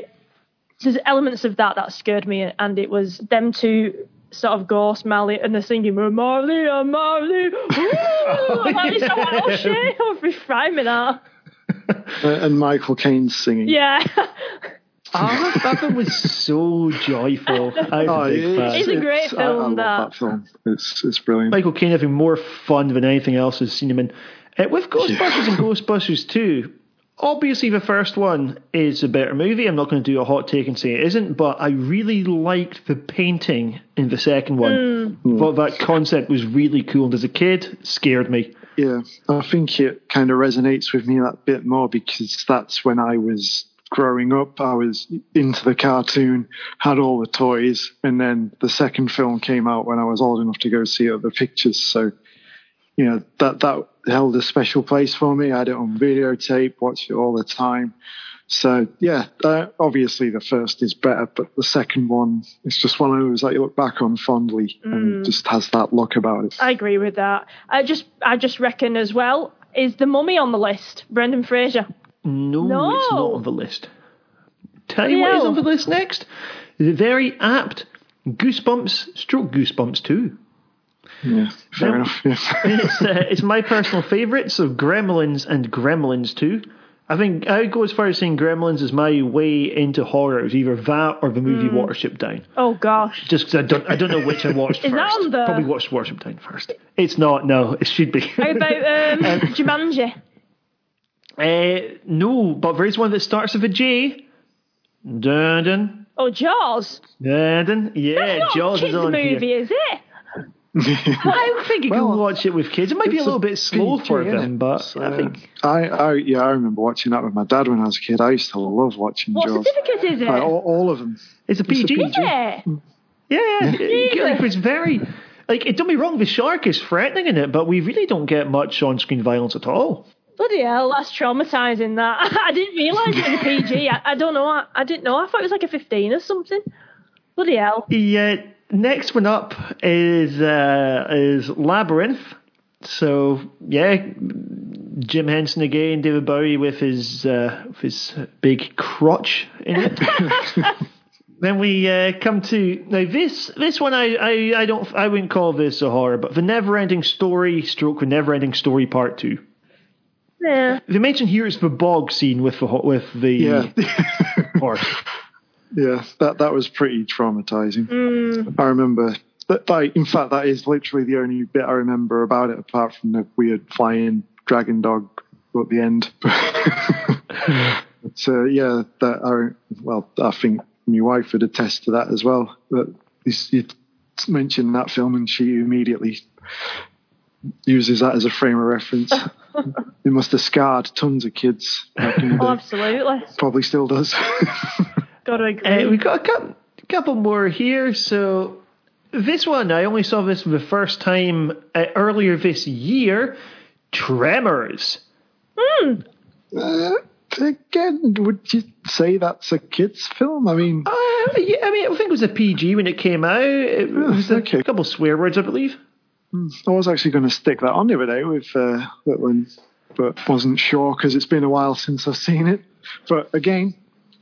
there's elements of that that scared me, and it was them two sort of ghost Marley, and they're singing Marley, oh, Marley, ooh, oh, like, yeah. like, oh shit, <laughs> I'll be framing that. Uh, and Michael Caine's singing. Yeah. <laughs> Oh, that film was so joyful. <laughs> I oh, a big fan. It's a great film. I, I love that. that film. It's it's brilliant. Michael Caine having more fun than anything else has seen him in. Uh, with Ghostbusters and Ghostbusters 2, obviously the first one is a better movie. I'm not going to do a hot take and say it isn't, but I really liked the painting in the second one. Mm. Thought that concept was really cool, and as a kid, scared me. Yeah, I think it kind of resonates with me that bit more because that's when I was growing up. I was into the cartoon, had all the toys, and then the second film came out when I was old enough to go see other pictures. So, you know, that that held a special place for me. I had it on videotape, watched it all the time. So yeah, uh, obviously the first is better, but the second one is just one of those that you look back on fondly Mm. and just has that look about it. I agree with that. I just, I just reckon as well. Is the Mummy on the list? Brendan Fraser. No, No. it's not on the list. Tell you what is on the list next. The very apt Goosebumps, stroke Goosebumps too. Yeah, fair No. enough. Yeah. <laughs> it's, uh, it's my personal favourite, so Gremlins and Gremlins 2. I think I would go as far as saying Gremlins is my way into horror. It was either that or the movie Watership Down. Oh gosh. Just because I don't, I don't know which I watched <laughs> Is first. that on the- Probably watched Watership Down first. It's not, no, it should be. How about um, <laughs> Jumanji? Uh, no, but there is one that starts with a J. Dun dun. Oh, Jaws. Dun dun. Yeah, That's not Jaws a kids is on movie, here. is it? <laughs> I don't think you can watch it with kids. It might be a It's little bit slow PG, for them, but So, I think I, I, yeah, I remember watching that with my dad when I was a kid. I used to love watching What Jaws. certificate is it? Like, all, all of them. it's a PG. Is it? Yeah, yeah. Jesus. Like, it's very like. It, don't be wrong. The shark is threatening in it, but we really don't get much on-screen violence at all. Bloody hell, that's traumatising. That <laughs> I didn't realise it was a <laughs> PG. I, I don't know. I, I didn't know. I thought it was like a fifteen or something. Bloody hell. Uh, next one up is uh, is Labyrinth. So yeah, Jim Henson again, David Bowie with his uh, with his big crotch in it. <laughs> then we uh, come to now this this one I, I, I don't I wouldn't call this a horror, but the Never Ending Story stroke the Never Ending Story Part Two. Yeah. They mentioned here it's the bog scene with the with the Yeah. <laughs> horse. yeah, that, that was pretty traumatizing. Mm. I remember that, like, in fact, that is literally the only bit I remember about it, apart from the weird flying dragon dog at the end. <laughs> so yeah, that I well, I think my wife would attest to that as well. That you mentioned that film, and she immediately uses that as a frame of reference. <laughs> <laughs> it must have scarred tons of kids. Back in the Oh, absolutely. Probably still does. <laughs> Got to agree. Uh, we've got a couple, couple more here. So this one, I only saw this for the first time uh, earlier this year. Tremors. Hmm. Uh, again, would you say that's a kids' film? I mean, Uh, yeah, I mean, I think it was a PG when it came out. It was a couple swear words, I believe. I was actually going to stick that on the other day with uh, that one, but wasn't sure because it's been a while since I've seen it. But again,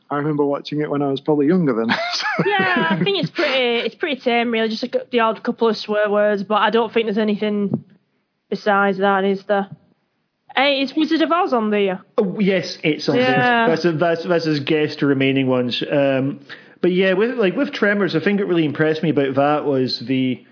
I remember watching it when I was probably younger than. so- <laughs> yeah, I think it's pretty. It's pretty tame, really. Just a, the odd couple of swear words, but I don't think there's anything besides that, is there? Hey, is Wizard of Oz on there? Oh, yes, it's on Yeah. there. That's, a, that's, that's his guest remaining ones. Um, but yeah, with like with Tremors, I think what really impressed me about that was the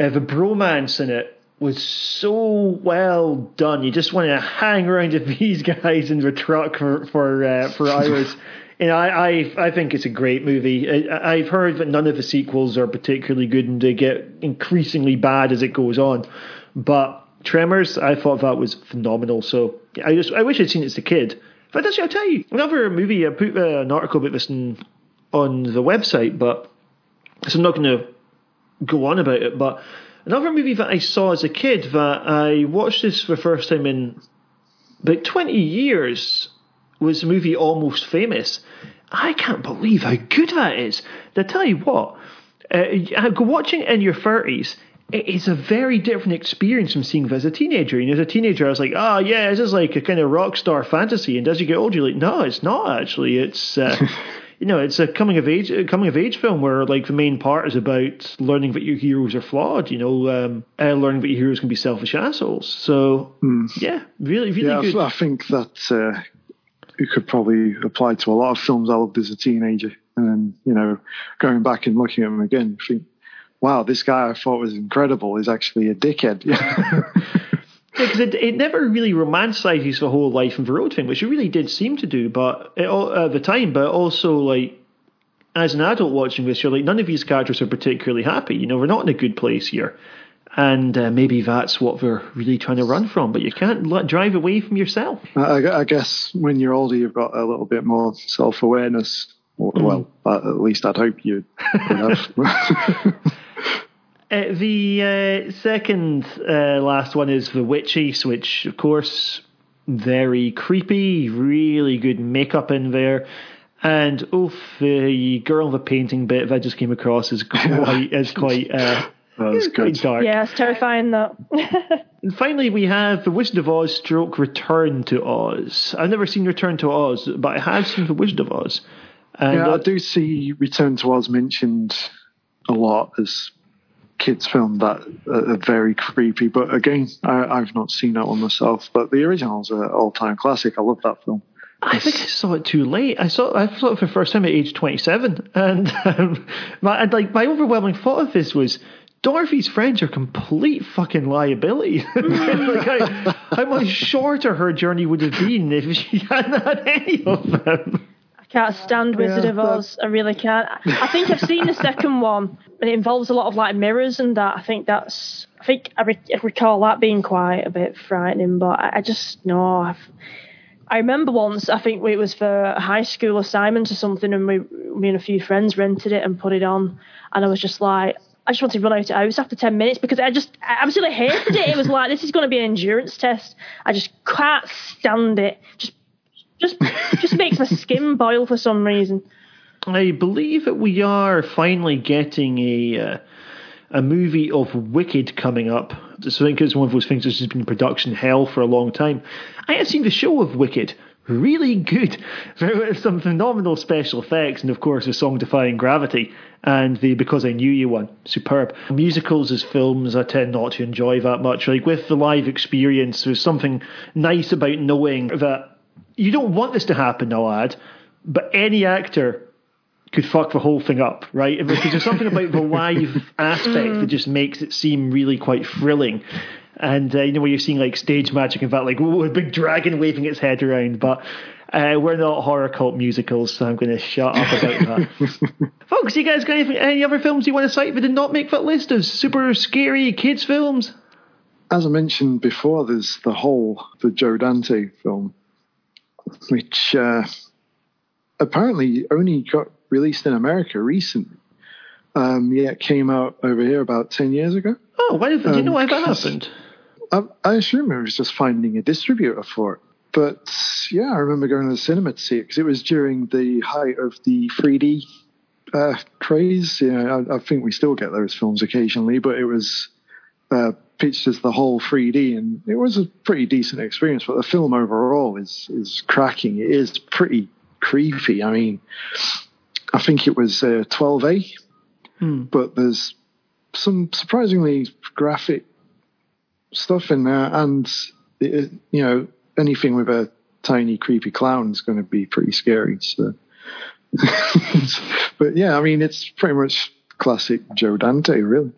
uh, the bromance in it was so well done. You just wanted to hang around with <laughs> these guys in the truck for for uh, for <laughs> hours. And I, I I think it's a great movie. I, I've heard that none of the sequels are particularly good, and they get increasingly bad as it goes on. But Tremors, I thought that was phenomenal. So I just I wish I'd seen it as a kid. But actually, I'll tell you another movie. I put uh, an article about this in, on the website, but so I'm not going to go on about it. But Another movie that I saw as a kid that I watched this for the first time in about 20 years was the movie Almost Famous. I can't believe how good that is. I tell you what, uh, watching in your 30s, it is a very different experience from seeing it as a teenager. And as a teenager, I was like, oh, yeah, this is like a kind of rock star fantasy. And as you get older, you're like, no, it's not actually. It's. Uh, <laughs> you know, it's a coming of age coming of age film where like the main part is about learning that your heroes are flawed. You know, um, uh, learning that your heroes can be selfish assholes. So Mm. yeah, really, really yeah, good. I think that uh, it could probably apply to a lot of films I loved as a teenager. And then, you know, going back and looking at them again, I think, wow, this guy I thought was incredible is actually a dickhead. <laughs> because it, it never really romanticizes the whole life and the road thing, which it really did seem to do, but it, at the time. But also, like as an adult watching this, you're like, none of these characters are particularly happy. You know, we're not in a good place here, and uh, maybe that's what they're really trying to run from. But you can't let, drive away from yourself. I, I guess when you're older, you've got a little bit more self awareness. Well, at least I'd hope you'd have. <laughs> <laughs> <laughs> Uh, the uh, second uh, last one is The Witches, which, of course, very creepy, really good makeup in there. And oof, the girl in the painting bit that I just came across is quite <laughs> is quite uh, That's quite good. dark. Yeah, it's terrifying that. <laughs> And finally, we have The Wizard of Oz stroke Return to Oz. I've never seen Return to Oz, but I have seen The Wizard of Oz. And yeah, uh, I do see Return to Oz mentioned a lot as kids' film that are very creepy. But again, I, I've not seen that one myself. But the original's an all-time classic. I love that film. I think I saw it too late. I saw I saw it for the first time at age twenty seven, and um, my like my overwhelming thought of this was Dorothy's friends are complete fucking liability. <laughs> like how, how much shorter her journey would have been if she hadn't had any of them. Can't stand Wizard Yeah, of Oz. I really can't. I think I've seen the second one, and it involves a lot of like mirrors and that. I think that's. I think I, re- I recall that being quite a bit frightening, but I, I just no. I've, I remember once. I think it was for a high school assignment or something, and we, me and a few friends rented it and put it on, and I was just like. I just wanted to run out of house after 10 minutes because I just I absolutely hated it. It was like, this is going to be an endurance test. I just can't stand it. Just just just makes my skin <laughs> boil for some reason. I believe that we are finally getting a uh, a movie of Wicked coming up. I think it's one of those things that's just been production hell for a long time. I have seen the show of Wicked. Really good. <laughs> Some phenomenal special effects, and of course, the song defying gravity. And the Because I Knew You one. Superb. Musicals as films, I tend not to enjoy that much. Like with the live experience, there's something nice about knowing that you don't want this to happen, I'll add, but any actor could fuck the whole thing up, right? Because there's something about the <laughs> live aspect that just makes it seem really quite thrilling. And uh, you know where you're seeing like stage magic and that, like ooh, a big dragon waving its head around. But uh, we're not horror cult musicals, so I'm going to shut up about that. <laughs> Folks, you guys got anything, any other films you want to cite that did not make that list of super scary kids films? As I mentioned before, there's the whole the Joe Dante film, which uh, apparently only got released in America recently. Um, yeah, it came out over here about ten years ago. Oh, why, do you know why that Um, happened? I, I assume it was just finding a distributor for it. But yeah, I remember going to the cinema to see it because it was during the height of the 3D uh, craze. You know, I, I think we still get those films occasionally, but it was uh, pitched as the whole 3D, and it was a pretty decent experience. But the film overall is is cracking. It is pretty creepy. I mean, I think it was uh, 12A, but there's some surprisingly graphic stuff in there, and it, you know anything with a tiny creepy clown is going to be pretty scary. So, <laughs> but yeah, I mean it's pretty much classic Joe Dante, really.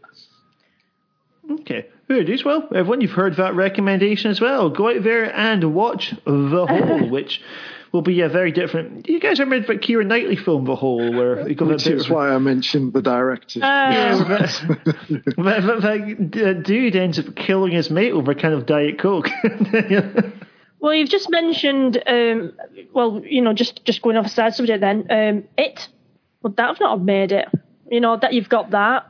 Okay. Good as well. Everyone, you've heard that recommendation as well. Go out there and watch The <laughs> Hole, which will be a very different. You guys remember the Keira Knightley film, The Hole, where he got Which a bit is of- why I mentioned the director. Uh, that, that, that dude ends up killing his mate over a can of Diet Coke. <laughs> Well, you've just mentioned, um, well, you know, just just going off a side subject then, um, it. Would that have not have made it? You know, that you've got that.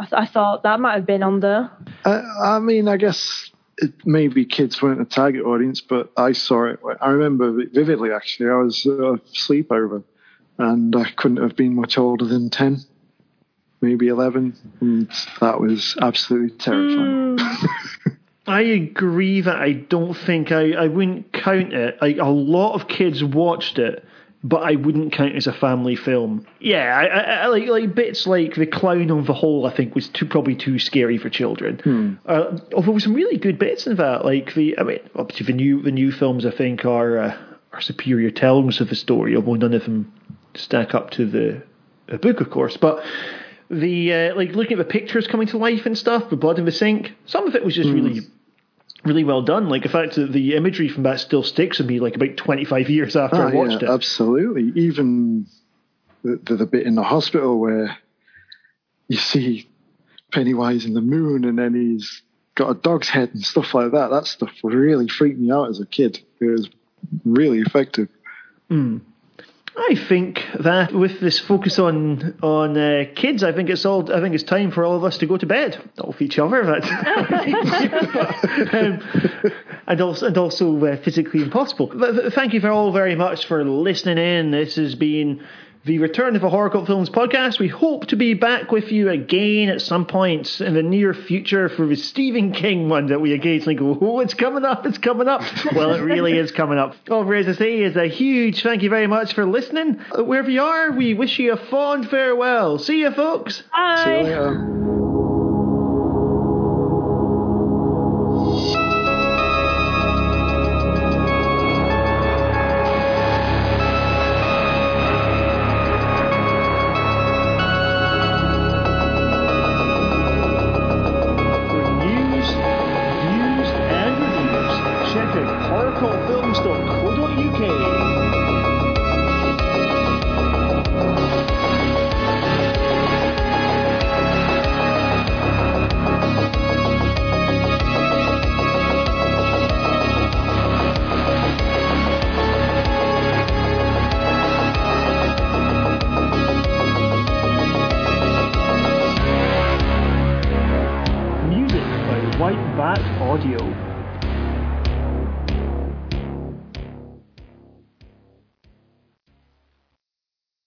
I, th- I thought that might have been on there. Uh, I mean, I guess it, maybe kids weren't a target audience, but I saw it. I remember it vividly. Actually, I was uh, sleepover, and I couldn't have been much older than ten, maybe eleven, and that was absolutely terrifying. Mm. <laughs> I agree that I don't think I, I wouldn't count it. Like a lot of kids watched it, but I wouldn't count it as a family film. Yeah, I, I, I like like bits like the clown on the hole. I think was too probably too scary for children. Uh, although some really good bits in that. Like the I mean, obviously the new the new films I think are uh, are superior tellings of the story, although none of them stack up to the, the book, of course. But the uh, like looking at the pictures coming to life and stuff, the blood in the sink. Some of it was just really really well done. Like the fact that the imagery from that still sticks with me like about 25 years after Oh, I watched yeah, it. Absolutely. Even the, the, the bit in the hospital where you see Pennywise in the moon and then he's got a dog's head and stuff like that. That stuff really freaked me out as a kid. It was really effective. Hmm. I think that with this focus on on uh, kids, I think it's all. I think it's time for all of us to go to bed. Not with each other, but <laughs> um, and also and also uh, physically impossible. But, thank you for all very much for listening in. This has been the Return of a Horror Cult Films podcast. We hope to be back with you again at some point in the near future for the Stephen King one that we occasionally go, oh, it's coming up, it's coming up. <laughs> Well, it really is coming up. Over, as I say, is a huge thank you very much for listening. Uh, Wherever you are, we wish you a fond farewell. See you, folks. Bye. See you later.